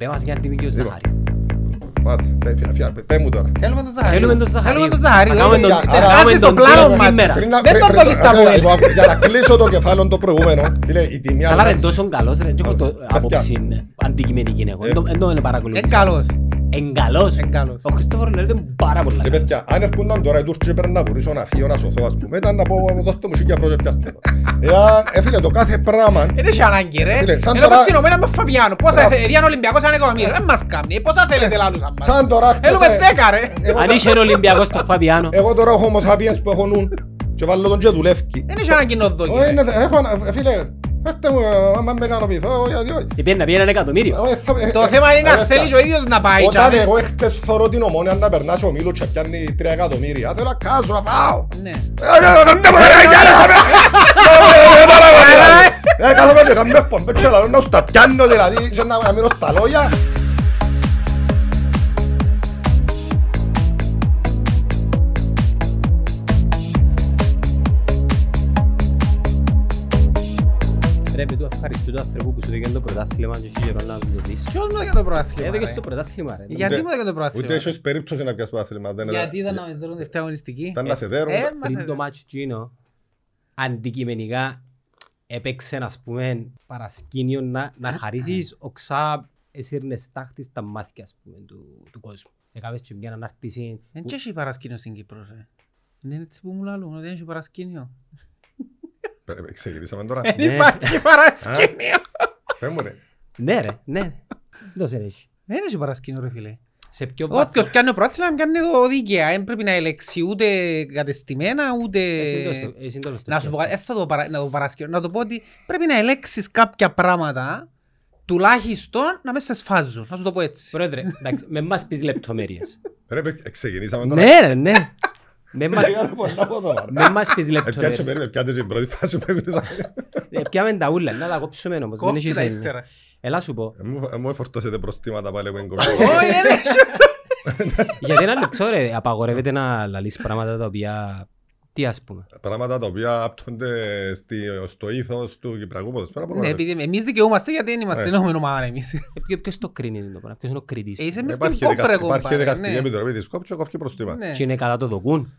Επέμας για αντιμικιο Ζαχάρη. Πάτε, πέ- φιά- φιά- πέ μου τώρα. Θέλουμε τον Ζαχαρίου. Θέλουμε τον Ζαχαρίου. Θέλουμε τον Ζαχαρίου. Να κάνουμε Ε, τον- για- να άρα κάνουμε βάζει τον στο πλάνο τρίτο μας. σήμερα. Πριν να- Δεν πριν- τον πριν- κόλλεις τα άκου, πόδια. άκου, Για να κλείσω το κεφάλαιο το προηγούμενο. Φίλε, η τιμή Καλά ρε, αλλάζει. τόσο καλός ρε, και έχω το Παιδιά. άποψη αντικειμενική έχω. Ε. Εν το- Εν το είναι Ε, παρακολουθήσει. καλός. Εν καλός. Ε, καλός. Ο Χριστόφορος λέει ότι είναι πάρα πολλά. Και παιδιά, αν έρχονταν τώρα οι Τούρκοι πρέπει να βουρήσω να φύγω να σωθώ ας πούμε, ήταν να πω δώστε μου σίγια πρώτα πιάστε το. Εάν, ε, φίλε, το κάθε πράγμα, Δεν έχει ανάγκη ρε. Φίλε, σαν Είναι τώρα- όπως στην Ομένα με Φαπιάνο. Πόσα Μπράβο. θε- διάν Ολυμπιακός ένα εκατομμύριο. Δεν μας κάνει. Ε, Πόσα θέλετε λάλους αν μας. σαν τώρα Θέλουμε χτες, ε, δέκα ρε. εγώ Αν τώρα- είσαι Ολυμπιακός στο Φαβιάνο. Εγώ τώρα έχω homo sapiens που έχω νουν και βάλω τον και δουλεύει. Δεν έχει ανάγκη να δω. Όχι, είναι- έχω, ε, φίλε, έρτε μου, ε, άμα με ικανοποιηθώ, γιατί όχι. Πήγαινε να πει ένα εκατομμύριο. Ε, θα- ε, Το ε, θέμα είναι ε, να θέλεις ο ίδιος να πάει. Όταν τζάμε. εγώ χτες θωρώ την ομόνια να περνάσει ο Μίλος και πιάνει τρία εκατομμύρια, θέλω να κάσω να φάω. Ναι. Ε, κάθομαι και κάνω εκπομπές και λαλώ να σου τα πιάνω δηλαδή και να να μείνω στα λόγια. Ρε, με του ευχαριστώ του άνθρωπου που σου δίνει το πρωτάθλημα και έχει καιρό να του το δεις. Ποιος μου έκανε το πρωτάθλημα, Έδωκες ρε; το πρωτάθλημα ρε. Γιατί μου έκανε το Ούτε πρωτάθλημα. έχεις περίπτωση να πιάσεις το άθλημα. δεν είναι- Γιατί ήταν να μας δέρουν τελευταία αγωνιστική. Ήταν να σε δέρουν. Ε, μας Πριν το έδερε. μάτσο εκείνο, αντικειμενικά έπαιξε ας πούμε παρασκήνιο να, να χαρίσεις οξά εσύρνες τάχτης στα μάτια ας πούμε του, του κόσμου. Έκαβες και μια ανάρτηση Δεν και έχει παρασκήνιο στην Κύπρο ρε. Είναι έτσι που μου λαλούν, ότι δεν έχει παρασκήνιο. Πρέπει, Ξεκινήσαμε τώρα. Δεν Ναι. υπάρχει παρασκήνιο. Πες μου ρε. Ναι ρε, ναι. Δώσε ρε. εσύ. Δεν έχει παρασκήνιο ρε φίλε. Σε ποιο βαθμό; Όποιος πιάνει το πρόθυμα πιάνει το δίκαια. Δεν πρέπει να ελέξει ούτε κατεστημένα ούτε... Εσύ το στο- εσύ το στο Να σου πω πιάσεις. κάτι, δεν θα το, παρα... να το παρασκευώ. Να το πω ότι πρέπει να ελέξεις κάποια πράγματα τουλάχιστον να μες σε σφάζουν. Να σου το πω έτσι. Πρόεδρε, εντάξει, με μας πεις λεπτομέρειες. Πρέπει, ε, ξεκινήσαμε τώρα. Ναι ρε, ναι. Με μας- Έκανα πολλά από τώρα. με μας πεις Ε, πιάτσε λεπτομέρειες. περίμενε, πιάτε την πρώτη φάση που έπινες. Ε, Πιάμε τα ούλα, να τα κόψουμε όμως. δεν Κόφτε έχεις τα έννοια. ύστερα. Έλα σου πω, Ε, μου- ε, Μου εφορτώσετε προστήματα πάλι που είναι κομμάτι. Όχι, δεν έχει. γιατί ένα λεπτό ρε, απαγορεύεται να λαλείς πράγματα τα οποία, τι ας πούμε. Πράγματα τα οποία άπτονται στη- στο ήθος του Κυπριακού ποδοσφαίρα. Ναι, μπορούμε να επειδή εμείς δικαιούμαστε γιατί δεν είμαστε Ε. νόμιμη ομάδα εμείς. Ε, ποιο- Ποιος το κρίνει το πράγμα, ποιος είναι ο κριτής; Ε, Είσαι πούμε. μες στην Υπάρχει κόπρα δικασ- κόμπα. Υπάρχει ρε, δικαστική ναι. επιτροπή της ΚΟΠ και κόφει προστήμα. Ναι. Και είναι κατά το δοκούν.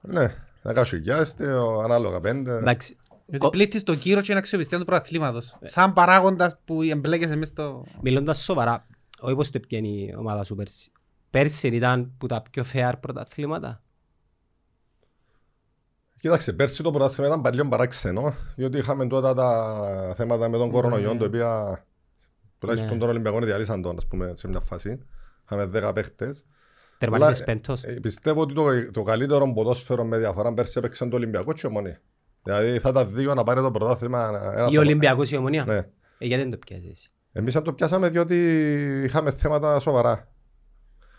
Ναι, να κάνω χιλιάστε, ανάλογα πέντε. Εντάξει, Γιατί κο- πλήττεις το κύριο και είναι αξιοπιστία του πρωταθλήματος. Σαν παράγοντας που εμπλέκεσαι μες στο... μιλώντας σοβαρά, όχι πως το πιάνει η ομάδα σου πέρσι. Πέρσι ήταν που τα πιο fair πρωταθλήματα. Κοίταξε, πέρσι το πρωτάθλημα ήταν παλιό παράξενο, διότι είχαμε τότε τα θέματα με τον κορονοϊό, το οποίο τουλάχιστον Ναι. τον Ολυμπιακό διαλύσαν τον, ας πούμε, σε μια φάση. Είχαμε δέκα παίχτες. Τερμανίζεις Αλλά, πέμπτος. ε, Πιστεύω ότι το, το καλύτερο ποδόσφαιρο με διαφορά πέρσι έπαιξε το Ολυμπιακό και ομονή. Δηλαδή θα ήταν δύο να πάρει το πρωτάθλημα. ένας Η από- Ολυμπιακός η Ομονία. Ναι. Ε, γιατί δεν το πιάσεις; Εσύ. Εμείς αν το πιάσαμε διότι είχαμε θέματα σοβαρά.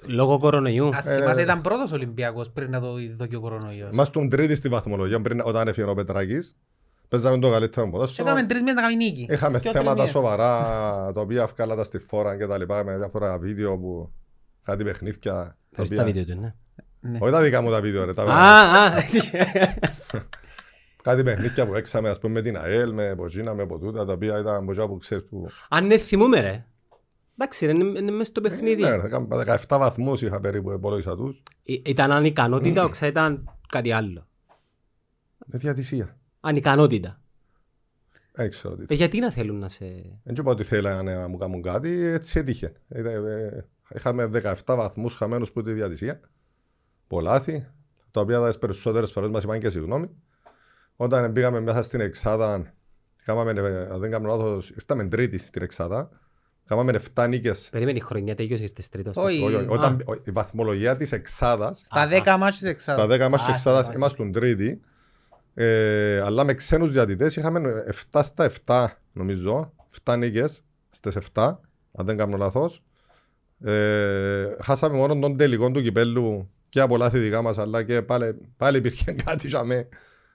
Λόγω κορονοϊού. Αν θυμάσαι ήταν πρώτος Ολυμπιακός πριν να το δω και ο κορονοϊός. Ήμασταν τρίτη στη βαθμολογία πριν, όταν έφυγε ο Πετράκης. Παίζαμε το καλύτερο Και ποδόσφαιρο. έκαμε τρεις μήνες να κάνει νίκη. Είχαμε Δυο θέματα τρεις μήνες. σοβαρά τα οποία βγάλατα στη φόρα και τα λοιπά με διάφορα βίντεο που κάτι παιχνίδια. τα Θέλεις οποία- τα βίντεο του, ναι. Ναι. Όχι τα δικά μου τα βίντεο ρε. τα- Α, α, Κάτι παιχνίδια που έξαμε ας πούμε με την ΑΕΛ, με Ποζίνα, με ποτούτα τα οποία ήταν ποτζά που ξέρεις που... Αν ναι θυμούμε ρε. Εντάξει ρε, είναι είναι μες στο παιχνίδι. Ναι, ρε, έκαμε 17 βαθμούς είχα περίπου υπολόγισα τους. Ε, Ήταν ανικανότητα, όξα ήταν κάτι άλλο. Με διατησία. Ανικανότητα. Δεν ξέρω τι. Ε, γιατί να θέλουν να σε... Δεν είπα ότι θέλανε να μου κάνουν κάτι, έτσι έτυχε. Ήταν, ε, Είχαμε 17 βαθμούς χαμένους που τη διατησία. Πολλάθη, τα οποία τις περισσότερες φορές μας είπαν και συγγνώμη. Όταν πήγαμε μέσα στην Εξάδα, κάναμε, ε, αν δεν κάνω λάθος, ήρθαμε τρίτη στην Εξάδα. Κάναμε 7 νίκες. Περίμενε η χρονιά τέλειωσε ήρθες τρίτος. Όχι. Όχι, όχι, όταν, ο- η βαθμολογία της Εξάδας, Στα Α, 10 α. μάτς της στα εξάδας. 10 μας Α, της Εξάδας στα- ήμασταν τρίτη. Ε, αλλά με ξένους διατητές είχαμε 7 στα 7 νομίζω, 7 νίκες στις 7, αν δεν κάνω λάθος. Ε, χάσαμε μόνο τον τελικό του κυπέλου και από λάθη δικά μας, αλλά και πάλι, πάλι υπήρχε κάτι για μέ.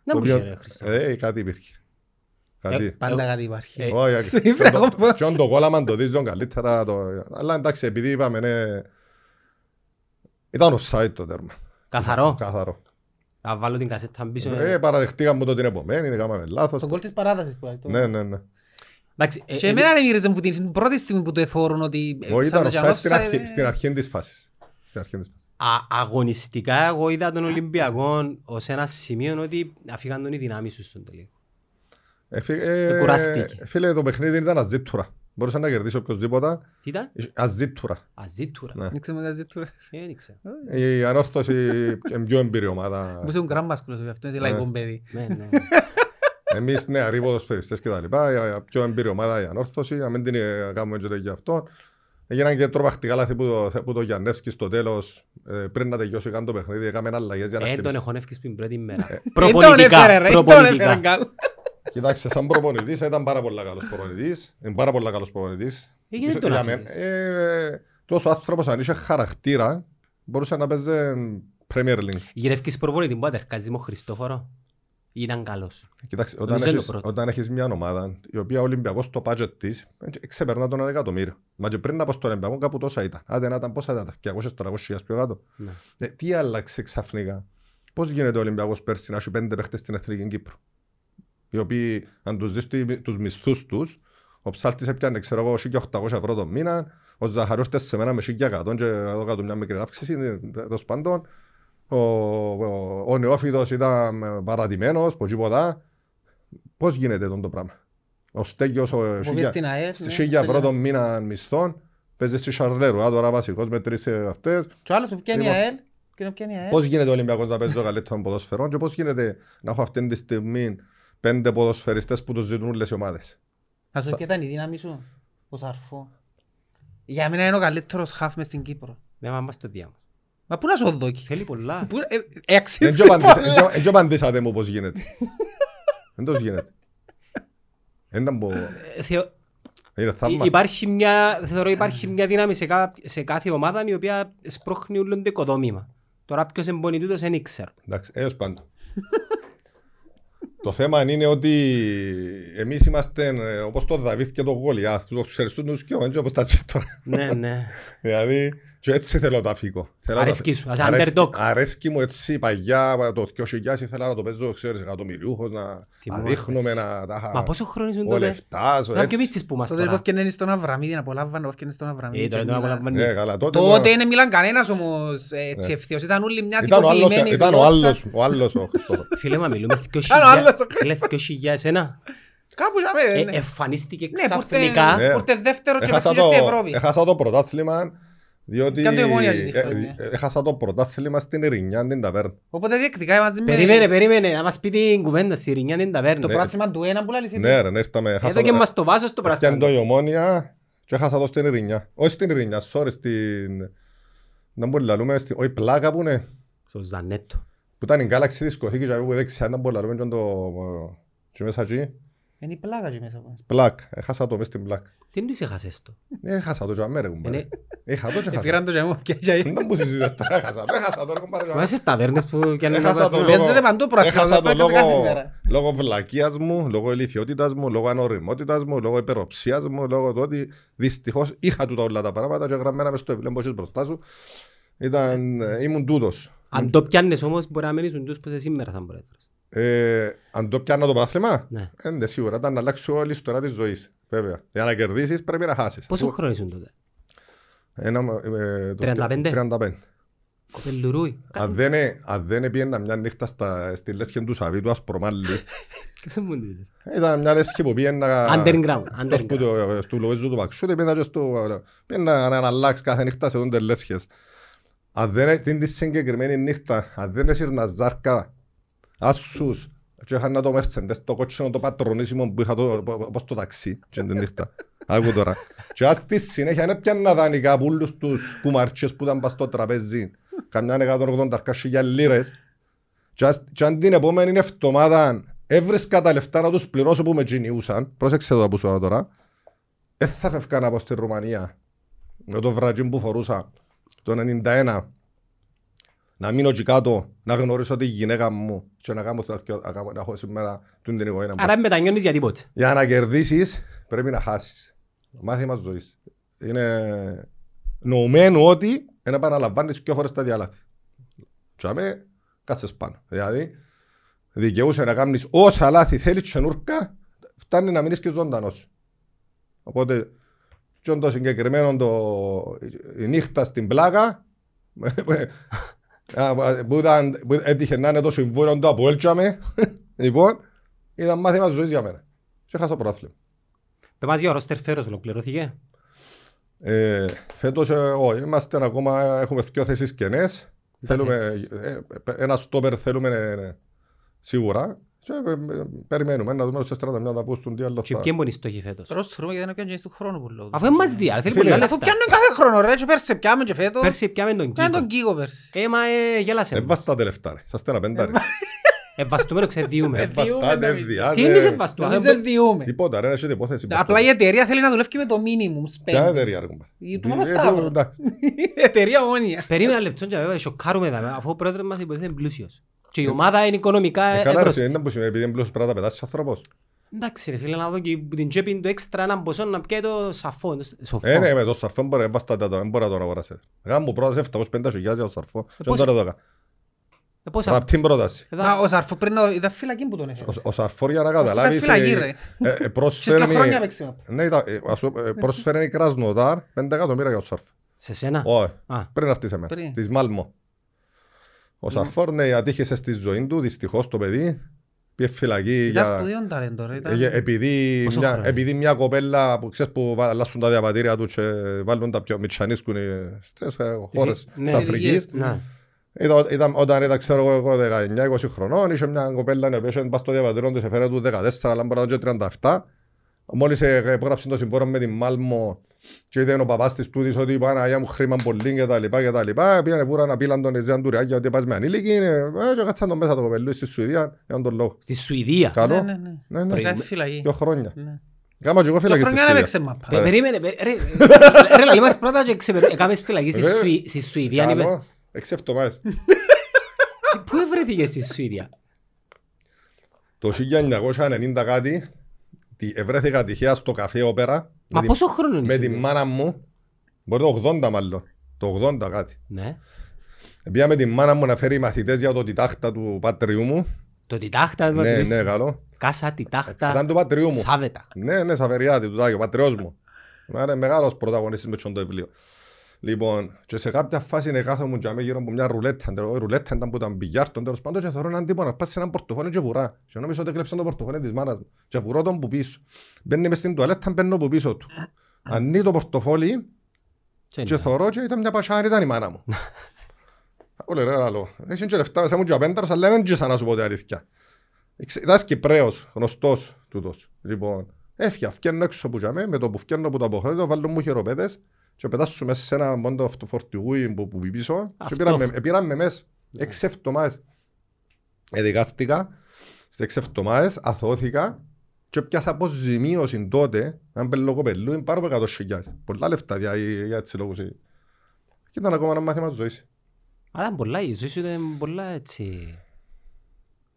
Να το μου οποίο- είσαι ρε Χριστό. Ε, κάτι υπήρχε. Κάτι. Πάντα κάτι υπάρχει. Ε, Όχι, σου και είπα το- εγώ πώς. και το κόλλαμα το δεις τον καλύτερα. το- Αλλά εντάξει, επειδή είπαμε, ναι, ήταν offside το τέρμα. Καθαρό. Καθαρό. Θα βάλω την κασέτα πίσω. Ε, παραδεχτήκαμε το την επομένη, δεν κάναμε λάθος. Στον κόλ της παράτασης που λέει. Ναι, ναι, ναι. Εντάξει, ε, Και ε, εμένα δεν μύριζε που την πρώτη στιγμή που το εθώρουν ότι... Εγώ ε, ήταν σαν offside στην offside, αρχή- ε, στην αρχή της φάσης. Στην αρχή της φάσης. α- αγωνιστικά εγώ είδα τον Ολυμπιακό ως ένα σημείο ότι αφήγαν τον οι δυνάμεις τους στον τελικό. Ε, φι- ε, κουράστηκε. Φίλε, το παιχνίδι ήταν αζήτουρα. Μπορούσε να κερδίσει οποιοσδήποτε. Τι ήταν; Αζήτουρα. Αζήτουρα. Ναι. Δεν ξέρω τι τώρα. Ε, Δεν ξέρω. Η ανόρθωση είναι πιο εμπειρή ομάδα. Μου είσαι γκράμπασκουλος, αυτό είναι λαϊκό παιδί. Ναι, ναι. Εμείς νεαροί ποδοσφαιριστές και τα λοιπά, η πιο εμπειρή ομάδα η ανόρθωση, να μην την ε, κάνουμε και τέτοιο αυτό. Έγιναν και τρομακτικά λάθη που το, που το Γιαννεύσκι στο τέλος, ε, πριν να τελειώσει καν το παιχνίδι, έκαμε αλλαγές για να Ε, τον χτυπήσει. εχωνεύκεις την πρώτη μέρα. Δεν τον έφερε Προπονητικά. ρε, δεν τον έφερε Προπονητικά. καλά. Κοιτάξτε, σαν προπονητής ήταν πάρα πολύ καλός προπονητής. Είναι πάρα πολύ καλός προπονητής. Ε, γιατί τον Για άφηνες; μένα, ε, Τόσο άνθρωπος αν είχε χαρακτήρα, μπορούσε να παίζει Premier League. Γυρεύκεις προπονητή που ατερκάζει με ο Χριστόφορο. Ήταν καλός. Κοιτάξτε, όταν Νομίζω είναι έχεις, το πρώτος. όταν έχεις μια ομάδα η οποία ο Ολυμπιακός το budget της ε, ξεπερνά τον ένα εκατομμύριο. Μα και πριν από στον Ολυμπιακό κάπου τόσα ήταν. Άντε να ήταν πόσα ήταν, 200-300 χιλιάς πιο κάτω. Ναι. Ε, τι άλλαξε ξαφνικά; Πώς γίνεται ο Ολυμπιακός πέρσι να έχει πέντε παίχτες στην Εθνική Κύπρο; Οι οποίοι αν τους δεις τι- τους μισθούς τους, ο ψάλτης έπιανε ξέρω εγώ 1.800 ευρώ το μήνα, ο Ζαχαρούς έρθει σε μένα με 1.100 και εδώ κάτω μια μικρή αύξηση, ε, τέλος πάντων. Ο, ο, ο νεόφυτος ήταν ε, παρατημένος, πως τίποτα. Πώς γίνεται τον το πράγμα; Ο Στέγιος, ο Που πήγε στην ΑΕΛ, ναι, 1000 ευρώ το μήνα μισθών, παίζεις στη Σαρλέρου, α, τώρα βασικός με τρεις ε, αυτές. Και ο άλλος που πιάνει η Λοιπόν, ΑΕΛ. και να πιάνει η ΑΕΛ. Πώς γίνεται ο Ολυμπιακός να παίζει το καλύτερο ποδοσφαιρό και πώς γίνεται να έχω αυτή τη στιγμή πέντε ποδοσφαιριστές που τους ζητούν όλες οι ομάδες. Να σου και ήταν η δύναμη σου. Ο Σαρφό. Για μένα είναι ο καλύτερος χαφ μες στην Κύπρο. Ναι, μα μας το διάμος. Μα πού να σου δώσει. Θέλει πολλά. Πού- ε, ε, Δεν Αξίζει και απαντήσα- πολλά. δεν και- δεν και απαντήσατε μου πώς γίνεται. Δεν τόσο γίνεται. Δεν ήταν που... Ε, θεω- Είναι Υ- θαύμα. Υπάρχει μια, θεωρώ υπάρχει μια δύναμη σε, κά, σε κάθε ομάδα η οποία σπρώχνει όλο το οικοδόμημα. Τώρα ποιος εμπονεί τούτος δεν ξέρω. Εντάξει, έως πάντων. Το θέμα είναι ότι εμείς είμαστε ε, όπως το Δαβίθ και το Γολιάθ. Τους ξέρεις τους και όπως τα τσι τώρα. ναι, ναι. Δηλαδή, και έτσι θέλω να φύγω. Θέλω να- Αρέσκει σου, ας Αρέσκει- underdog. Αρέσκει μου έτσι παγιά, το 2000 ήθελα να το παίζω, ξέρεις, εκατομμυριούχος, να, να Θυμόμαστε. δείχνουμε να τα είχα... Μα πόσο χρόνο ήσουν Ο τότε. Λεφτάς, Ήταν πιο έτσι. μίτσις που μας Τότε που τώρα. έφτιανε στον Αβραμίδη, να απολάμβανε, έφτιανε στον Αβραμίδη. Ε, τώρα και τον μιλά- απολαμβάνει. Ναι, καλά, τότε... Τότε το- δεν μιλάν κανένας όμως ε, έτσι ευθύος. Ήταν όλοι μια Ήταν ο άλλος, τυποποιημένη ήταν ο γλώσσα. άλλος, ο άλλος ο Χριστόφορος. Φίλε μα μιλούμε Άλλος, άλλο, 2000 φίλε, 2001. Κάπου για Ε, μένα. Εμφανίστηκε Ναι, που ήρθε- ξαφνικά. Ναι. που ήρθε δεύτερο και Έχασα πέσηκε στη το- Ευρώπη. Έχασα το πρωτάθλημα, διότι... Ήταν το Ομόνια την ε, χρονιά. ε, Έχασα το πρωτάθλημα στην Ειρηνιά, την ταβέρνα. Οπότε διεκδικά μαζί με Περίμενε, περίμενε, να μας πει την κουβέντα στη Ρινιά την το ταβέρνα. πράθυμα του ένα που λέει Ναι ρε, ναι, ήρθαμε. Εδώ έχασα και το- μας το βάζω στο Έπιανε το πράγμα. η Ομόνια και έχασα το στην Ειρηνιά. Όχι στην Ειρηνιά, sorry, στην... Να μπορεί να λέμε, στην- όχι πλάκα που είναι. Στο Ζανέτο. Που ήταν η Galaxy δισκοθήκη και που δεξιά, να μπορεί να λέμε και το... Και μέσα εκεί. Είναι η πλάκα εκεί μέσα. Πλάκ, έχασα το μες στην πλάκ. Τι είναι είσαι έχασες το; Ε, Έχασα το και αμέ ρε κουμπάρε. Είναι- Έχα το και έχασα. Πήραν το τζαμό και για Δεν ήταν που συζητάς τώρα, έχασα το, έχασα το ρε κουμπάρε. Μα στις ταβέρνες που πιάνουν να Έχασα το πάθουν. λόγο, Παίζεται παντού προαθλήματα, έχασα το παίζεται κάθε λόγο, μέρα. λόγω βλακείας μου, λόγω ηλικιότητας μου, λόγω ανοριμότητας μου, λόγω υπεροψίας μου, λόγω του ότι δυστυχώς είχα τούτα όλα τα πράγματα και γραμμένα μες στο βιβλίο που έχεις μπροστά σου. Ήταν, ε, ήμουν τούτος. Αν το πιάνεις όμως μπορεί να μένεις τους που είσαι σήμερα σαν πρόεδρος. Ε, αν το πιάνω το πρωτάθλημα, Ναι. ε, ναι, σίγουρα ήταν να αλλάξει όλη η ιστορία της ζωής. Βέβαια. Για να κερδίσεις πρέπει να χάσεις. Πόσο Αφού- χρόνο ήσουν τότε; Ένα, ε, το 35? 35. Κοπελουρούι. Αν δεν, ε- αν δεν πήγαινα μια νύχτα στα, στη λέσχη του Σαββίτου Ασπρομάλλη, Ποιος μου δίδες. ήταν μια λέσχη που πήγαινα... Underground. Εκτός που underground. το- στο Λοβέζο του Μαξούτη, πήγαινα και στο... πήγαινα να αλλάξεις κάθε νύχτα σε τούντες λέσχες. Αν δεν ε- την τη συγκεκριμένη νύχτα, αν δεν έσυρνας ζάρκα, άσους, και είχα να το Mercedes, το κότσινο το πατρονίσιμο που είχα το, όπως το ταξί, και την νύχτα. Άκου τώρα. Και ας στη συνέχεια δεν πιάνα δανεικά από όλους τους κουμαρτσιές που ήταν πας στο τραπέζι, καμιά 180 λίρες, και ας- και αν την επόμενη εβδομάδα έβρισκα τα λεφτά να τους πληρώσω που με τζινιούσαν, πρόσεξε το που σου λέω τώρα, δεν θα φεύγα να πάω στη Ρουμανία με το βραγίν που φορούσα το 91 να μείνω εκεί κάτω, να γνωρίσω τη γυναίκα μου και να, κάνω, να, κάνω- να έχω σήμερα την την οικογένεια μου. Άρα μετανιώνεις για τίποτε. Για να κερδίσεις πρέπει να χάσεις. Μάθημα ζωής. Είναι νοουμένο ότι δεν επαναλαμβάνεις δύο φορές τα διαλάθη. Και αμέ κάτσεις πάνω. Δηλαδή δικαιούσε να κάνεις όσα λάθη θέλεις και νούρκα φτάνει να μείνεις και ζωντανός. Οπότε, και το συγκεκριμένο το, η νύχτα στην πλάκα, που, ήταν, που έτυχε να είναι το συμβούλιο του Αποέλτσαμε, λοιπόν, ήταν μάθημα ζωής για μένα. Και έχασα το πρόθλημα. Πες μας για ο Ρώστερ Φέρος ολοκληρώθηκε; Ε, φέτος, ε, όχι, είμαστε ακόμα, έχουμε δύο θέσεις κενές. Θέλουμε, ε, ένα στόπερ θέλουμε ε, σίγουρα. Και, ε, ε, περιμένουμε να δούμε στους 31 να πούστουν τι άλλο Και θα... ποιοι είναι οι στόχοι φέτος; Τώρα στο γιατί να πιάνουν και του χρόνου που λέω. Αφού εμάς δει, αλλά θέλει Φίλε, πολλά Αφού λεφτά. πιάνουν κάθε χρόνο ρε και πέρσι πιάμε και φέτος. Πέρσι πιάμε τον Πιάνε τον Κίκο. Κίκο πέρσι. Ε, μα ε, γέλασε. Έβαστα τα τελευταία ρε, σας ένα πέντα ρε. Εβαστούμενο ξεδιούμε. Έβαστα, διούμε, δεν διάτε. Τι εμείς εβαστούμε. Εμείς δεν διούμε. Τίποτα ρε, έχετε υπόθεση. Απλά η εταιρεία θέλει να δουλεύει με το minimum Ποια spend. εταιρεία ρε κουμπάρ. Η του Ε, Παπασταύρου. ε, εντάξει. Η εταιρεία όνια. Περίμενα λεπτό και βέβαια σοκάρουμε εδώ, αφού ο πρόεδρος μας υποτίθεται είναι πλούσιος. Και η ομάδα είναι οικονομικά Ε, Καλά ρε, εύρωστης. είναι που σημαίνει επειδή είναι πλούσιος πρέπει να τα πετάσεις άνθρωπος. Εντάξει ρε φίλε, να δω και που την τσέπη του έξτρα έναν ποσό να πιάει το σαφό. το σοφό. Ε, ναι, με το σαρφό μπορεί να έβαστα τα δεν μπορεί να τον αγοράσετε. Γάμου πρόταση 750 χιλιάδες για το σαρφό. Και πώς- τώρα εδώ έκανα. Ε, πόσα- Ραπτή πρόταση. Εδώ- Μα, Ο Σαρφό πριν να- ήταν φυλακή που τον έφερε. Ο- Ο Σαρφόρ για να καταλάβεις φυλακή, ε, ρε. ε, ε, Και πρόσφερε δύο χρόνια παίξει. Ναι, ήταν- ε, ας σου- ε, πρόσφερε η Κρασνοδάρ 5 εκατομμύρια για το Σαρφ. Σε σένα; Όχι, Α. πριν έρθει σε μένα. Πριν. Της Μάλμο. Ο Σαρφόρ, ναι, ατύχησε στη ζωή του, δυστυχώς το παιδί. Πήγε φυλακή Ήταν για... σπουδαίον ταλέντο ρε. ήταν- Ε, επειδή, Πόσο μια, χρόνο; επειδή μια κοπέλα που ξέρεις που βα- αλλάσουν τα διαβατήρια τους και βάλουν τα πιο μητσανίσκουν στις ε, χώρες ναι, της Αφρικής. ηλικίες. Ναι. Ήταν, ήταν, όταν ήταν ξέρω εγώ 19-20 χρονών είχε μια κοπέλα η οποία είχε πάει στο διαβατήριο του σε φέρε του 14 αλλά μπορεί να είναι και 37. Μόλις ε, έγραψε το συμβόλαιο με την Μάλμο και είδε ο παπάς της τούτης ότι είπα Αγία μου χρήμα πολύ και τα λοιπά και τα λοιπά πήγανε πούρα να πήλαν τον Εζέαν Τουριάκια ότι πας με ανήλικη ε, και κάτσαν τον μέσα το κοπελού στη Σουηδία για τον λόγο. Στη Σουηδία. Καλό. Ναι, ναι, ναι. Ναι, ναι. Ήταν φυλακή. Δύο χρόνια. Ναι. Κάμα και εγώ Δύο φύλακη στη χρόνια δεν Σουηδία. έπαιξε μάπα. Πε- Περίμενε, πε- ρε, ρε, λαλή μας πρώτα και ξεπερνώ- έκαμες φυλακής στη Ε, Βέβαια. Σουη- στη Σουηδία, αν είπες. Καλό. Έξι εβδομάδες. Τι- Πού ευρέθηκες στη Σουηδία; Το 1990 κάτι τι- ευρέθηκα τυχαία στο καφέ όπερα Μα με την- πόσο χρόνο είναι με η τη Σουηδία; μάνα μου. Μπορεί το 80 μάλλον. Το 80 κάτι. Ναι. Πήγα με τη μάνα μου να φέρει μαθητές για το τιτάχτα του πατριού μου. Το τιτάχτα μας Ναι, μιλείς. ναι, καλό. Κάσα τιτάχτα. Ήταν του πατριού μου. Σάβετα. Ναι, ναι, Σαβεριάτη, του Τάγιο, πατριός μου. Είναι μεγάλος πρωταγωνιστής με το βιβλίο. Λοιπόν, και σε κάποια φάση είναι κάθε μου και αμέ γύρω από μια ρουλέτα. Η ρουλέτα ήταν που ήταν πηγιάρτον, τέλος πάντων και θεωρώ έναν τύπο να πας σε έναν πορτοφόνι και βουρά. Και νομίζω ότι έκλεψαν το πορτοφόνι της μάνας μου. Και βουρώ τον που πίσω. Μπαίνει μες στην τουαλέτα, μπαίνω που πίσω του. Ανοίγει το πορτοφόλι Και και είναι. θωρώ και ήταν μια πασάρι, ήταν η μάνα μου. Όλε ρε άλλο. Έχει και λεφτά μέσα μου και απένταρος, αλλά δεν τζίσα να σου πω την αλήθεια. Εξ- Ήταν Κυπρέος, γνωστός τούτος. Λοιπόν, έφυγα, φκένω έξω που τζαμέ, με το που φκένω από το αποχωρήτω, βάλω μου χειροπέτες και πετάσου μέσα σε ένα μόντο αυτοφορτηγούι που, που πίσω και Αυτό. πήραν με- πήραν μες μέσα έξι εβδομάδες. Εδικάστηκα σε έξι εβδομάδες, αθώθηκα και πιάσα αποζημίωση τότε, αν πέλω κοπελού, είναι πάρα από 100.000. Πολλά λεφτά για, για έτσι λόγους. Και ήταν ακόμα ένα μάθημα της ζωής. Αλλά ήταν πολλά, η ζωή σου ήταν πολλά έτσι...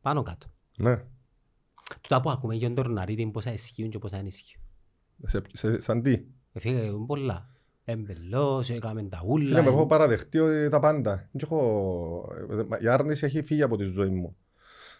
Πάνω κάτω. Ναι. Τούτα που ακούμε για τον Τορναρίτη, πόσα ισχύουν και πόσα δεν ισχύουν. Σε, σε, σαν τι; Ε, Φίλε, είναι πολλά. Εμπελός, έκαμε τα Φίλε ούλα. μου, έχω παραδεχτεί ότι τα πάντα. Δεν έχω... Η άρνηση έχει φύγει από τη ζωή μου.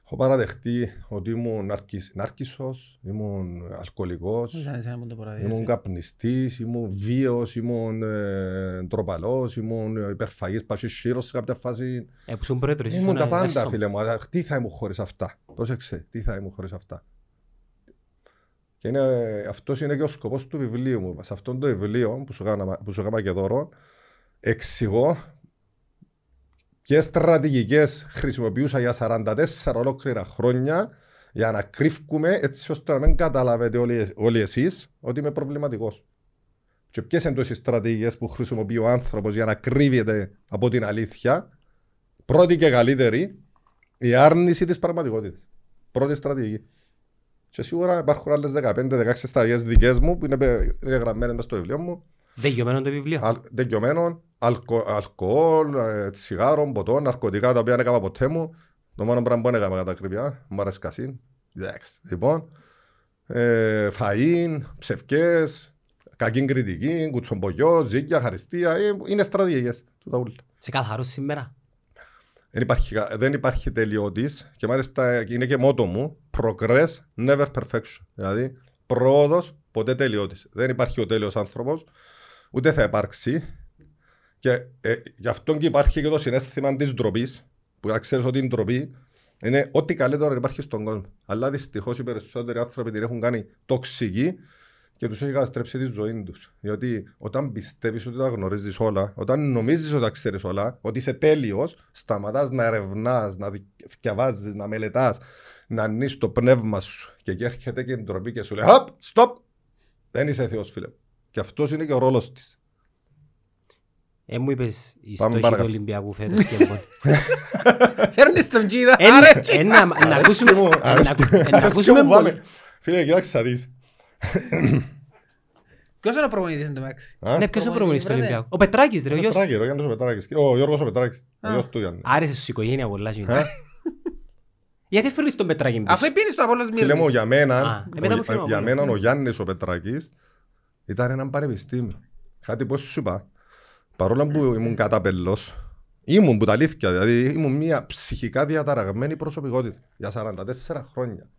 Έχω παραδεχτεί ότι ήμουν αρκισ... νάρκισσος, ήμουν αλκοολικός, Ήταν εσένα που το παραδείξε. ήμουν καπνιστής, ήμουν βίος, ήμουν ε, τροπαλός, ήμουν υπερφαγής πασίσχυρος σε κάποια φάση. Ε, που ήσουν πρόεδρος, Ήμουν ήσουν τα πάντα, εύσωμος. φίλε μου. Αλλά Τι θα ήμουν χωρίς αυτά; Πρόσεξε, τι θα ήμουν χωρίς αυτά; Και είναι, αυτός είναι και ο σκοπός του βιβλίου μου. Σε αυτό το βιβλίο που σου έκανα, που σου έκανα και δώρο, εξηγώ ποιες στρατηγικές χρησιμοποιούσα για 44 ολόκληρα χρόνια για να κρύφκουμε έτσι ώστε να μην καταλάβετε όλοι, όλοι εσείς ότι είμαι προβληματικός. Και ποιες είναι τόσες στρατηγικές που χρησιμοποιεί ο άνθρωπος για να κρύβεται από την αλήθεια; Πρώτη και καλύτερη, η άρνηση της πραγματικότητας. Πρώτη στρατηγική. Και σίγουρα υπάρχουν άλλες 15-16 στρατηγικές δικές μου που είναι, είναι γραμμένες μες στο βιβλίο μου. Δεγειωμένο το βιβλίο. Αλ, Δικαιωμένων, αλκο, αλκοόλ, ε, τσιγάρο, ποτό, ναρκωτικά τα οποία δεν έκανα ποτέ μου. Το μόνο πράγμα που δεν έκανα κατά κρυβιά, μου αρέσει κασίν. Εντάξει. Λοιπόν, ε, φαΐν, ψευκές, κακή κριτική, κουτσομπογιό, ζήκια, χαριστία, ε, είναι στρατηγικές. τούτα ούλα. Σε καθαρός σήμερα. Δεν υπάρχει, κα- δεν υπάρχει τελειώτης και μάλιστα είναι και μότο μου progress, never perfection. Δηλαδή, πρόοδος ποτέ τελειώτης. Δεν υπάρχει ο τέλειος άνθρωπος, ούτε θα υπάρξει. Και ε, γι' αυτό και υπάρχει και το συνέστημα της ντροπής, που να ξέρεις ότι η ντροπή είναι ό,τι καλύτερο υπάρχει στον κόσμο. Αλλά δυστυχώς οι περισσότεροι άνθρωποι την έχουν κάνει τοξική και τους έχει καταστρέψει τη ζωή τους. Γιατί όταν πιστεύεις ότι τα γνωρίζεις όλα, όταν νομίζεις ότι τα ξέρεις όλα, ότι είσαι τέλειος, σταματάς να ερευνάς, να διαβάζει, να μελετάς, να ανοίξει το πνεύμα σου. Και εκεί έρχεται και η ντροπή και σου λέει: Hop, stop! Δεν είσαι Θεός, φίλε. Και αυτός είναι και ο ρόλος της. Ε, μου είπες η Πάμε στόχη του παρακάτω. Ολυμπιακού φέτος και λοιπόν. Φέρνεις τον Τζίδα. Ε, Άρα, ε, τσι. να- Να ακούσουμε... Αρέσκει μου, ε, να αρέσκει- ακού- ε, Να αρέσκει ακούσουμε μου, πολύ- πάμε. Φίλε, κοιτάξτε να δεις. Ποιος είναι ο προπονητής εν τω μεταξύ; Α, Ναι, ποιος είναι ο προπονητής του Προπονητής, Ολυμπιακού. Ο Πετράκης ρε, ο γιος. Πετράκη, ρε, ο Γιάννης ο Πετράκης. Ο Γιώργος ο Πετράκης. Ο Α. γιος του Γιάννη. Άρεσε στους οικογένεια πολλά. και- Ε, Γιατί φέρνεις τον Πετράκη πίσω. Αφού επίνεις το Απόλλωνας Φίλε μου, Μύρνης. για μένα, Α, ε, μετά ο- μου φέρνω για από μένα άλλο. ο Γιάννης ο Πετράκης ήταν ένα πανεπιστήμιο. Κάτι πώς σου είπα. Παρόλο που ήμουν καταπελός, ήμουν που τα αλήθεια, δηλαδή ήμουν μια ψυχικά διαταραγμένη προσωπικότητα για 44 χρόνια.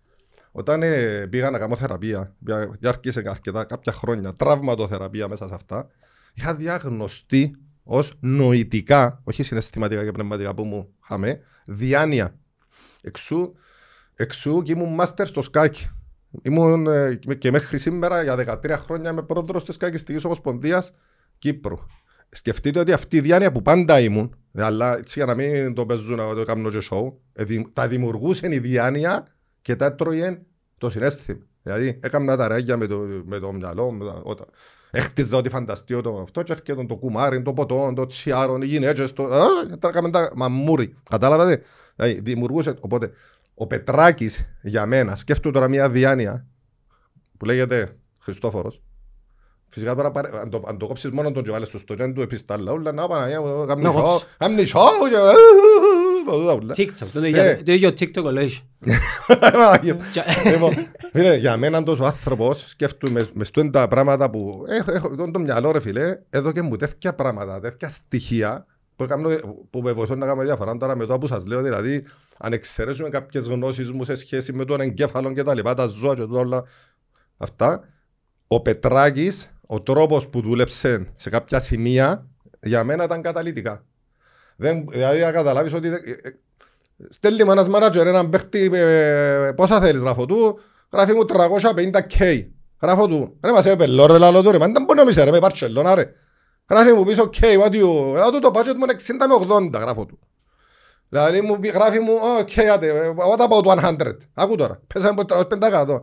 Όταν ε, πήγα να κάνω θεραπεία, πήγα- διάρκησε αρκετά κάποια χρόνια, τραυματοθεραπεία μέσα σε αυτά, είχα διαγνωστεί ως νοητικά, όχι συναισθηματικά και πνευματικά που μου είχαμε, διάνοια. Εξού, εξού και ήμουν μάστερ στο σκάκι. Ήμουν ε, και μέχρι σήμερα για 13 χρόνια είμαι πρόεδρος της Σκακιστικής Ομοσπονδίας Κύπρου. Σκεφτείτε ότι αυτή η διάνοια που πάντα ήμουν, αλλά έτσι για να μην το παίζουν να το κάνουν και show, ε, δη- τα δημιουργούσε η διάνοια και τα έτρωγε το συνέστημα. Δηλαδή έκανα τα ράγια με το, με το μυαλό, με τα, όταν, έχτιζα ό,τι φανταστείο το αυτό και έρχεται το κουμάρι, το ποτό, το τσιάρο, οι γυναίκες, το... Α, τα έκαμε τα μαμούρι. Κατάλαβατε; Δηλαδή, δημιουργούσε, οπότε ο Πετράκης για μένα, σκέφτομαι τώρα μια διάνοια που λέγεται Χριστόφορος. Φυσικά τώρα πάρε- αν το, αν το κόψεις μόνο τον και βάλεις στο στόχιαν του επιστάλλα όλα να Παναγία μου, κάνει Να σιώ, κόψεις. κάνει σιώ και τούτα όλα. TikTok, το Ε. ίδιο- το ίδιο TikTok ο Λόις. Παναγίες. Και- Λοιπόν, φίλε, για μένα τόσο άνθρωπος σκέφτομαι με στούν τα πράγματα που έχω, έχω τον το μυαλό ρε φίλε, εδώ και μου τέτοια πράγματα, τέτοια στοιχεία που, έκανα, που με βοηθούν να κάνω διαφορά τώρα με το που σας λέω, δηλαδή αν εξαιρέσουμε κάποιες γνώσεις μου σε σχέση με τον εγκέφαλο και τα λοιπά, τα ζώα και τούτα όλα αυτά, ο Πετράκης, ο τρόπος που δούλεψε σε κάποια σημεία, για μένα ήταν καταλυτικά. Δεν, δηλαδή να καταλάβεις ότι ε, ε, Στέλνει μου ένας μάνατζερ έναν παίχτη ε, πόσα θέλεις γράφω του γράφει μου 350k γράφω του ρε μας είπε πελό ρε λάλο του ρε μα δεν μπορεί να μισέ ρε με Παρσελώνα ρε. Γράφει μου πίσω k what you γράφω του το budget μου είναι 60 με 80 γράφω του. Δηλαδή μου πει- γράφει μου ok άτε ε, what about 100 άκου τώρα πέσαμε από 350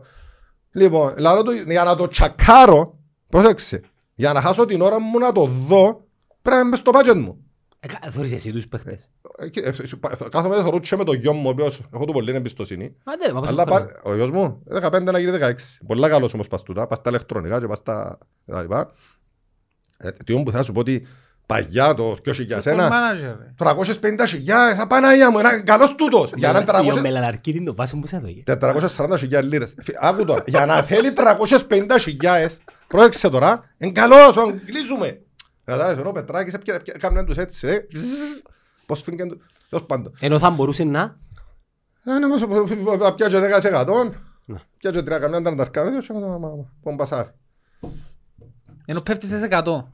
λοιπόν λάλο του για να το τσακάρω πρόσεξε για να χάσω την ώρα μου να το δω πρέπει να είμαι στο budget μου Ε, κα- Θωρείς εσύ τους παίχτες; ε, και, ε, σου- πα- Κάθομαι θα ρωτήσω με τον γιο μου, ο οποίος έχω του πολύ εμπιστοσύνη. Άντε ρε, μα πόσο Αλλά χρόνο. πα- ο γιος μου, 15 να γίνει 16. Πολλά καλός όμως πας τούτα, πας στα ηλεκτρονικά και πας στα τα λοιπά. Ε, Τι όμως που θα σου πω ότι παγιά το 2000 για Τον σένα, manager, ρε. 350 χιλιάδες, Απαναγία μου, ένα καλός τούτος. Για να Ο 300 Μελαναρκίδη το βάσο που σε έδωγε; 440 χιλιάδες λίρες. Φι- Άκου τώρα, για να θέλει 350 χιλιάδες, πρόεξε τώρα, είναι καλός, αν κλείσουμε. Κατάλαβες, ενώ ο Πετράκης έπιανε- έπιανε- έκαναν τους έτσι, ε, πώς φύγαν του, τέλος πάντων. Ενώ θα μπορούσε να... Αν όμως να πιάσει 10%, Ναι. πιάσει 3 καμιά ταρνταρκάρια, και να τον πασάρει. Ενώ πέφτεις σε 100.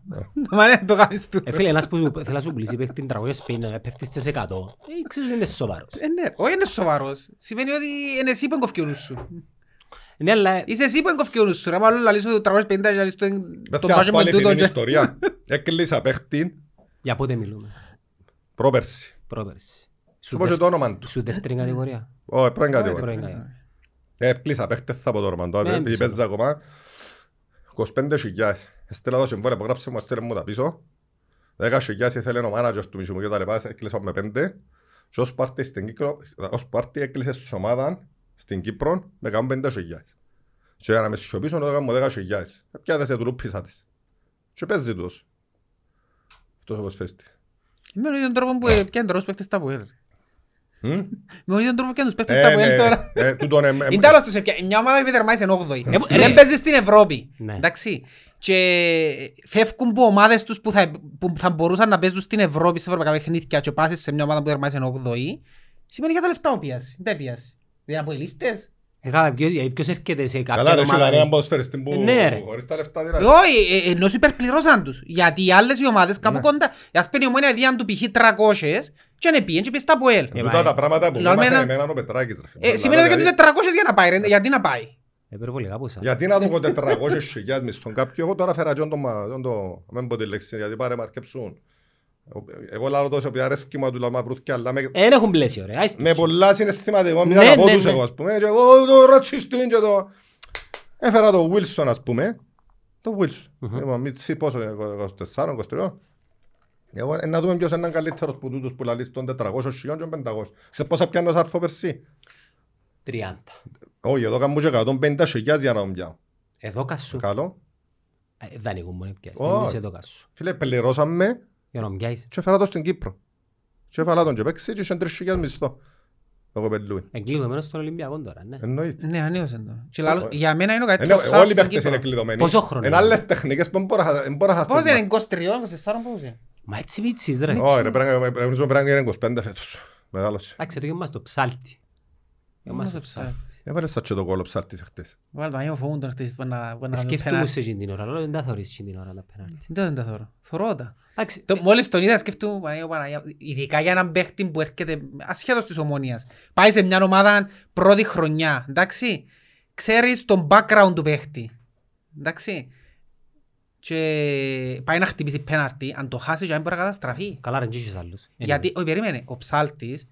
Μα ναι, το κάνεις του. Ε, φίλε, ένας που θέλει να σου πουλήσει παίχτη 350, πέφτεις στις 100. Ε, ξέρεις ότι είναι σοβαρός. Ε, ναι, όχι είναι σοβαρός. Σημαίνει ότι είναι εσύ που εγκοφκεί ο νους σου. Ναι, αλλά Είσαι εσύ που εγκοφκεί ο νους σου. Ρε, μάλλον λαλείς ότι 350 και λαλείς το- τον Παιδιά, ας πάζε πω με αληθινή τούτον και- ιστορία. Έκλεισα παίχτη για πότε μιλούμε; πρόπερση. Πρόπερση. Σου πω και το όνομα του. Σου δεύτερη κατηγορία. Όχι, πριν κάτι. Πρώην κατηγορία. Έκλεισα παίχτη θα πω το όνομα του, Ναι, επειδή μισό. παίζα ακόμα. 25.000. Έστειλα το συμβόλαιο, απογράψε μου, έστειλε μου τα πίσω. 10.000 ήθελε ο μάνατζερς του μισού μου και τα λοιπά, έκλεισα με 5. Και ως πάρτι στην Κύπρο, ως πάρτι έκλεισε στην ομάδα στην Κύπρο με 150.000. Και για να με σιωπήσω να το κάνω 10.000. Πιάτε σε τουλούπισα της. Και παίζει τους. Αυτός ο ποσφαίστης. Με τον ίδιος τρόπος που πιάνει τώρα τους παίχτες στα ΠΟΕΛ. Μμ; Με τον ίδιος τρόπος που πιάνει τους παίχτες Ε, στα ναι, ΠΟΕΛ τώρα. ε, τούτον, ε, ε, Είναι τέλος τους έπια. Μια ομάδα που τερμάτισε 8η. Ε, ε, Δεν ε, παίζεις στην Ευρώπη. Ναι. Εντάξει. Και φεύγουν από ομάδες τους που θα, που θα μπορούσαν να παίζουν στην Ευρώπη σε ευρωπαϊκά παιχνίδια και πάσεις σε μια ομάδα που τερμάτισε 8η. Σημαίνει για τα λεφτά ο πιάσει. Δεν πιάσει. Δεν είναι από οι λίστες. Ε, καλά, ποιος, γιατί ποιος έρχεται σε κάποια Καλά ρε, έχει ομάδα. κανέναν ποδοσφαιριστή που Ε, ναι, ρε. χωρίς τα λεφτά Ε, δηλαδή. Όχι, ε, ενώ σου υπερπληρώσαν τους. Γιατί οι άλλες οι ομάδες κάπου Ναι. κοντά. Ας πούμε η ομόνια δίαν του π.χ. 300 και είναι πήγαινε και πήγε στα ΑΠΟΕΛ. Ε, Τούτα μα, τα πράγματα που Λέω, μάθανε εμένα- εμένα ο Πετράκης ρε. Ε, Σημαίνει ότι και Δηλαδή, τους 400 για να πάει. ρε. Γιατί να πάει; Υπερβολικά πόσα. Γιατί να δω 400 χιλιάδες μισθόν κάποιου, εγώ τώρα φέρα και το, μα- τον το, μην πω τη λέξη, γιατί πάρε με αρκεψούν. Εγώ λάρω τόσο πια αρέσκει μου του λαμά προύθκια, αλλά με, Ε, Δεν έχουν πλαίσιο ρε. άιστο. με πολλά συναισθηματικό, Ναι, μην να πω ναι, τους ναι. εγώ, ας πούμε, και εγώ το ρατσιστή και το... Έφερα το Wilson, ας πούμε, το Wilson. Μμμ. Λοιπόν, Μίτσι πόσο είναι, 24, 23. Εγώ ε, να δούμε ποιος είναι καλύτερος που τούτους που λαλείς των 400 χιλιών και των 500. Ξέρεις πόσα πιάνω ως άρφο περσί. 30. Όχι, εδώ κάνουμε και 150 χιλιάδες για να τον πιάω. Εδώ κασού. Καλό. Ε, Δανεικό μου είναι πιάσει. Όχι. Εμείς εδώ κασού. Φίλε, πληρώσαμε Για να μου πιάσεις. και έφερα το στην Κύπρο. Και έφερα τον και παίξει και είχε 3.000 μισθό. Εγώ πελούι. Εγκλείδωμένος στον Ολυμπιακό τώρα, ναι. Εννοείται. Ναι, ανοίγωσε το. Και λαλό- Ε, Για μένα είναι ο Είναι- καλύτερος Όλοι χαφ οι στην παίχτες Κύπρο. είναι κλειδωμένοι. Πόσο χρόνο Είναι είναι; άλλες τεχνικές που δεν μπορώ να- δεν μπορώ να Πώς χαστείς. είναι, 23, 24, πώς είναι; Μα έτσι μίτσις ρε. Όχι, ρε, πρέπει να- πρέπει να- πρέπει να είναι 25 φέτος. Μεγάλος. Εντάξει, το γεμάς το ψάλτη. Γεμάς το ψάλτη. Έβαλες σαν και το κόλλο ψάρτης χτες. Βάλε το άγιο φοβούν τον χτες που να που να Σκέφτομαι πέναλτι. σε εκείνη την ώρα, αλλά δεν τα θωρείς εκείνη την ώρα να πέναλτι. Δεν δεν τα θωρώ. Θωρώ τα. Εντάξει, Το- Μόλις τον είδα σκέφτομαι, Παναγία, Παναγία, ειδικά για έναν παίχτη που έρχεται ασχέτως της ομονίας. Πάει σε μια ομάδα πρώτη χρονιά, εντάξει. Ξέρεις τον background του παίχτη, εντάξει. Και πάει να χτυπήσει πέναρτη, αν το χάσεις και δεν μπορεί να καταστραφεί. καλά ρε, τζίχεις άλλους. Γιατί, όχι περίμενε, ο ψάλτης,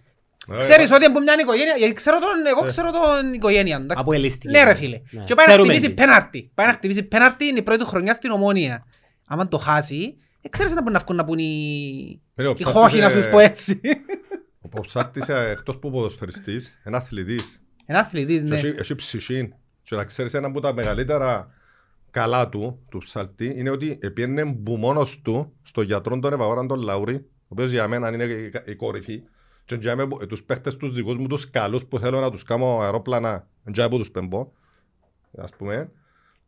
Ε, ξέρεις ότι από μια οικογένεια, γιατί ξέρω τον, εγώ ξέρω τον οικογένεια, του, εντάξει. Από ελίστικη. Ναι ρε φίλε. Ναι. Και πάει να Ξέρουμε χτυπήσει τι. πέναρτη. Πάει να χτυπήσει πέναρτη, είναι η πρώτη του χρονιά στην ομόνια. Άμα το χάσει, ε, ξέρεις να μπορεί να βγουν να πούν οι... Ρε, ο Οι ψάρτης χώχοι να είναι- σου πω έτσι. Ο ψάρτης, ε, εκτός που ποδοσφαιριστής, είναι αθλητής. Ένα αθλητής, Και ναι. έχει- Έχει ψυχή. Και να ξέρεις ένα από τα μεγαλύτερα καλά του, του ψαλτή, είναι ότι επίενε που μόνος του στο γιατρό τον Ευαγόραν τον Λαούρη, ο οποίος για μένα είναι η, η κορυφή, και για μένα, ε, τους παίχτες τους δικούς μου, τους καλούς που θέλω να τους κάνω αερόπλανα, για που τους πεμπώ, ας πούμε,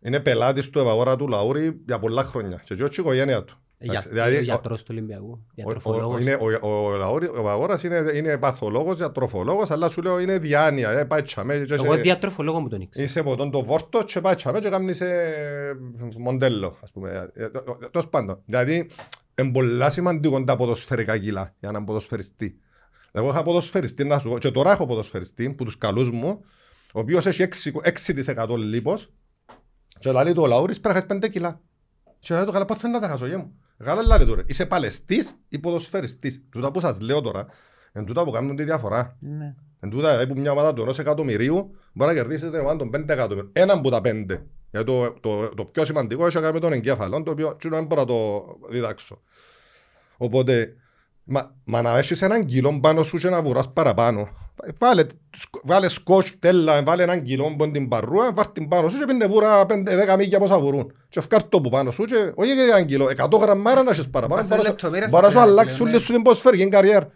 είναι πελάτης του Ευαγόρα του Λαούρη για πολλά χρόνια. Και όχι η οικογένεια του. Για- Εντάξει, δηλαδή, ο ο- γιατρός του Ολυμπιακού. ο- ο- Διατροφολόγος. είναι- ο- ο Λαούρη- Ο Ευαγόρας είναι, είναι παθολόγος, διατροφολόγος, αλλά σου λέω είναι διάνοια. Ε, πάει τσαμέ, και- Εγώ διατροφολόγο μου τον ήξερα. Είσαι από τον το βόρτο και πάει τσαμέ και κάνεις ε, μοντέλο, ας πούμε. Ε, ε, ε, Τέλος πάντων. Δηλαδή, είναι πολλά σημαντικό τα ποδοσφαιρικά κιλά για έναν ποδοσφαιριστή. Εγώ είχα ποδοσφαιριστή, να σου πω, και τώρα έχω ποδοσφαιριστή που τους καλούς μου, ο οποίος έχει 6, 6% λίπος και λέει του ο Λαούρης πρέπει να χάσεις 5 κιλά. Και λέει του καλά πώς θέλει να τα χάσω γε μου. Καλά λέει του ρε, είσαι παλαιστής ή ποδοσφαιριστής. Τούτα που σας λέω τώρα, είναι τούτα που κάνουν τη διαφορά. Ναι. Εν τούτα, δηλαδή που μια ομάδα του ενός εκατομμυρίου μπορεί να κερδίσει την ομάδα των πέντε εκατομμυρίων. Έναν από τα πέντε. Γιατί το, το, το πιο σημαντικό έχει να κάνει με τον εγκέφαλο, το οποίο τι δεν μπορώ να το διδάξω. Οπότε, μα, μα να έχεις έναν κιλό πάνω σου και να βουράς παραπάνω. Βάλε, σκ- βάλε σκοτch, τέλα, βάλε έναν κιλό που είναι την παρούα, βάρ την πάνω σου και πίνε βούρα 5-10 μίλια πόσα βουρούν. Και ευκάρ το που πάνω σου και όχι για έναν κιλό, 100 γραμμάρα να έχεις παραπάνω. Πας σε Μπορείς να σου- λεπτομέρειες Μπορείς να σου πλέον, αλλάξεις πλέον, όλη ναι. σου την ποδοσφαιρική καριέρα.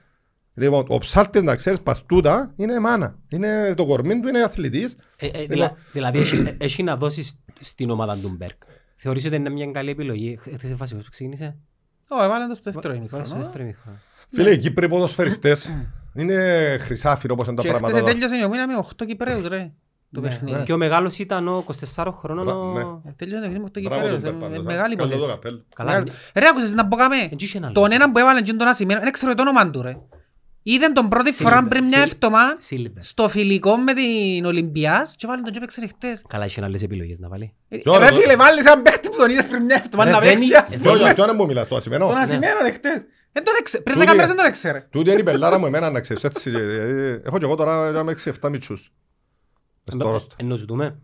Λοιπόν, ο ψάλτης να ξέρεις παστούτα είναι μάνα. Είναι το κορμί του, είναι αθλητής. Ε, ε, δηλα- Δηλαδή, έχει- ε, έχει να δώσεις στην ομάδα του Μπέρκ. Θεωρείς ότι είναι μια καλή επιλογή; Χθες είναι βασικός που ξεκίνησε. Ω, έβαλε το στο δεύτερο Βάλε στο ημίχρονο. Δεύτερο ημίχρονο. Φίλε, οι Κύπροι ποδοσφαιριστές είναι χρυσάφυρο όπως είναι τα Και χτες πράγματα. τώρα. τέλειωσε η ομίνα με 8 Κυπρέους ρε. Το Ναι, παιχνίδι. Και ο μεγάλος ήταν ο 24 χρονών. ο- Ναι. Ε, Τέλειωσε το παιχνίδι με 8 Μπράβο Κυπρέους. τον ε, Πέπα, με- το Μεγάλη Καλό το υπόθεση. καπέλο. Καλά, Μεγάλη- Ρε άκουσες να πω κάμε. εν τζίχεν άλλο. Τον έναν που έβαλε τζιν τον ασημένο, δεν ξέρω το όνομα του ρε. Είδαν τον πρώτη φορά Silver, πριν μια Sil- εβδομάδα Silver. στο φιλικό με την Ολυμπιάς και βάλε τον και έπαιξε χτες. Καλά, είχε άλλες επιλογές να βάλει. Ε, Τώρα, Ρε τώρα. φίλε βάλεις έναν παίχτη που τον είδες πριν μια εβδομάδα Ρε, να δεν παίξει είναι- ας δεν πούμε. Ποιο- για ποιον μου μιλάς, το ασημένο. Τον ασημένο ρε χτες. Δεν τον έξε- Πριν Τούτη- 10 μέρες δεν τον έξερε. Τούτη είναι η πελάρα μου εμένα να ξέρεις. έτσι, ε, ε, Έχω και εγώ τώρα για 6-7 μητσούς. Στο ρόστο. Ενώ ζητούμε.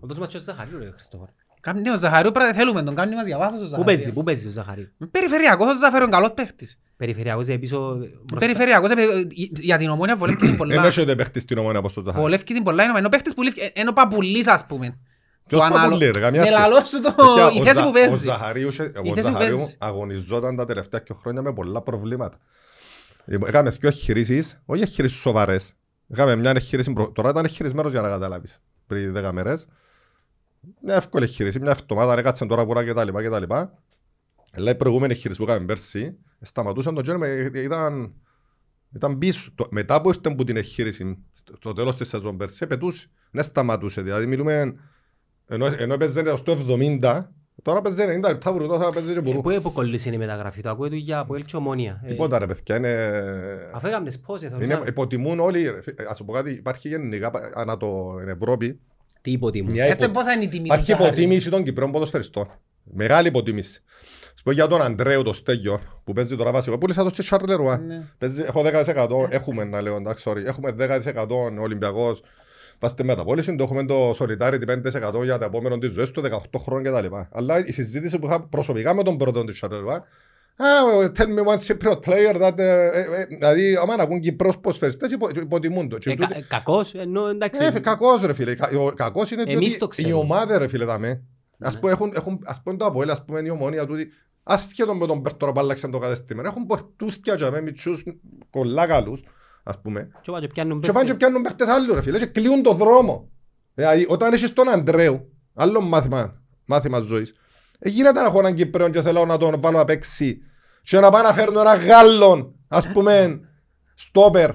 Ο δώσ' μας και ο Ζαχαρίου ρε Χριστόφορ. Κάμνει ο Ζαχαρίου πρέπει να θέλουμε τον, κάνει μας για βάθος ο Πού Ζαχαρίου. παίζει, πού παίζει ο Ζαχαρίου; Περιφερειακός ο Ζαχαρίου είναι καλός παίχτης. Περιφερειακός ε, πίσω μπροστά. Περιφερειακός ε, για την ομόνια βολεύει την πολλά. Δεν έχετε παίχτης στην ομόνια όπως το Ζαχάρη. Βολεύει την πολλά είναι ο παίχτης που λήφκει, είναι ο Παπουλής ας πούμε. Ποιος Το ανάλο- Παπουλή, ρε, καμιά Ναι, σχέση. λαλό σου το- Παιδιά, η ο θέση Ζα- που παίζει. Ο Ζαχαρίου, είχε- Η ο θέση που Ζαχαρίου παίζει. αγωνιζόταν τα τελευταία δύο χρόνια με πολλά προβλήματα. Λοιπόν, Έκαμε δύο εγχειρήσεις, όχι εγχειρήσεις σοβαρές. Έκαμε μια εγχείρηση, προ- τώρα ήταν εγχειρισμένος για να καταλάβεις, πριν δέκα μέρες. Μια εύκολη εγχείρηση, μια εβδομάδα έκατσαν τώρα βουρά και τα λοιπά και τα λοιπά. Αλλά η προηγούμενη εγχείρηση που έκαμε πέρσι, σταματούσαν το γένο, ήταν, ήταν πίσω. Το- μετά που ήρθε που την εγχείρηση, στο τέλος της σεζόν πέρσι, πετούσε. Δεν σταματούσε. Δηλαδή μιλούμε, ενώ, ενώ έπαιζε στο 70, τώρα παίζει 90 λεπτά βουρτό, θα παίζει και Ε, μπουρού. Πού υποκολλήσει είναι η μεταγραφή, το ακούω του για από έλτσι ομόνια. Ε, Τίποτα ρε παιδιά, είναι... Αφού έκαμε πόσες, θα είναι ρωτάω. υποτιμούν όλοι, ρε φι- ας σου πω κάτι, υπάρχει γενικά πα- ανά το εν Ευρώπη, Τι υποτιμούν; μια Έστε υπο- πόσα είναι η τιμή του υπάρχει Ζαχαρίου. υποτίμηση των Κυπρέων ποδοσφαιριστών. Μεγάλη υποτίμηση. Σου πω για τον Αντρέου το Στέγιο που παίζει τώρα βασικό. Πούλησα το στη Σαρλερουά. Ναι. Παίζει, έχω 10%, έχουμε να λέω, εντάξει, sorry, έχουμε 10% Ολυμπιακός. Πάστε μεταπόληση, το έχουμε το Solidarity 5% για το επόμενο της ζωής του, 18 χρόνια κτλ. Αλλά η συζήτηση που είχα προσωπικά με τον πρώτο της Σαρλερουά, Ah, tell me one Cypriot player that... ε, ε, ε, Δηλαδή, άμα να ακούν Κυπρός ποσφαιριστές, υπο- υποτιμούν το. Και Ε, τούτοι- κα- Κακός, ενώ εντάξει. ε, φε- κακός ρε φίλε. Κα- ο Κακός είναι Εμείς το ότι η ξέρουμε. ομάδα ρε φίλε δαμε. Ας πούμε έχουν, έχουν, ας πούμε το Αποέλ, ας πούμε η ομόνια τούτη. Ασχέτον με τον Μπέρτορα που άλλαξαν το κατεστημένο. Έχουν πορτούθκια και με μητσούς κολλά καλούς, ας πούμε. Και πάνε και πιάνουν Και πάνε και παίχτες. πιάνουν παίχτες άλλους ρε φίλε και κλείουν το δρόμο. Δηλαδή όταν έχεις τον Αντρέου, άλλο μάθημα, μάθημα ζωής, ε, γίνεται να έχω έναν Κυπρέο και θέλω να τον βάλω να παίξει και να πάω να φέρνω έναν Γάλλον, ας πούμε, στόπερ,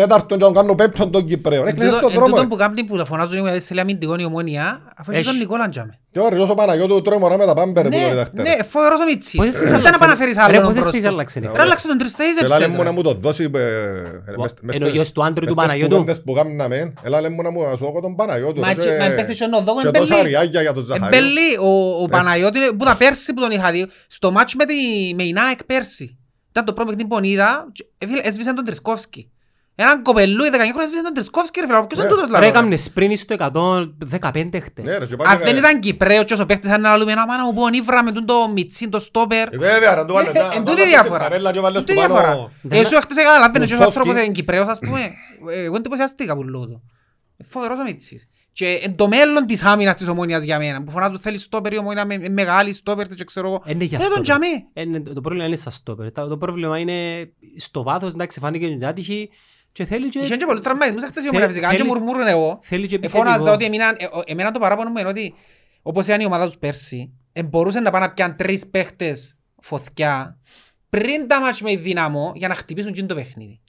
τέταρτον και να τον κάνω πέμπτον τον Κυπρέο. Εν Έκλεισες τούτο- τον εν δρόμο. τούτον ρε. που κάνουν που τα φωνάζουν οι σε αμυντικών η ομόνια, αφού έχει Έχει. τον Νικόλα Τζάμε. Και ωραία, όσο Παναγιώτου τρώει μωρά με τα πάμπερ που τον Ναι, διδαχτέρα. ναι, φοβερός ο Μίτσης. Πόσες θέσεις Δεν να άλλαξε- πάνε να φέρεις Ρε, άλλον πόσες μπροστά. θέσεις άλλαξε, ναι. Ναι. Ρε, άλλαξε τον τρεις θέσεις, Και έλα λέμε έψες, να ρε. μου το δώσει ε, μες- μες Ενώ ο στο- γιος του άντρου του μες στις Παναγιώτου. κουβέντες που κάναμε, έλα λέμε να μου να σου δω τον Παναγιώτου. Μα ρε, και- και- μα εμπαίχτης και ο Νοδόγου Και εμπέλει. τόσα ριάκια για τον Ζαχαρίου. Εμπέλη, ο, ο Παναγιώτης που τα πέρσι που τον είχα δει, στο μάτς με τη με η ΝΑΕΚ πέρσι. Ήταν το πρώτο παιχνίδι που τον είδα, και, ε, φίλε, έσβησαν τον Τρισκόφσκι. Έναν κοπελούι 19 χρόνια έσβησαν τον Τρισκόφσκι ρε φίλε, ποιος είναι Ναι. τούτος Ρε, λαλό. έκαμνες σπριν στο 115 χτες. Ναι, ρε, και πάνε Αν και- δεν ήταν Κυπρέο και όσο παίχτης αν να λαλούμε ένα μάνα μου που ονίβρα με τον το Μιτσίν, το στόπερ. Ε, Βέβαια, ρε, το βάλε, Ε, να- εν να τούτη βάλεις διαφορά. τη φανέλα και βάλες Τούτη του πάνω- διαφορά. Δεν- Εσύ έχτες καταλαβαίνεις και ο Μουτσόφσκι. άνθρωπος είναι Κυπρέος ας πούμε. Ε, Εγώ εντυπωσιαστήκα που λέω το. Ε, Φοβερός ο Μίτσης. Και εν το μέλλον της άμυνας της ομόνιας για μένα. Που φωνάζουν θέλει στόπερ η ομόνια με με μεγάλη στόπερ και ξέρω εγώ. Είναι για Ε, τον στόπερ. τζαμί. Ε, ναι, Το πρόβλημα είναι στα στόπερ. Τα- Το πρόβλημα είναι στο βάθος, εντάξει, φάνηκε και άτυχη και θέλει και... Είχαν και πολλούς τραυματισμούς χτες η ομόνια Θέλει- φυσικά. Και θέλει- μουρμούρουν εγώ. Θέλει και Ε, Φώναζα επιθετικό. ότι εμείναν- ε, ο- εμένα το παράπονο μου είναι ότι όπως ήταν η ομάδα τους πέρσι, ε, μπορούσαν να πάνε να πιάνουν τρεις παίχτες φωθκιά πριν τα μάτς με δύναμο για να χτυπήσουν και το παιχνίδι.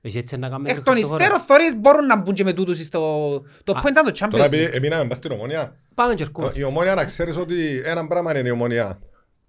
Εσύ έτσι να κάνουμε... Εκ των υστέρων θωρείς μπορούν να μπουν και με τούτους στο... Το Α, point ήταν το Τώρα Champions επειδή League. εμείναμε πας στην ομόνια, Πάμε και ερχόμαστε. η ομόνια να ξέρεις ότι ένα πράγμα είναι η ομόνια.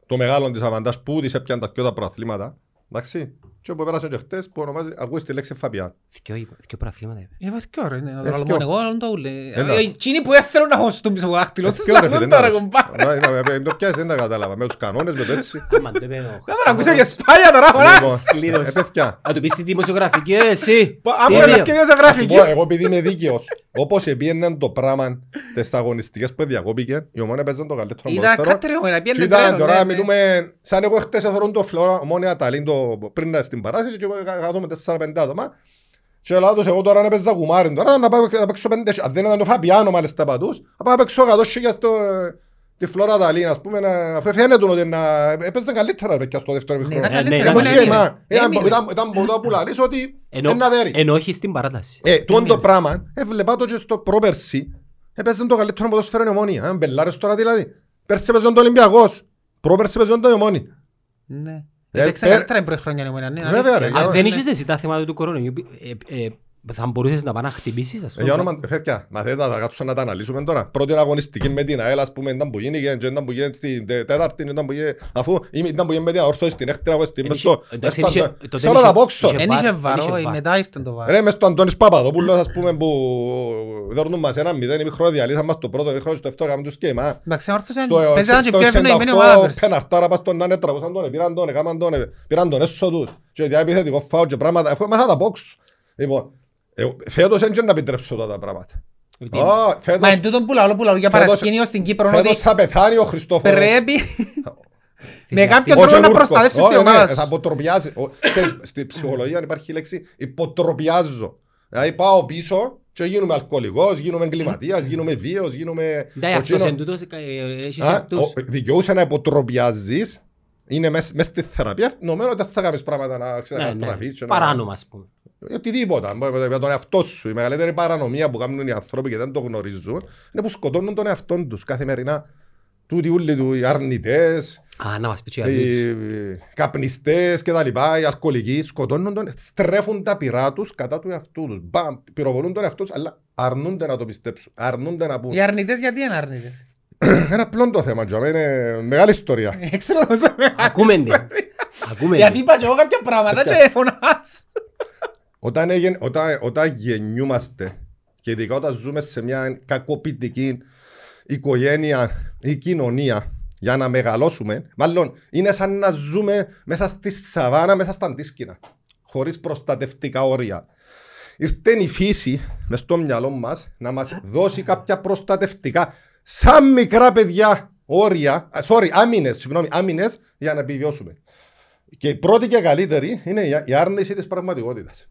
Το μεγάλο της αβαντάς που της έπιαν τα πιο τα προαθλήματα. Εντάξει. Και που πέρασε και χτες που ονομάζει, ακούεις τη λέξη Φαπιάν. Δυο είπα- δυο πρωταθλήματα είπε. Ε, βαθκιό ρε, είναι, Ε, το θκυο. λαλμόν εγώ, δεν το ούλε. Έλα. Ε, Εκείνοι που έθελαν να χωστούν πίσω από το δάχτυλο, τους Εθκιό, ρε, λαλμόν φίλε, τώρα εντάξει. κομπάρε. Να, να, να, Το πιάσεις, δεν τα κατάλαβα. Με τους κανόνες, με το έτσι. Άμα το είπε ο Δεν τον Χριστόφορος. ακούσα και σπάγια τώρα, Λοιπόν, χωράς. Κλείδος. ε, παιδιά, Να του πεις τη δημοσιογραφική, ε, εσύ. Πα- Τι Άμα δύο. να και Θα σου γραφική. πω, εγώ επειδή είμαι δίκαιος, όπως επίεναν το πράγμα τις αγωνιστικές που διακόπηκε, η ομόνια παίζαν το καλύτερο Ήταν ποδόσφαιρο. κάτρι ομόνια, Και πιένε ήταν τρένο, τώρα ναι, ναι. μιλούμε, σαν εγώ χτες έθωρον το φλόρα ομόνια ταλίντο πριν να στην παράσταση και εγώ κάτω με 4-5 άτομα και λέω τους εγώ τώρα να παίζα κουμάρι τώρα να πάω να παίξω πέντε αν δεν ήταν το Φαπιάνο μάλιστα πατούς να πάω να παίξω 100 χιλιάς στο τη φλόρα ταλίν ας πούμε να αφού φαίνεται ότι να έπαιζαν καλύτερα παιδιά στο δεύτερο Ναι, μηχρόνο. ήταν Ε, ναι, καλύτερα, Όμως ναι, και ναι. μα, ήταν- Έμεινε. ήταν- ήταν ποτέ που λαλείς ότι Ενώ- ένα δέρει. Ενώ όχι στην παράταση. Ε, τούτο το Έμεινε. πράγμα, έβλεπα το και στο πρόπερσι, έπαιζαν το καλύτερο ποδοσφαίρο η ομόνια. Αν μπελάρες τώρα δηλαδή. Πέρσι έπαιζαν το Ολυμπιακός, πρόπερσι έπαιζαν το η ομόνια. Ναι. Ε, Έπαιξαν ε, καλύτερα η πρώτη χρονιά η ομόνια, ναι, Βέβαια, αλήθεια. ρε, Ε, για- Αν ναι. δεν είχες εσύ τα θέματα του κορονοϊού, ε, ε, θα μπορούσες να πάνε να χτυπήσεις, ας Ε, Για πούμε. όνομα, φέτια, μα θες να τα κάτσουμε να τα αναλύσουμε τώρα. Πρώτη αγωνιστική με την ΑΕΛ, ας πούμε, ήταν που γίνηκε, και ήταν που γίνεται στην τε- τέταρτη, ήταν που γίνεται, αφού ή- ήταν που γίνεται με την αόρθωση στην έκτη αγωνιστική, μες Είχε- στο- εντάξει, μες στο- είχε- τότε σε όλα είχε- τα πόξο. είχε- Εν βάρ, είχε εν βαρό, είχε ε, βάρ. μετά ήρθε το βάρ. Ρε, μες στο Αντώνης Παπαδόπουλος, ας πούμε, που δέρνουν μας ένα μηδέν, η μικρό διαλύσαν μας το πρώτο, η μικρό στο δεύτερο, κάνουν τους σκέμα. Εντάξει, όρθωσαν, Στο- παίζανε και στο πιο ευνοημένη 68 ομάδα πέρσι. πέναρτάρα πας στον Νάνε, τραβούσαν τον, πήραν τον, έκαναν τον, πήραν τον έσω τους. Και διά επιθετικό φάουλ και πράγματα, αφού μάθα τα πόξ. Λοιπόν, ε, φέτος δεν να επιτρέψω τώρα τα πράγματα. Γιατί- Α, Μα Φέτος εν τούτον που λαλώ που λαλώ για Φέτος- παρασκήνιο στην Κύπρο φέτος ότι θα πεθάνει ο Χριστόφορος. πρέπει με Θυσιαστής. κάποιον Ο τρόπο να Γεωργός. προστατεύσεις Όχι, την ναι, ομάδας σου. Θα αποτροπιάζει. Ο- ξέρεις, Στη ψυχολογία υπάρχει η λέξη υποτροπιάζω. Δηλαδή πάω πίσω και γίνομαι αλκοολικός, γίνομαι εγκληματίας, γίνομαι βίαιος, γίνομαι... Ναι, ο αυτός τσίνο- εν τούτος, ε, έχεις Α, αυτούς. ο- Δικαιούσε να υποτροπιάζεις, είναι μες μες στη θεραπεία, νομίζω ότι δεν θα κάνεις πράγματα να Ναι, ξαναστραφείς. ναι. και να- Παράνομα, ας πούμε. Οτιδήποτε, για τον εαυτό σου. Η μεγαλύτερη παρανομία που κάνουν οι άνθρωποι και δεν το γνωρίζουν είναι που σκοτώνουν τον εαυτό τους καθημερινά. Τούτοι όλοι του, οι αρνητές, Α, να μας πεις και οι οι καπνιστές και τα λοιπά, οι αλκοολικοί, σκοτώνουν τον, στρέφουν τα πειρά τους κατά του εαυτού τους. Μπαμ, πυροβολούν τον εαυτό τους, αλλά αρνούνται να το πιστέψουν, αρνούνται να πούν. Οι αρνητές γιατί είναι αρνητές; Ένα απλό το θέμα, Τζο, είναι μεγάλη ιστορία. Δεν ξέρω πόσο μεγάλη Ακούμε την. ιστορία. Ακούμε Γιατί την. είπα και εγώ κάποια πράγματα και φωνάς. Όταν, έγεν, όταν, όταν γεννιούμαστε και ειδικά όταν ζούμε σε μια κακοποιητική οικογένεια ή κοινωνία για να μεγαλώσουμε, μάλλον είναι σαν να ζούμε μέσα στη σαβάνα, μέσα στα αντίσκηνα, χωρίς προστατευτικά όρια. Ήρθε η φύση μες στο μυαλό μας να μας δώσει κάποια προστατευτικά, σαν μικρά παιδιά, όρια, α, sorry, άμυνες, συγγνώμη, άμυνες για να επιβιώσουμε. Και η πρώτη και καλύτερη είναι η- η άρνηση της πραγματικότητας.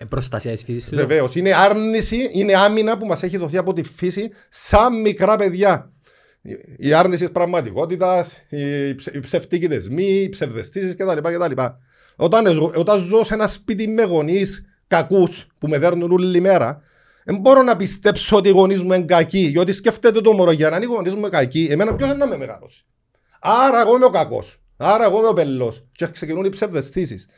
Ε, Προστασία της φύσης του. Βεβαίως. Είναι άρνηση, είναι άμυνα που μας έχει δοθεί από τη φύση σαν μικρά παιδιά. Η- Η άρνηση της πραγματικότητας, οι, ψε, οι ψευτικοί δεσμοί, οι ψευδεστήσεις κτλ. κτλ. Όταν, ζω- όταν ζω σε ένα σπίτι με γονείς κακούς που με δέρνουν όλη μέρα, δεν μπορώ να πιστέψω ότι οι γονείς μου είναι κακοί. Γιατί σκέφτεται το μωρό, για να είναι οι γονείς μου κακοί, εμένα ποιος είναι να με μεγαλώσει. Άρα εγώ είμαι ο κακός. Άρα εγώ είμαι ο πελός. Και ξεκινούν οι ψευδεστήσεις.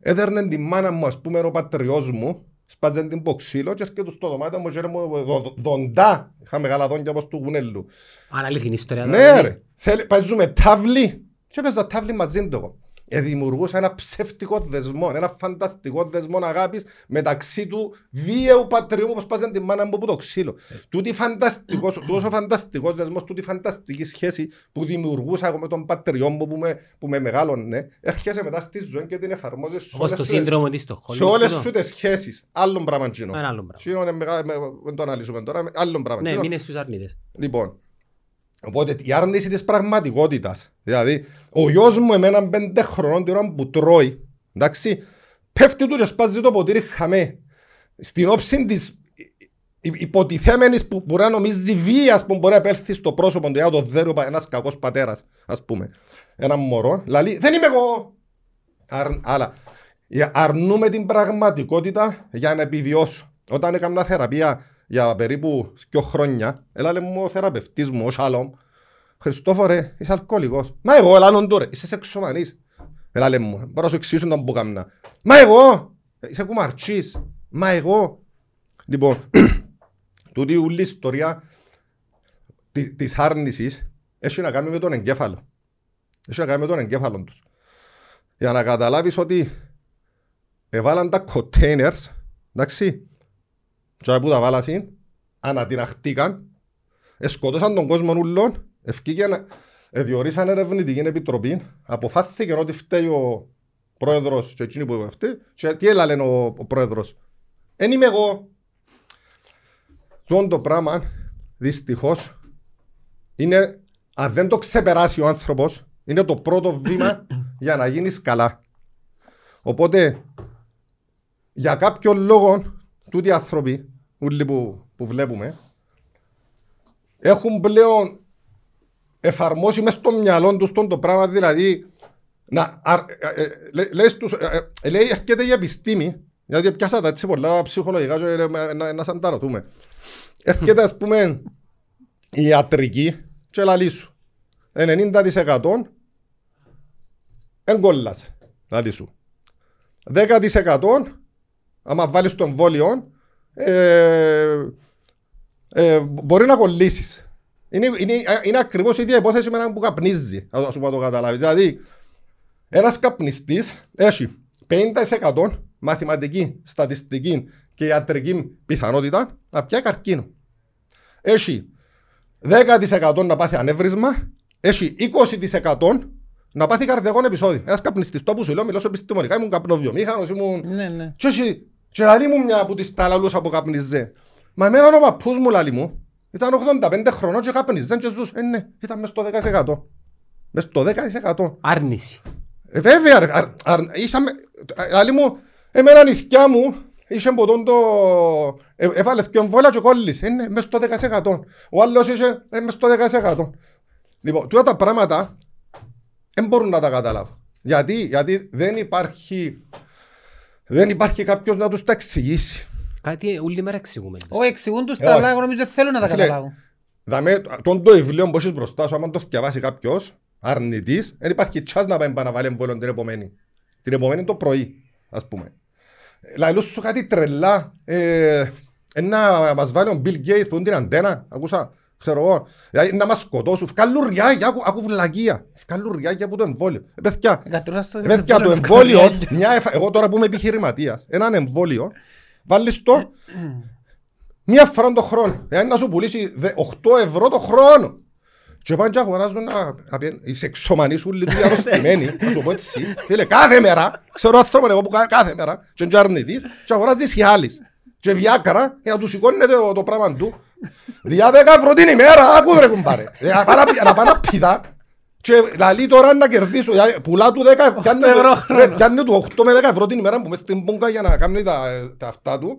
Έδερνε τη μάνα μου, ας πούμε, ο πατριός μου, σπάζεν την ποξύλο και έρχεται στο δωμάτιο μου και λέει μου δο- δοντά. Είχα μεγάλα δόντια όπως του γουνέλου. Αν αληθινή ιστορία. Ναι δηλαδή. ρε, θέλει, παίζουμε τάβλη. Και έπαιζα τάβλη μαζί του εγώ. Ε, δημιουργούσα ένα ψεύτικο δεσμό, ένα φανταστικό δεσμό αγάπης μεταξύ του βίαιου πατριού μου που σπάζαν τη μάνα μου από το ξύλο. Τούτη φανταστικός, τούτος ο φανταστικός δεσμός, τούτη φανταστική σχέση που δημιουργούσα εγώ με τον πατριό μου που με, που με μεγάλωνε, έρχεσαι μετά στη ζωή και την εφαρμόζεις σε Όπως όλες το σου τις- σύνδρομο της σε Στοκχόλμης. όλες τούτο. σου τις σχέσεις. Άλλον πράγμα γίνο. Ένα άλλο πράγμα. Γίνο είναι μεγάλο, με- δεν το αναλύσουμε τώρα, με- άλλον πράγμα. Ναι, Γίνο- μείνες στους αρνητές. Λοιπόν, οπότε η άρνηση της πραγματικότητας. Δηλαδή, ο γιος μου εμένα πέντε χρονών την ώρα που τρώει, εντάξει, πέφτει του και σπάζει το ποτήρι χαμέ. Στην όψη της υ- υποτιθέμενης που μπορεί να νομίζει βίας που μπορεί να επέλθει στο πρόσωπο του για το δέρο ένας κακός πατέρας, ας πούμε. Ένα μωρό, δηλαδή, δεν είμαι εγώ. Αρ, αλλά, ε, αρνούμε την πραγματικότητα για να επιβιώσω. Όταν έκανα θεραπεία για περίπου δύο χρόνια, έλα μου ο θεραπευτής μου, ο Σάλομ, Χριστόφορε, είσαι αλκοολικός. Μα εγώ, έλα νον τώρα, είσαι σεξομανής. Έλα λέει μου, μπορώ να σου εξηγήσω τον που κάμνα. Μα εγώ, είσαι κουμαρτσής. Μα εγώ. Λοιπόν, τούτη ούλη ιστορία τη- της άρνησης έχει να κάνει με τον εγκέφαλο. Έχει να κάνει με τον εγκέφαλο τους. Για να καταλάβεις ότι έβαλαν τα containers, εντάξει, και που τα βάλασαν, ανατιναχτήκαν, εσκοτώσαν τον κόσμο ούλων, ευκήκαν, διορίσαν ερευνητική επιτροπή, αποφάθηκε ότι φταίει ο πρόεδρος και εκείνοι που φταίει, και τι έλαλε ο, ο πρόεδρος. Εν είμαι εγώ. Τόν το πράγμα, δυστυχώς, είναι, αν δεν το ξεπεράσει ο άνθρωπος, είναι το πρώτο βήμα για να γίνεις καλά. Οπότε, για κάποιον λόγο, τούτοι οι άνθρωποι, όλοι που, που βλέπουμε, έχουν πλέον εφαρμόσει μες στο μυαλό τους τον το πράγμα, δηλαδή, να, α, ε, ε, λέ- λες τους, ε, ε, λέει, έρχεται η επιστήμη, γιατί πιάσα τα έτσι πολλά ψυχολογικά και ε, να, να, να σαν τα ρωτούμε. Έρχεται, ας πούμε, η ιατρική και λαλή σου. 90% εγκόλλας, λαλή σου. 10% άμα βάλεις το εμβόλιο ε, ε, μπορεί να κολλήσεις. Είναι, είναι, είναι ακριβώς η ίδια υπόθεση με έναν που καπνίζει, να σου πω να το καταλάβεις. Δηλαδή, ένας καπνιστής έχει 50% μαθηματική, στατιστική και ιατρική πιθανότητα να πιάει καρκίνο. Έχει 10% να πάθει ανέβρισμα, έχει 20% να πάθει καρδιακό επεισόδιο. Ένας καπνιστής, το που σου λέω, μιλώ σε επιστημονικά, ήμουν καπνοβιομήχανος, ήμουν... Ναι, ναι. Και έχει, και λαλεί μου μια από τις ταλαλούς που καπνιζέ. Μα εμένα ο παππούς μου λαλεί μου, ήταν 85 χρονών και καπνιζέ και ζούσε. Ε, ναι, ήταν μες στο 10%. Μες στο 10%. Άρνηση. Ε, βέβαια, ρε, αρ, αρ, ήσαμε, ε, λαλεί μου, εμένα η θκιά μου, είχε ποτόν το, ε, έβαλε δυο εμβόλια και κόλλησε. Ε, ναι, μες στο 10%. Ο άλλος είχε, ε, μες στο 10%. Λοιπόν, τούτα τα πράγματα δεν μπορούν να τα καταλάβουν. Γιατί, γιατί δεν υπάρχει, δεν υπάρχει κάποιος να τους τα εξηγήσει. Κάτι όλη μέρα εξηγούμε. Όχι, εξηγούν τους Ε, τα, όχι. αλλά εγώ νομίζω δεν θέλουν να τα Φίλε, καταλάβουν. Δαμε, τον το βιβλίο που έχεις μπροστά σου, άμα το διαβάσει κάποιος, αρνητής, δεν υπάρχει τσάς να πάει να βάλει εμβόλιο την επομένη. Την επομένη το πρωί, ας πούμε. Λαλούς σου κάτι τρελά, ε, να μας βάλει ο Bill Gates που είναι την αντένα, ακούσα, ξέρω εγώ, δηλαδή να μας σκοτώσουν, βγάλουν ριάγια, ακού, ακού βλακεία, βγάλουν ριάγια από το εμβόλιο. Ε, παιδιά, Κατουράς στο- ε, παιδιά, το εμβόλιο, μια, εφα- εγώ τώρα που είμαι επιχειρηματίας, έναν εμβόλιο, βάλεις το μία φορά το χρόνο. Δηλαδή να σου πουλήσει δε- 8 ευρώ το χρόνο. Και πάνε και αγοράζουν να, να πιέν- είσαι εξομανίσουν λίγο αρρωστημένοι, να σου πω έτσι. Φίλε, κάθε μέρα, ξέρω άνθρωπο εγώ που κα- κάθε μέρα, και είναι και αρνητής, και αγοράζει χιάλης. Και βιάκαρα, για να του σηκώνει το, το πράγμα του. Διά δέκα ευρώ την ημέρα, άκου ρε κουμπάρε. Ε, Να πάνε να- να πάνε να πηδά. Και λαλεί τώρα να κερδίσω, δηλαδή, πουλά του 10, πιάνει ευρώ του- ρε, πιάνει του 8 με 10 ευρώ την ημέρα που μες στην πούγκα για να κάνει τα, τα αυτά του.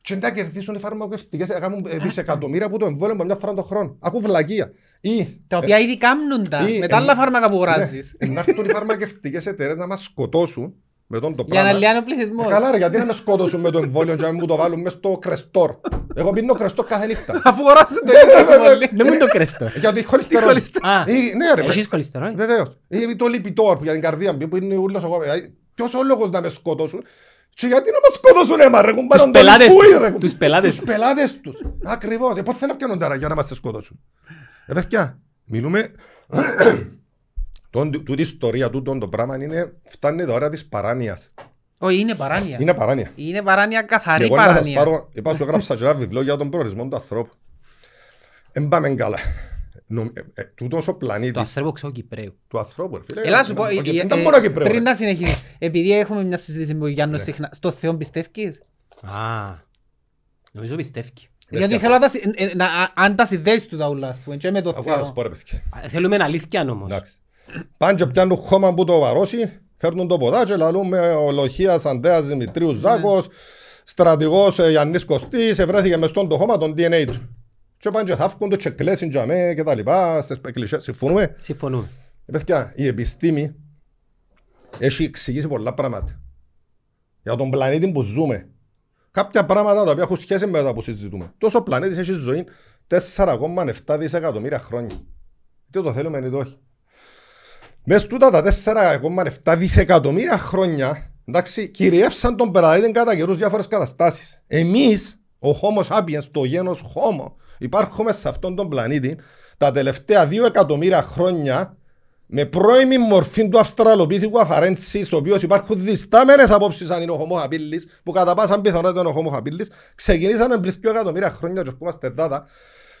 Και να κερδίσουν οι φαρμακευτικές, να κάνουν ε, δισεκατομμύρια από το εμβόλιο από μια φορά το χρόνο. Ακού βλακεία. Ή, Τα οποία ήδη κάνουν τα, ή- με τα ε, άλλα φάρμακα που αγοράζεις. ναι, να έρθουν οι φαρμακευτικές εταιρείες να μας σκοτώσουν με τον το Για να πράγμα. λιάνει ο Ε, πληθυσμός. Καλά ρε, γιατί να με σκότωσουν με το εμβόλιο και να μου το βάλουν μες στο κρεστόρ. Εγώ πίνω κρεστόρ κάθε νύχτα. Αφού αγοράζεις το Ναι, ίδιο ναι, τόσο ναι, πολύ. Δεν μου το κρέστο. Γιατί έχει χολυστερόλ. χολυστερόλ. Α, Ή- Ναι ρε, έχεις κολυστερόλ. βεβαίως. Ή το λιπιτόρ που για την καρδία μου που είναι ούλος εγώ. Δηλαδή, Ποιος ο λόγος να με σκότωσουν. Και γιατί να μας σκότωσουν έμα ρε, κουμπάρε Τους τον πελάτες φούι, τους. ρε, Τους πελάτες Τους τους. πελάτες τους. Ακριβώς. Ε, Πώς θα να πιάνουν τώρα για να μας σκότωσουν. Ε, παιδιά, μιλούμε... Τον- Τούτη ιστορία, τούτο το πράγμα είναι, φτάνει τα ώρα της παράνοιας. Όχι, είναι παράνοια. Είναι παράνοια. Είναι παράνοια Και καθαρή εγώ να σας παράνοια. πάρω, είπα σου έγραψα και ένα βιβλίο για τον προορισμό του ανθρώπου. Εν πάμε καλά. Νομ- ε, ε, Τούτος ο Το πλανήτης άθρεπο ξέρω Κυπρέου. του ανθρώπου, ρε φίλε. Ελά σου πω, Ο- ε, Δεν ε, μπορώ να Κυπρέο, πριν ρε. να συνεχίσεις, επειδή έχουμε μια συζήτηση με τον Γιάννο Ναι. συχνά, στο Θεό πιστεύεις; Α, νομίζω πιστεύει. Γιατί παιδιά. θέλω να τα συ- ε, ε, να- α- αν τα συνδέεις τους τα ούλα, ας πούμε, και με το Αφού να σας Θεό. πω, ρε παιδιά. Α, Θέλουμε αλήθεια όμως. Εντάξει. Πάνε και πιάνουν χώμα που το βαρώσει, φέρνουν το ποδά και λαλούν με ολοχίας Αντέας Δημητρίους Ζάκος, στρατηγός ε, Γιάννης Κωστής, ευρέθηκε μες στον το χώμα τον DNA του. Και πάνε και θαύκουν το και κλέσουν για μέ και τα λοιπά, στις εκκλησίες. Συμφωνούμε. Συμφωνούμε. Ε, Παιδιά, η επιστήμη έχει εξηγήσει πολλά πράγματα. Για τον πλανήτη που ζούμε. Κάποια πράγματα τα οποία έχουν σχέση με τα που συζητούμε. Τόσο ο πλανήτης έχει ζωή 4,7 δισεκατομμύρια χρόνια. Τι το θέλουμε, είναι το όχι. Μες τούτα τα 4,7 δισεκατομμύρια χρόνια, εντάξει, κυριεύσαν τον πλανήτη κατά καιρούς διάφορες καταστάσεις. Εμείς, ο Homo sapiens, το γένος Homo, υπάρχουμε σε αυτόν τον πλανήτη τα τελευταία 2 εκατομμύρια χρόνια με πρώιμη μορφή του αυστραλοπίθηκου αφαρένσης, στο οποίος υπάρχουν διστάμενες απόψεις αν είναι ο Homo habilis, που κατά πάσα πιθανότητα είναι ο Homo habilis, ξεκινήσαμε πριν 2 εκατομμύρια χρόνια και ερχόμαστε δάτα.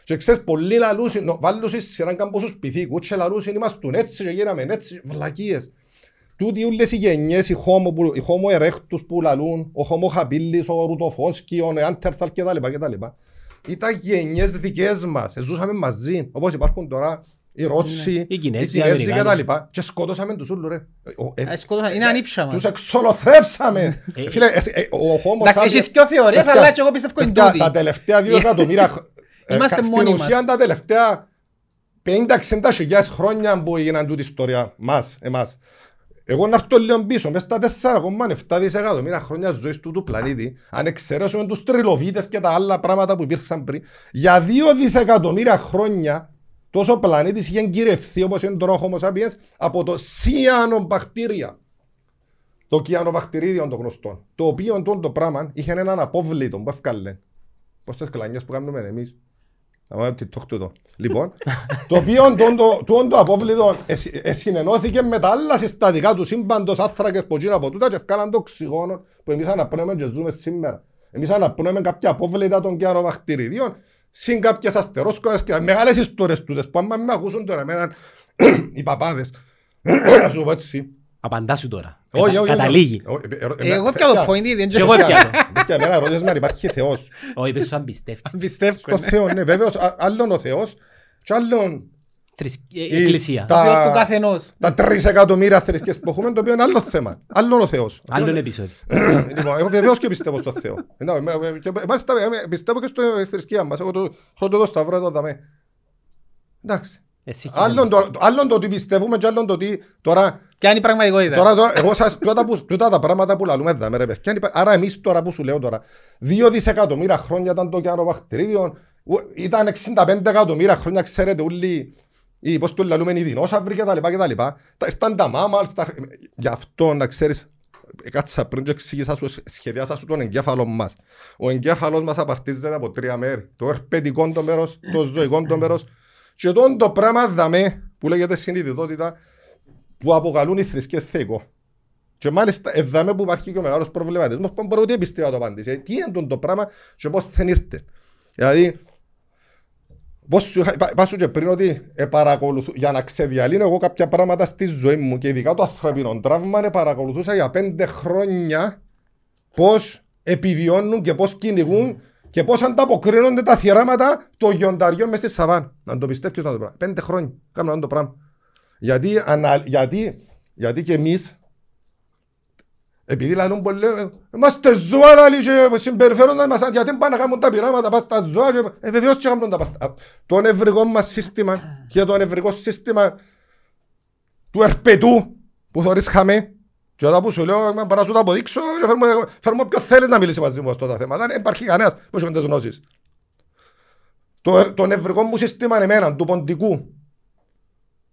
Και ξέρεις, πολλοί λαλούσιν, νο- βάλουν σε σειράν κάμποσους πυθίκους και λαλούσινήμαστον έτσι και γίναμε έτσι, βλακίες. Τούτοι όλες οι γενιές, οι Homo, που- οι Homo erectus που λαλούν, ο Homo habilis, ο Ρουτοφόνσκι, ο Neanderthal κτλ. κτλ. Ήταν γενιές δικές μας, Ε, ζούσαμε μαζί, όπως υπάρχουν τώρα οι Ρώσοι, Οι Κινέζοι, οι Κινέζοι Αμερικάνοι. κτλ. Και σκοτώσαμε τους όλους ρε. Ο- ε, Ε, σκότωσαν- Είναι ανήψα Τους μας. εξολοθρεύσαμε. Ε, Φίλε, εσύ- ε, ο Homo Εντάξει, sapiens- έχεις δυο θεωρίες, Παιδιά, αλλά και εγώ πιστεύω είναι παιδιά, τούτη. Τα τελευταία δύο εκατομμύρια χ- ε, Είμαστε κα- μόνοι Στην μας. ουσία τα τελευταία 50-60 χιλιάδες χρόνια που έγιναν τούτη ιστορία μας, εμάς. Εγώ να έρθω λίγο πίσω, μέσα στα 4,7 δισεκατομμύρια χρόνια ζωής του του πλανήτη, αν εξαιρέσουμε τους τριλοβίτες και τα άλλα πράγματα που υπήρξαν πριν, για 2 δισεκατομμύρια χρόνια τόσο ο πλανήτης είχε εγκυρευθεί όπως είναι τώρα ο Homo sapiens από το σιανοβακτήρια. Το κιανοβακτηρίδιο το γνωστό. Το οποίο το, το πράγμα είχε έναν απόβλητο που έφκαλε. Πώς τις κλανιές που κάνουμε εμείς. Θα βάλω TikTok τούτο. Λοιπόν, το οποίο το, το, το, το απόβλητο εσυ- εσυνενώθηκε με τα άλλα συστατικά του σύμπαντος άθρακες που γίνουν από τούτα και έφκαλαν το οξυγόνο που εμείς αναπνέουμε και ζούμε σήμερα. Εμείς αναπνέουμε κάποια απόβλητα των κιανοβακτηριδίων συν κάποιες αστερόσκορες και μεγάλες ιστορίες τούτες που άμα με ακούσουν τώρα εμένα οι παπάδες να σου πω έτσι Απαντά σου τώρα. όχι, Κατα- όχι, όχι. Καταλήγει. Όχι, ε, ε, Ε, Εγώ ε, πιάνω το παιδιά, point ήδη. Και εγώ πιάνω. παιδιά, εμένα ρώτησες με αν υπάρχει Θεός. Όχι, είπες σου αν πιστεύεις. Πιστεύω. Στο Θεό, ναι, βέβαιως, α- άλλον ο Θεός και άλλον Θρησκ- ε, η- Εκκλησία. τα- Θεός του καθενός. τα τρισεκατομμύρια θρησκείες που έχουμε, το οποίο είναι άλλο θέμα. Άλλον ο Θεός. Άλλον επεισόδιο. Λοιπόν, εγώ βεβαίως και πιστεύω στο Θεό. Εντάξει, με- με- και Μάλιστα, ε, πιστεύω και στη θρησκεία μας. Εγώ το χρώντο το σταυρό εδώ δαμέ. Εντάξει. Εσύ Άλλον το- Άλλον το ότι πιστεύουμε και άλλον το ότι τώρα Και αν η πραγματικότητα; Τώρα, τώρα, εγώ σας, τούτα, που, τούτα τα πράγματα που λαλούμε εδώ, ρε παιδιά, είναι υπα- άρα εμείς τώρα που σου λέω τώρα, δύο δισεκατομμύρια χρόνια ήταν το κιανοβακτηρίδιο, Ο- Ήταν 65 εκατομμύρια χρόνια, ξέρετε, όλοι οι, πώς το λαλούμε, οι δεινόσαυροι και τα λοιπά και τα λοιπά. Τα- Ήρθαν τα μάμαλς, τα... Γι' αυτό, να ξέρεις, ε, κάτσα πριν και εξήγησα σου, σχεδιάσα σου τον εγκέφαλο μας. Ο εγκέφαλος μας απαρτίζεται από τρία μέρη. Το ερπαιδικό το μέρος, το ζωικό το μέρος και τον το πράγμα δαμέ που λέγεται συνειδητότητα που αποκαλούν οι θρησκείες θεϊκό. Και μάλιστα εδάμε που υπάρχει και ο μεγάλος προβληματισμός που μπορεί ούτε η επιστήμη να το απαντήσει. Ε, Τι είναι τον το πράγμα και πώς δεν ήρθε. Δηλαδή, πώς σου είχα, είπα- είπα σου και πριν ότι ε, παρακολουθού, για να ξεδιαλύνω εγώ κάποια πράγματα στη ζωή μου και ειδικά το ανθρωπινό τραύμα ε, παρακολουθούσα για πέντε χρόνια πώς επιβιώνουν και πώς κυνηγούν και πώς ανταποκρίνονται τα θυράματα των γιονταριών μες στη σαβάνα. Να το πιστεύεις να το πράγμα. Πέντε χρόνια κάνουν αυτό το πράγμα. Γιατί, ανα, γιατί, γιατί και εμείς επειδή λαλούν πολλοί, ε, είμαστε ζώα λαλί και συμπεριφέρονταν μας, γιατί πάνε να κάνουν τα πειράματα, πας στα ζώα και... Ε, βεβαίως και κάνουν τα πας. Α, Το νευρικό μας σύστημα και το νευρικό σύστημα του ερπετού που θωρείς χαμέ και όταν που σου λέω, «Ε, μπορώ να σου το αποδείξω, και φέρνω, φέρνω ποιο θέλεις να μιλήσεις μαζί μου αυτό το θέμα. Δεν υπάρχει κανένας που έχεις τις γνώσεις. Το, το νευρικό μου σύστημα εμένα, του ποντικού,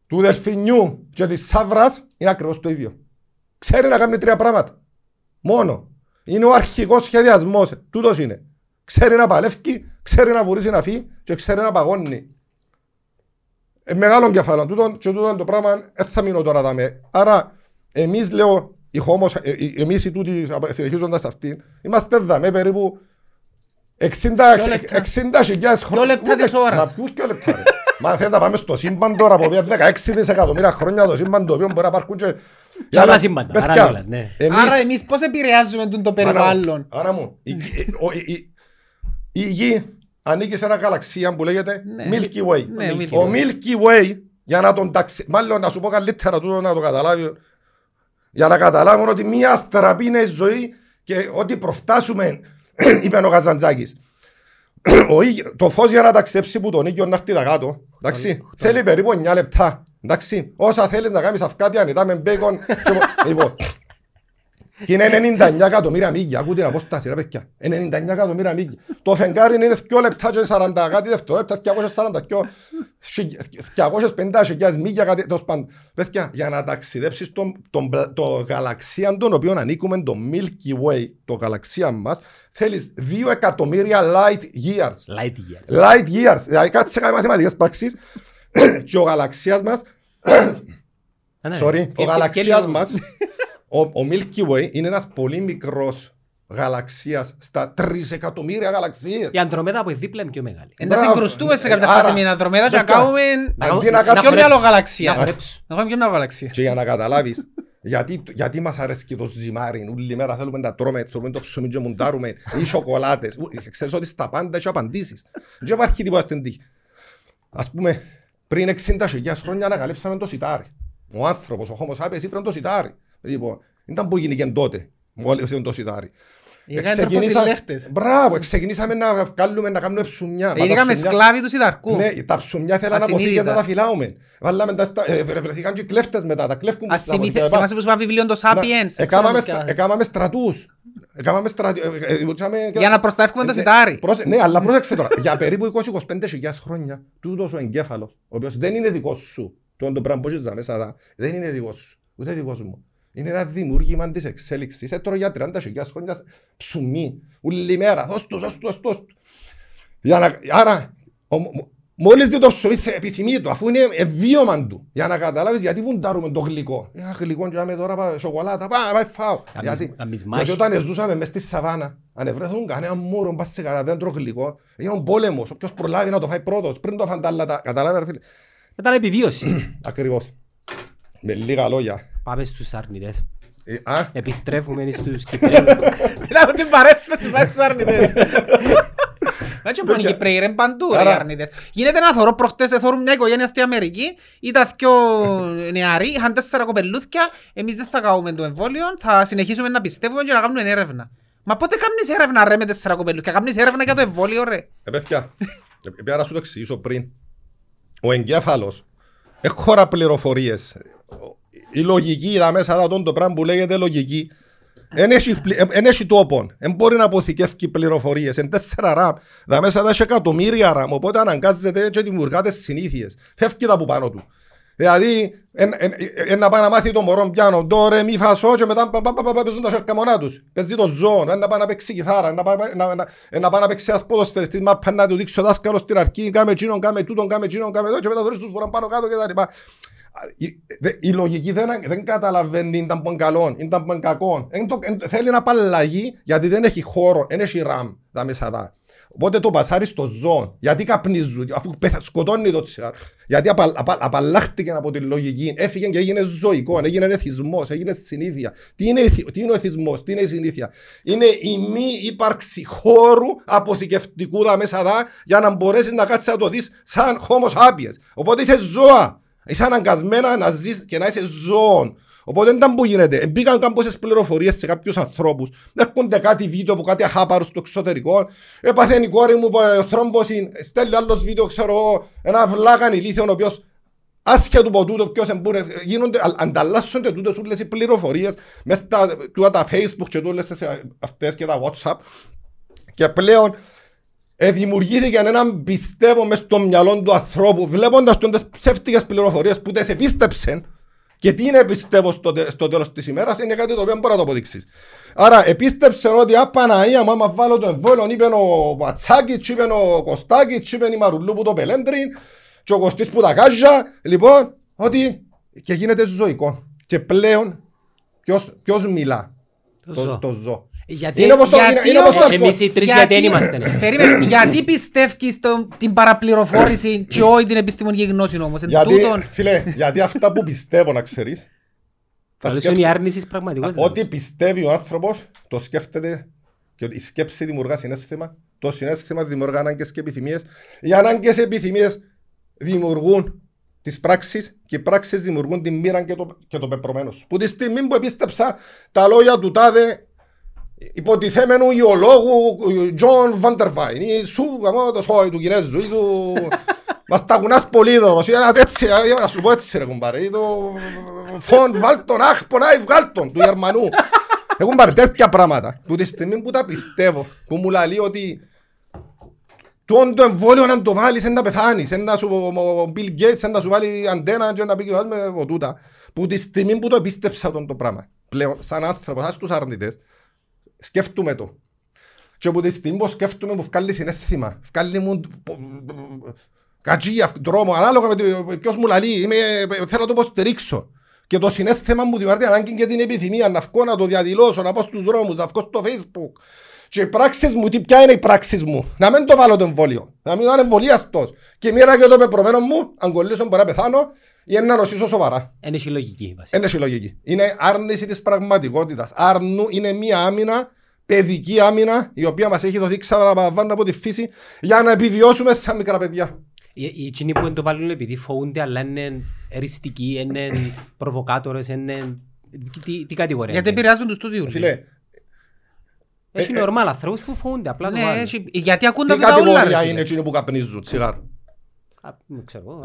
του δελφινιού και της σαύρας είναι ακριβώς το ίδιο. Ξέρει να κάνει τρία πράγματα. Μόνο. Είναι ο αρχικός σχεδιασμός. Τούτος είναι. Ξέρει να παλεύει, ξέρει να βουρήσει να φύγει και ξέρει να παγώνει. Ε, μεγάλο κεφάλαιο. Τούτο, και τούτο το πράγμα δεν θα μείνω τώρα δάμε. Άρα εμείς λέω, οι χώμος, ε, ε, εμείς οι τούτοι συνεχίζοντας αυτήν, είμαστε δάμε περίπου 60 λεπτά. 60 χιλιάδες χρόνια. λεπτά της Ούτε- ώρας. Μα ποιους δυο λεπτά ρε. Μα θες να πάμε στο σύμπαν τώρα που οποία 16 δισεκατομμύρια χρόνια το σύμπαν το οποίο μπορεί να υπάρχουν και... Και άλλα σύμπαντα, Παιδιά, παράλληλα, ναι. εμείς- Άρα εμείς πώς επηρεάζουμε τον το Άρα μου, περιβάλλον; Άρα μου, η, η- ο- η- η- η γη ανήκει σε ένα γαλαξία που λέγεται Ναι. Milky Way. Ναι, Milky Ο Way. Milky Way, για να τον ταξι... Μάλλον να σου πω καλύτερα τούτο να το καταλάβει, για να καταλάβουν ότι μία αστραπή είναι η ζωή και ότι προφτάσουμε, είπε ο Καζαντζάκης. Ο ήλιο- το φως για να ταξιδέψει που τον ήλιο να έρθει τα κάτω, εντάξει, θέλει περίπου 9 λεπτά. Εντάξει, όσα θέλεις να κάνεις αυκάτια ανητά με μπέικον. και μο- Λοιπόν, και είναι 99 εκατομμύρια μίλια. Ακούτε την απόσταση ρε παιδιά. 99 εκατομμύρια μίλια. Το φεγγάρι είναι 2 λεπτά και 40 κάτι δευτερόλεπτα, 242 250 χιλιάδες μίλια κάτι τέλος πάντων. Παιδιά, για να ταξιδέψεις τον, τον, πλα- το γαλαξία τον οποίο ανήκουμε, το Milky Way, το γαλαξία μας, θέλεις 2 εκατομμύρια light years. Light years. Light years. Δηλαδή κάτσε κάνει μαθηματικές πράξεις και ο γαλαξίας μας Α, ναι. Sorry, Και- ο και- γαλαξίας και λίγο- μας, ο, ο Milky Way είναι ένας πολύ μικρός γαλαξίας στα τρισεκατομμύρια γαλαξίες. Η Ανδρομέδα από δίπλα είναι πιο μεγάλη. Ε, Να Μπράβο. συγκρουστούμε σε κάποια Άρα, φάση με την Ανδρομέδα και να παιδιά, κάνουμε Αντί να να πιο κάτσουμε... μυαλό Να γαλαξία. χορέψω. Να κάνουμε πιο μυαλό γαλαξία. Και για να καταλάβεις, γιατί, γιατί μας αρέσει και το ζυμάρι, όλη μέρα θέλουμε να τρώμε, θέλουμε το ψωμί και μουντάρουμε, ή σοκολάτες. Ου, Ξέρεις ότι στα πάντα έχει απαντήσεις. Δεν υπάρχει τίποτα στην τύχη. Ας πούμε, πριν 60.000 χρόνια ανακαλύψαμε το σιτάρι. Ο άνθρωπος, ο Homo sapiens, ήφερε το σιτάρι. Λοιπόν, ήταν που γίνηκε τότε, μόλις ήταν το σιτάρι. Είχαν Εξεκινήσα- τροφοσυλλέχτες. Μπράβο, ξεκινήσαμε να βγάλουμε, να κάνουμε ψουμιά. Μα τα Γίνηκαμε ψουμιά- σκλάβοι του Σιδαρκού. ναι, τα ψωμιά θέλαν Ασυνείδητα. αποθήκες να τα φυλάουμε. Βάλαμε τα στα... ε, βρεθήκαν και οι κλέφτες μετά, τα κλέφκουν Αν στα αποθήκες. θυμήθε- θυμάσαι που σου είπα βιβλίο το Sapiens; Εκάμαμε, Ξέρω στρα... εκάμαμε στρατούς. Εκάμαμε στρατούς... ε, ε, δημιουργήσαμε- Για να προστατεύουμε το Ε, ναι, σιτάρι. πρόσε- Ναι, αλλά πρόσεξε τώρα. Για περίπου 20-25 χιλιάδες χρόνια, τούτος ο εγκέφαλος, ο οποίος δεν είναι δικός σου, το το πράγμα που έχεις δα μέσα, δα, δεν είναι δικός σου, ούτε δικός μου. Είναι ένα δημιούργημα της εξέλιξης. Έτρωγε για 30 χιλιάδες χρόνια ψουμί, όλη μέρα, δώσ' του, δώσ' του, δώσ' του, δώσ' του. Για να, άρα, ο, μ- μόλις δει το ψωμί θε- επιθυμεί το, αφού είναι ευβίωμα του, για να καταλάβεις γιατί βουντάρουμε το γλυκό. Ε, γλυκό και άμε τώρα πά- σοκολάτα, πάμε, πάμε φάω. Καμίς- Γιατί, καμίς γιατί μάχη. όταν ζούσαμε μες στη σαβάνα, αν ευρέθουν κανένα μούρο, πας σε κανένα δέντρο γλυκό, ήταν πόλεμος, όποιος προλάβει να το φάει πρώτος, πριν το φάνε τα άλλα, τα- καταλάβες ρε φίλε. Ήταν επιβίωση. Ακριβώς. Με λίγα λόγια. Πάμε στους αρνητές. Ε, α, Επιστρέφουμε στους Κυπρέους. Μετά από την παρέθεση πάει στους αρνητές. Δεν είναι μόνο οι Κυπρέοι, είναι παντού ρε, οι Άρα- αρνητές. Γίνεται να θωρώ προχτές, θωρούν μια οικογένεια στην Αμερική, ήταν δυο νεαροί, είχαν τέσσερα κοπελούθια, εμείς δεν θα κάνουμε το εμβόλιο, θα συνεχίσουμε να πιστεύουμε και να κάνουμε έρευνα. Μα πότε κάνεις έρευνα ρε με τέσσερα κοπελούθια, κάνεις έρευνα για το εμβόλιο ρε. ε, παιδιά, ε, πρέπει να σου το εξηγήσω πριν. Ο εγκέφαλος έχωρα πληροφορίες. Η λογική, τα μέσα, τα το πράγμα που λέγεται λογική, Εν έχει πλη- εν- εν έχει τόπο. Δεν μπορεί να αποθηκεύει πληροφορίες. Εν τέσσερα ραμ. Τα μέσα τα έχει εκατομμύρια ραμ. Οπότε αναγκάζεται και δημιουργά τις συνήθειες. Φεύγει τα από πάνω του. Δηλαδή, εν- εν- εν να πάει να μάθει το μωρό πιάνο, το ρε μη φασό και μετά πα- πα- πα- πα- παίζουν τα σέρκα μονά τους. Παίζει το ζώο, εν να πάει να παίξει κιθάρα, εν να πάει να- να- εν να πάει να παίξει ένας ποδοσφαιριστής, μα πάει να του δείξει ο δάσκαλος στην αρχή, κάμε εκείνον, κάμε τούτον, κάμε εκείνον, κάμε το και μετά δωρείς τους βουράν πάνω κάτω και τα λοιπά. Η- δε- Η λογική δεν, δεν καταλαβαίνει ήταν πον καλό, ήταν πον κακό. Εν το- εν- Θέλει να απαλλαγεί γιατί δεν έχει χώρο, δεν έχει ραμ τα μέσα τα. Οπότε το πασάρει στο ζώο. Γιατί καπνίζουν, αφού πεθα- σκοτώνει το τσιγάρο. Γιατί απα, απα, απαλλάχτηκε από τη λογική. Έφυγε και έγινε ζωικό, έγινε εθισμός, έγινε συνήθεια. Τι είναι, εθι- τι είναι ο εθισμός, τι είναι η συνήθεια. Είναι η μη ύπαρξη χώρου αποθηκευτικού τα μέσα δά για να μπορέσεις να κάτσεις να το δεις σαν homo sapiens. Οπότε είσαι ζώα. Είσαι αναγκασμένα να ζεις και να είσαι ζώων. Οπότε δεν ήταν που γίνεται. Μπήκαν κάμποσες πληροφορίες σε κάποιους ανθρώπους. Έρχονται κάτι βίντεο από κάτι αχάπαρους στο εξωτερικό. Έπαθεν η κόρη μου ε, θρόμβωση. Στέλνει άλλος βίντεο, ξέρω εγώ, ένα βλάκαν ηλίθιο ο οποίος άσχετο από τούτο ποιος εμπούρε, γίνονται, α- ανταλλάσσονται τούτες όλες οι πληροφορίες μέσα στα τούτα τα facebook και τούτες τις, ε, αυτές και τα whatsapp και πλέον ε, δημιουργήθηκε έναν πιστεύω μες στο μυαλό του ανθρώπου βλέποντας τον τις ψεύτικες πληροφορίες που τις επίστεψαν και τι είναι πιστεύω στο, τε- στο τέλος της ημέρας είναι κάτι το οποίο μπορεί να το αποδείξεις. Άρα επίστεψε ότι α Παναία μου άμα βάλω το εμβόλιο είπε ο Ματσάκης, είπε ο Κωστάκης, είπε η Μαρουλού που το πελέντριν και ο Κωστής που τα κάζια. Λοιπόν, ότι και γίνεται ζωικό. Και πλέον ποιος, ποιος μιλά; Το Το, ζώο. Το ζώο. Γιατί Είναι όπως το, γιατί είναι, είναι όπως το ο- ασκό- εμείς οι τρεις γιατί δεν είμαστε. ναι. Περίμενε, γιατί πιστεύεις το- την παραπληροφόρηση και όχι την επιστημονική γνώση όμως; Εν Γιατί, τούτον- φίλε, γιατί αυτά που πιστεύω να ξέρεις, τα Καλώς είναι σκέφτομαι- η άρνησης της πραγματικότητας. Ό,τι πιστεύει ο άνθρωπος, το σκέφτεται και ότι η σκέψη δημιουργά συνέστημα, το συνέστημα δημιουργά ανάγκες και επιθυμίες. Οι ανάγκες και επιθυμίες δημιουργούν τις πράξεις και οι πράξεις δημιουργούν την μοίρα και το, και το πεπρωμένο σου. Που τη στιγμή που επίστεψα τα λόγια του τάδε υποτιθέμενου ιολόγου Τζον Βαντερβάιν ή σου γαμώ το σόι του Κινέζου ή του μας τα κουνάς πολύδωρος ή ένα έτσι, ε, να σου πω έτσι ρε κουμπάρε. Ή του φον βάλτον αχ πονάει βγάλτον του Γερμανού. Έχουν πάρει τέτοια πράγματα. Που τη στιγμή που τα πιστεύω που μου λέει ότι το το εμβόλιο να το βάλεις είναι να πεθάνεις είναι να σου ο Bill Gates είναι να σου βάλει αντένα και να πει και ο άλλος με από τούτα. Που τη στιγμή που το πίστεψα τον το πράγμα πλέον σαν άνθρωπος, σαν τους αρνητές σκέφτομαι το. Και από τη στιγμή που σκέφτομαι μου βγάλει συνέστημα. Βγάλει μου κατσία, δρόμο, ανάλογα με το ποιος μου λαλεί. Είμαι, θέλω να το υποστηρίξω. Και το συνέστημα μου δημιουργεί ανάγκη και την επιθυμία να βγω να το διαδηλώσω, να πάω στους δρόμους, να βγω στο facebook. Και οι πράξεις μου, τι, ποια είναι οι πράξεις μου; Να μην το βάλω το εμβόλιο. Να μην είμαι εμβολιαστός. Και μοίρα και το πεπρωμένο μου, αν κολλήσω μπορεί να πεθάνω ή να νοσήσω σοβαρά. Είναι έχει λογική βασικά. Δεν έχει λογική. Είναι άρνηση της πραγματικότητας. Άρνου είναι μία άμυνα, παιδική άμυνα, η οποία μας έχει δοθεί ξαναπαραβάνω από τη φύση για να επιβιώσουμε σαν μικρά παιδιά. Οι οι εκείνοι που δεν το βάλουν επειδή φοβούνται αλλά είναι εριστικοί, είναι προβοκάτορες, είναι... Τι, τι κατηγορία Γιατί είναι. επηρεάζουν τους τούτιους. Φίλε, Έχει ε, ε, νορμάλ ανθρώπους που φοβούνται, απλά το Ναι, βάλουν. έχει- γιατί ακούν τι τα τα όλα. ρε κατηγορία φίλε. είναι εκείνοι που καπνίζουν τσιγάρο; Α, Δεν ξέρω.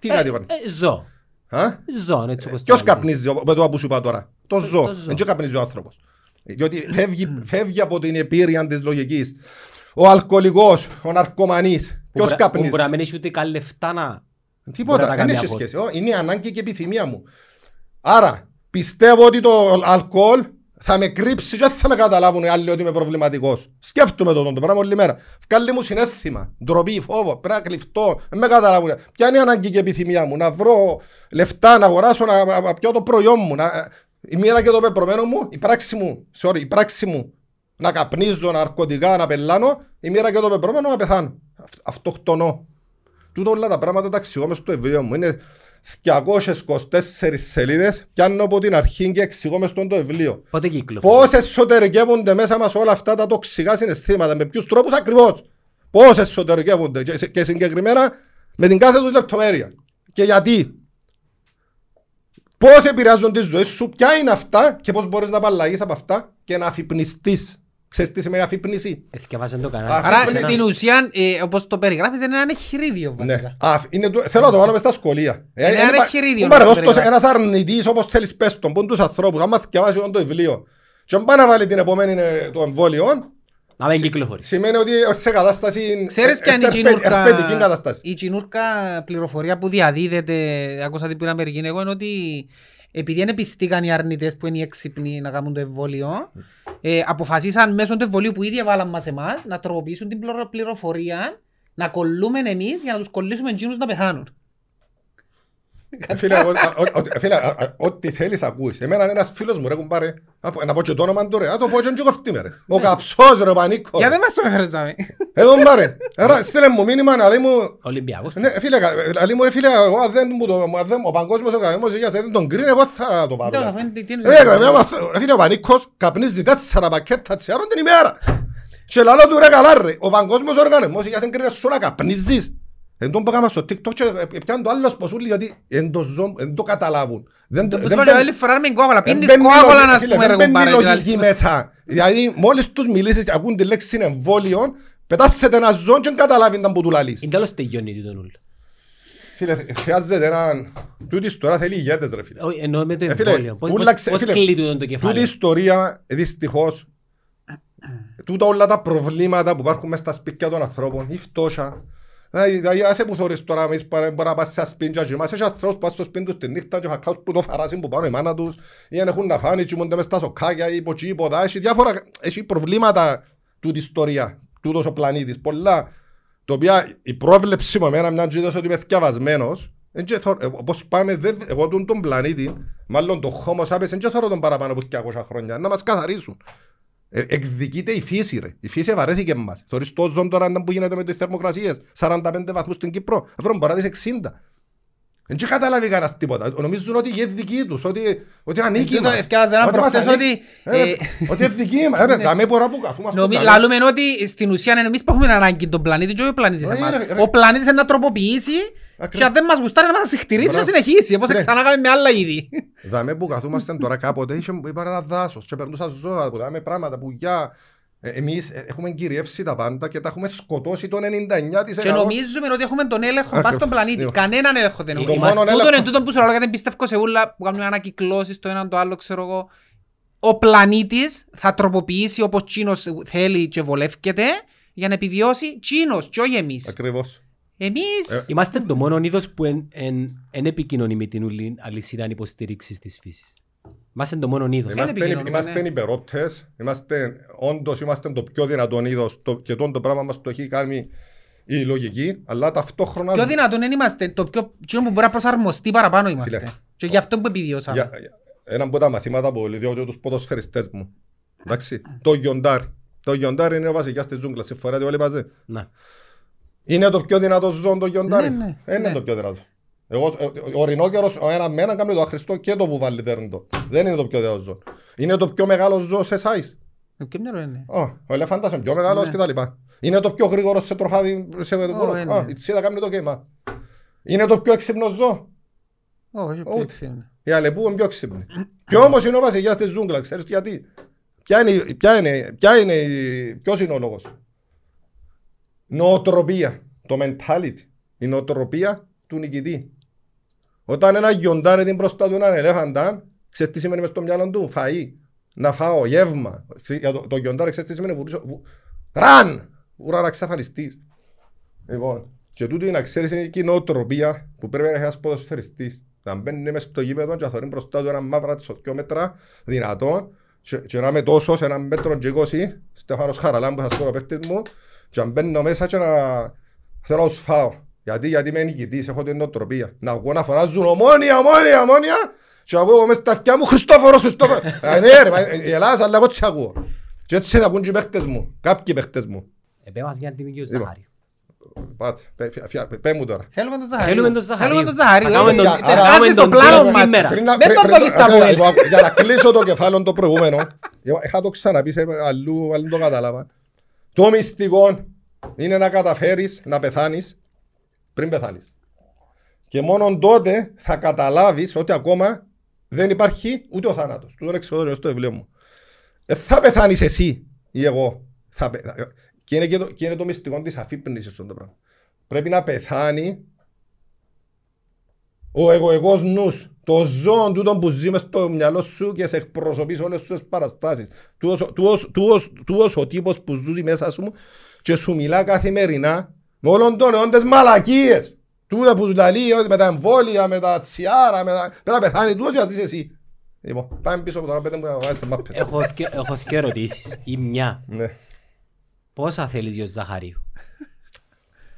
Εγώ, Λα- άρνηση. ε, Τι Ε, κατηγορία. ε, Ζω. Α; Ζω, έτσι όπως το Ποιος λέμε. καπνίζει με το που σου είπα τώρα. Το ζώο. το ζώο. Δεν και καπνίζει ο άνθρωπος. Διότι φεύγει, φεύγει από την επίρρεια της λογικής. Ο αλκοολικός, ο ναρκωμανής. Που Ποιος μπορεί- που καπνίζει; Μπορεί να μην έχει ούτε καν λεφτά να... μπορεί να Τίποτα, τα δεν κάνει έχει από- σχέση. Ω, Είναι η ανάγκη και η επιθυμία μου. Άρα, πιστεύω ότι το αλκοόλ θα με κρύψει και δεν θα με καταλάβουν οι άλλοι ότι είμαι προβληματικός. Σκέφτομαι το, το πράγμα όλη μέρα. Βγάλει μου συνέστημα, ντροπή, φόβο, πρέπει να κλειφτώ, δεν με καταλάβουν. Ποια είναι η ανάγκη και η επιθυμία μου, να βρω λεφτά, να αγοράσω, να, να, να πιω το προϊόν μου, να, η μοίρα και το πεπρωμένο μου, η πράξη μου, sorry, η πράξη μου, να καπνίζω, ναρκωτικά, να πελάνω, η μοίρα και το πεπρωμένο να πεθάνω. Αυτ- Αυτοκτονώ. Τούτο όλα τα πράγματα τα εξηγώ μες στο βιβλίο μου. Είναι 224 σελίδες, πιάνω από την αρχή και εξηγώ μες στο το βιβλίο. Πότε κυκλοφορεί. Πώς εσωτερικεύονται μέσα μας όλα αυτά τα τοξικά συναισθήματα, με ποιους τρόπους ακριβώς; Πώς εσωτερικεύονται; Και, και συγκεκριμένα με την κάθε τους λεπτομέρεια. Και γιατί; Πώς επηρεάζουν τη ζωή σου, ποια είναι αυτά; Και πώς μπορείς να απαλλαγείς από αυτά και να αφυπνιστείς; Ξέρεις τι σημαίνει αφύπνιση; Εθιαβάζαν το Α, κανάλι. Άρα Ένα- στην ουσία, ε, όπως το περιγράφεις, είναι ένα εγχειρίδιο Ναι. βασικά. Α, είναι, το- θέλω να το βάλω μες στα σχολεία. Ε, Είναι είναι ένα πα- εγχειρίδιο Μου να πάρε το δώσ' το σε περιγράψεις. ένας αρνητής όπως θέλεις πες τον, πούν τους ανθρώπους, άμα θυκευάσεις τον το βιβλίο και αν πάει να βάλει την επόμενη ε, το εμβόλιο, Να μην κυκλοφορήσει. σημαίνει ότι ως σε κατάσταση, Ξέρεις ε, ποια είναι η σε ερπε- τσινούρκα, ερπετική κατάσταση. η τσινούρκα πληροφορία που διαδίδεται, άκουσα την Αμερική εγώ, είναι ότι επειδή δεν πιστήκαν οι αρνητές που είναι οι έξυπνοι να κάνουν το εμβόλιο, ε, αποφασίσαν μέσω του εμβολίου που ήδη έβαλαν μας εμάς να τροποποιήσουν την πληρο- πληροφορία, να κολλούμε εμείς για να τους κολλήσουμε εκείνους να πεθάνουν. Ε, Φίλε, ο- ο- ο- φίλε, α- α- ό,τι θέλεις ακούεις. Εμένα ένας φίλος μου ρε κουμπάρε, να πω- να πω και το όνομα του ρε, να το πω και και κοφτεί με ρε. Ο καψός ρε, ο Πανίκος. Για δεν μας τον έφερες ζάμε. Εδώ μπάρε. Άρα στείλε μου μήνυμα να λέει μου, Ολυμπιακός. ναι, φίλε, κα- λέει μου ρε φίλε, εγώ αν δεν μου το, αν δεν- ο παγκόσμιος οργανισμός υγείας δεν τον κρίνει, εγώ θα το πάρω. Τώρα, φαίνεται τι είναι Ε, ζητάμε. εμένα μας- ε, Φίλε, ο Πανίκος καπνίζει τέσσερα πακέτα τσιάρων την ημέρα. Και λαλό του ρε καλά ρε, ο παγκόσμιος οργανισμός υγείας δεν κρίνει σου να καπνίζεις. Εν τον που έκανα στο TikTok και ε, πιάνουν το άλλο σποσούλι γιατί εν το ζω- εν το καταλάβουν. Δεν το- Όπως δεν είπα, μπαίνει- άλλη φορά με κόκολα, δεν πίνεις μπαίνει κόκολα λογική- να φίλε, πούμε ρε Δεν μπαίνει κουμπάρε. λογική μέσα. Δηλαδή μόλις τους μιλήσεις, ακούν τη λέξη εμβόλιο, πετάσσεται ένα ζώο και δεν καταλάβει τα που του λαλείς. Είναι τέλος τελειώνει το νουλ. Φίλε, χρειάζεται έναν... Τούτης τώρα θέλει ηγέτες ρε φίλε. Όχι, Εννοώ με το Ε, φίλε, εμβόλιο. Πώς- ούλα πώς- ξε- Πώς φίλε, κλείνει τούτο το Τούτη η κεφάλαιο. ιστορία δυστυχώς τούτα όλα τα προβλήματα που υπάρχουν μέσα στα σπίτια των ανθρώπων, η φτώχεια. Δηλαδή, δηλαδή, άσε που θωρείς τώρα, εμείς παρα- μπορεί να πας σε σπίτια και μας έχει ανθρώπους που πας στο σπίτι τους τη νύχτα και φακάους που το φαράσουν που πάνω η μάνα τους ή δεν έχουν να φάνε, κοιμούνται μες στα σοκάκια ή υπό τσι, υπό δά. Έχει διάφορα, έχει προβλήματα τούτη η ιστορία, τούτος ο πλανήτης, πολλά. Το οποία η πρόβλεψη μου εμένα μια και είδος ότι είμαι θκιαβασμένος, εν και θω- ε, όπως πάμε, δεν- εγώ τον, τον πλανήτη, μάλλον το Homo sapiens, δεν και θέλω τον παραπάνω από 200 χρόνια, να μας καθαρίσουν. Ε, εκδικείται η φύση ρε. Η φύση βαρέθηκε μας. Θωρείς το ζώο τώρα που γίνεται με τις θερμοκρασίες. 45 βαθμούς στην Κύπρο. Αύριο μπορεί να δεις 60. Δεν και καταλάβει κανένας τίποτα. Νομίζουν ότι είναι δική τους, ότι, ότι ανήκει τούτο μας. έφτιαζε έναν Ότι μας προχτές ανήκει. ότι, Ε, ε, Ότι είναι δική μας. Ρε, δάμε μπορώ που καθούμαστε. Νομι- δάμε. Λαλούμε ότι στην ουσία είναι εμείς που έχουμε ανάγκη τον πλανήτη και όχι ο πλανήτης Όχι, εμάς. ρε, ρε. Ο πλανήτης είναι να τροποποιήσει Ακριβώς. Και αν δεν μας γουστάρει να μας συχτηρίσει να Μπράβο. συνεχίσει όπως Ναι. ξανά κάνουμε με άλλα είδη. Δάμε που καθούμαστε τώρα κάποτε, είχε είπα ένα δάσος και περνούσαν ζώα, που δάμε πράγματα που για... ε, Εμείς ε, έχουμε κυριεύσει τα πάντα και τα έχουμε σκοτώσει το 99%. Και νομίζουμε ότι έχουμε τον έλεγχο πάνω στον πλανήτη. Ακριβώς. Κανέναν έλεγχο δεν Το έχουμε. μόνο Τούτον έλεγχο- είναι τούτον που σου λέω γιατί πιστεύω σε ούλα που κάνουν ανακυκλώσεις το ένα το άλλο ξέρω εγώ. Ο πλανήτης θα τροποποιήσει όπως τσίνος θέλει και βολεύκεται για να επιβιώσει τσίνος και όχι εμείς. Ακριβώς. Εμείς Ε, Είμαστε το μόνο είδος που εν, εν, εν επικοινωνεί με την ουλή αλυσίδα υποστήριξης της φύσης. Είμαστε το μόνο είδος. Είμαστε- Είμαστε, επικοινωνούμε, είμαστε ναι. υπερόπτες, είμαστε, όντως είμαστε το πιο δυνατόν είδος το, και τον το πράγμα μας το έχει κάνει η λογική, αλλά ταυτόχρονα... πιο δυνατόν δεν είμαστε. Το πιο τσίνο που μπορεί να προσαρμοστεί παραπάνω είμαστε. Φίλε. Και γι' αυτό που επιβιώσαμε. Για, για- ένα από τα μαθήματα που λέω τους ποδοσφαιριστές μου. Εντάξει, το γιοντάρ. Το γιοντάρ είναι ο βασιλιάς της ζούγκλας, συμφωνείτε όλοι μαζί; Να. Είναι το πιο δυνατό ζώο το γιοντάρι. Ναι, ναι, Ε, Είναι ναι. το πιο δυνατό. Εγώ, ε, ο ρινόκερος, ο ένας με ένα κάνει το αχρηστό και το βουβάλι δέρντο. Δεν είναι το πιο δυνατό ζώο. Είναι το πιο μεγάλο ζώο σε size. Το πιο μυαλό είναι. Ω, ο ελεφάντας είναι πιο μεγάλος Ναι. και τα λοιπά. Είναι το πιο γρήγορο σε τροχάδι, σε βουλό. είναι. Α, η τσίδα κάνει το κέιμα. Είναι το πιο έξυπνο ζώο. Όχι, Ούτε. πιο έξυπνο. Η αλεπού είναι πιο έξυπνη. Και όμως είναι ο βασιλιάς της ζούγκλας. Ξέρεις γιατί. Ποια είναι, ποια είναι, ποια είναι, η- ποιος είναι ο λόγος; Νοοτροπία. Το mentality. Η νοοτροπία του νικητή. Όταν ένα γιοντάρι την μπροστά του έναν ελέφαντα, ξέρεις τι σημαίνει μες στο μυαλό του; Φαΐ. Να φάω, γεύμα. Ξέρεις, για Το, το γιοντάρι ξέρεις τι σημαίνει; Βουρήσω, βου... Ραν! Ουρά να ξαφανιστείς. Λοιπόν, και τούτο είναι να ξέρεις είναι και η νοοτροπία που πρέπει να έχει ένας ποδοσφαιριστής. Να μπαίνεις μες στο γήπεδο και να θωρείς μπροστά του ένα μαύρα της δυο μέτρα δυνατόν και, και να είμαι τόσος σε ένα μέτρο και είκοσι, Στέφανος Χαραλάν που θα σκόρω παίχτης μου και να μπαίνω μέσα και να θέλω να τους φάω. Γιατί, γιατί είμαι νικητής, έχω την νοοτροπία. Να ακούω να φωνάζουν ομόνια, ομόνια, ομόνια και να ακούω μες στα αυτιά μου Χριστόφορος, Χριστόφορος. Ε, Ναι ρε, μα, ε, η Ελλάδα αλλά εγώ τι ακούω. Και έτσι θα ακούν και οι παίχτες μου, κάποιοι παίχτες μου. Επέ μας για την τιμή και ο Λοιπόν. Ζαχάριο. Πάτε, πέ- φια- φια- πέ μου τώρα. Θέλουμε τον Ζαχαρίου. Θέλουμε τον Ζαχαρίου. Θέλουμε τον Ζαχαρίου. Να κάνουμε Ε, τον- ε, να εργάζεσαι κάνουμε στο τον πλάνο τρόπο μας. σήμερα. Πριν να- Δεν πριν- τον πριν- δώκεις τα ε, πόδια. ε, Για να κλείσω το κεφάλαιο το προηγούμενο, εγώ είχα το ξαναπεί σε αλλού, αλλού το κατάλαβα. Το μυστικό είναι να καταφέρεις να πεθάνεις πριν πεθάνεις. Και μόνο τότε θα καταλάβεις ότι ακόμα δεν υπάρχει ούτε ο θάνατος. Του τον εξοδόριο στο βιβλίο μου. Ε, θα πεθάνεις εσύ ή εγώ. Θα πε- Και, είναι και, το, και είναι το μυστικό της αφύπνισης στον το πράγμα. Πρέπει να πεθάνει ο εγωεγός νους Το ζώο τούτο που ζει μες στο μυαλό σου και σε εκπροσωπείς σε όλες σου τις παραστάσεις. Τούτος- τούτος- τούτος- Τούτος ο τύπος που ζούζει μέσα σου και σου μιλά καθημερινά με όλων των αιών τις μαλακίες. Τούτα που του τα λέει ότι με τα εμβόλια, με τα τσιάρα, με τα... Πρέπει να πεθάνει τούτος και να ζεις εσύ. Λοιπόν, πάμε πίσω από τώρα πέντε μου να βάζεις τις μάπες. Έχω δυο- Έχω δύο ερωτήσεις. Η μια. Ναι. Πόσα θέλεις για ο Ζαχαρίου;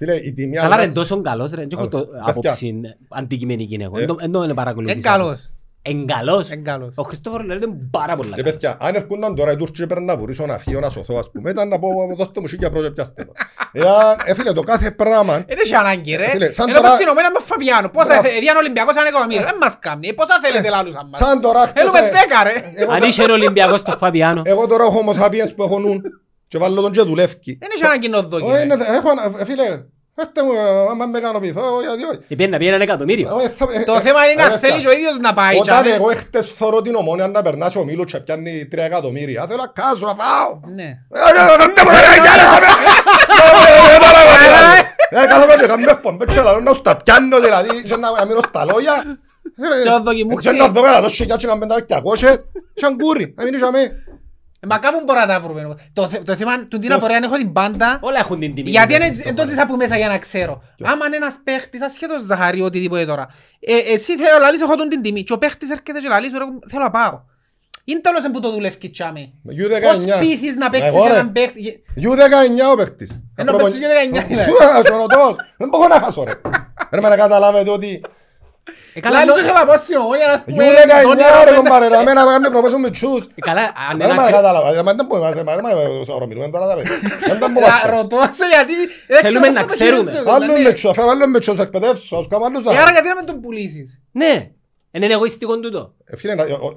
Φίλε, η τιμή Καλά ρε, αλλάζει. τόσο καλός ρε. Δεν έχω Α, το παιδιά. άποψη αντικειμενική έχω. Ε. Εν το- Εν το είναι Είναι παρακολουθήσει. καλός. Εν καλός. Είναι καλός. Ο Χριστόφορος λέει ότι είναι πάρα πολλά Και καλός. παιδιά, αν ερχόνταν τώρα οι Τούρκοι έπαιρναν να βουρήσω να φύγω, να σωθώ ας πούμε, ήταν να πω δώστε μου σίγια πρώτα πιάστε το. Εάν, ε, φίλε, το κάθε πράγμα, Δεν έχει ανάγκη ρε. Φίλε, σαν Ενώ τώρα- πως στην ομένα με Φαπιάνο. Πόσα Μπράβο. θε- διάν Ολυμπιακός ένα εκατομμύριο. Δεν μας κάνει. Ε, Πόσα θέλετε λάλουσαν μας. σαν τώρα χτες, Θέλουμε ε, δέκα ρε. εγώ Αν τα- είσαι Ολυμπιακός στο Φαβιάνο. Εγώ τώρα έχω homo sapiens που έχω νουν και βάλω τον και δουλεύει. Δεν έχει ανάγκη να δω. Όχι, είναι- έχω, ε, φίλε, έρθε μου, ε, άμα με ικανοποιηθώ, γιατί όχι. Πήγαινε να πει ένα εκατομμύριο. Ε, θα- ε, Το ε, θέμα είναι ε, να ε, θέλει θα- ο ίδιος να πάει. Όταν τζάμε. εγώ χτες θωρώ την ομόνια να περνάσει ο Μίλος και πιάνει τρία εκατομμύρια, θέλω να κάσω, να φάω. Ναι. Ε, ε, δώστε μου, ρε, γιάλε, ε, ε, πάρα πολύ. Ε, κάθομαι και κάνω εκπομπές και λαλώ να στα πιάνω δηλαδή και να να μείνω στα λόγια. Ε, ρε, Και να δοκιμούχει. και να δω καλά, δώσ' χιλιάδες και να πέντε διακόσιες. Σαν κούρι, να μείνεις αμέ. Ε, Μα κάπου μπορούμε να τα βρούμε. Το θε- Το θέμα του την απορία έχω την πάντα. Όλα έχουν την τιμή. Γιατί τους, είναι στο εν τότε χώρο. από μέσα για να ξέρω. Άμα είναι ένας παίχτης, ασχέτως Ζαχαρή, οτιδήποτε τώρα. Ε, εσύ θέλω να λύσεις έχω τον την τιμή και ο παίχτης έρχεται και λαλείς, ρε, θέλω να πάω. Είναι τέλος που το δουλεύει τσάμε. Γιου Πώς 19. πείθεις να παίξεις Εγώ, ρε. έναν παίχτη. Γιου 19 ο παίχτης. Ενώ Προπο- παίξεις Γιου 19 δηλαδή. Σου, ε, σωροτός. Δεν μπορώ να χάσω ρε. Ρε με να καταλάβετε ότι Ε, καλά, Λαλείς νο- θέλω να πάω στην ομόνια να Γιου πούμε. 19 ρε τον κομπάρε ρε. Εμένα με κάνουν προπέσουν με τσούς. ε, καλά, αν Ρε ένα με να κρι- καταλάβετε. Ρε, μα δεν μπορούμε, ρε, μα, ρε, μα, σωρό, μιλούμε τώρα τα παιδιά. Δεν τα μπορώ να Ρα- σπάω. Ρωτώ σε γιατί δεν Θέλουμε ξέρω να στο ξέρουμε. χέρι σου, Άλλο δηλαδή. με τσούς, φέρω άλλο με τσούς, εκπαιδεύσω, ας κάνω άλλους Ε, Άρα άλλους. γιατί να μην τον πουλήσεις; Ναι, είναι εγωιστικό τούτο. Ε, φίλε, να- ο- ο-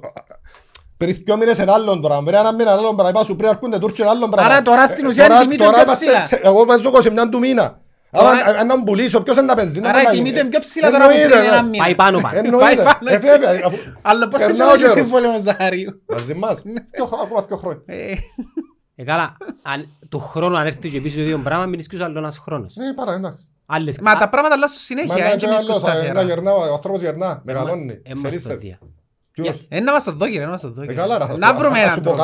Πριν δυο μήνες είναι άλλον πράγμα, πριν ένα μήνα είναι άλλον πράγμα, είπα σου πριν αρκούνται Τούρκοι είναι άλλον πράγμα. Άρα τώρα στην Ε, ουσία τώρα- η τιμή του τώρα είναι πιο είμαστε- ψηλά. ξε- Εγώ παίζω 29 του μήνα. Τώρα- Άμα αν να μου πουλήσω, ποιος είναι να παίζει. δεν Άρα μπορεί η να τιμή γίνει. του είναι πιο ψηλά τώρα από Εννοείται, πριν ένα ναι. μήνα. Πάει πάνω πάνω. Εννοείται. Πάει πάνω. Ε, βέβαια, αφού- Αλλά πώς Περνάω έτσι καιρός. έχει σύμβολο Ζαχαρίου. Μαζί μας. Δυο χρο- Ακόμα δύο χρόνια. Ε, Ε, καλά, αν του χρόνου αν έρθει και πεις το ίδιο πράγμα, μην ισκούς άλλο ένας χρόνος. Ναι, παρά, εντάξει. Άλλες... Μα τα πράγματα αλλάζουν Μα συνέχεια, είναι δεν και είναι άλλος, σκουστά ε, φέρα. να γερνά, ο άνθρωπος γερνά, μεγαλώνει, Έμα στο εξελίσσεται. δία. Ποιος; Ε, να μας το δω κύριε, να μας το δω Ε, κύριε. καλά, να- Να βρούμε να έναν σου πω τρόπο.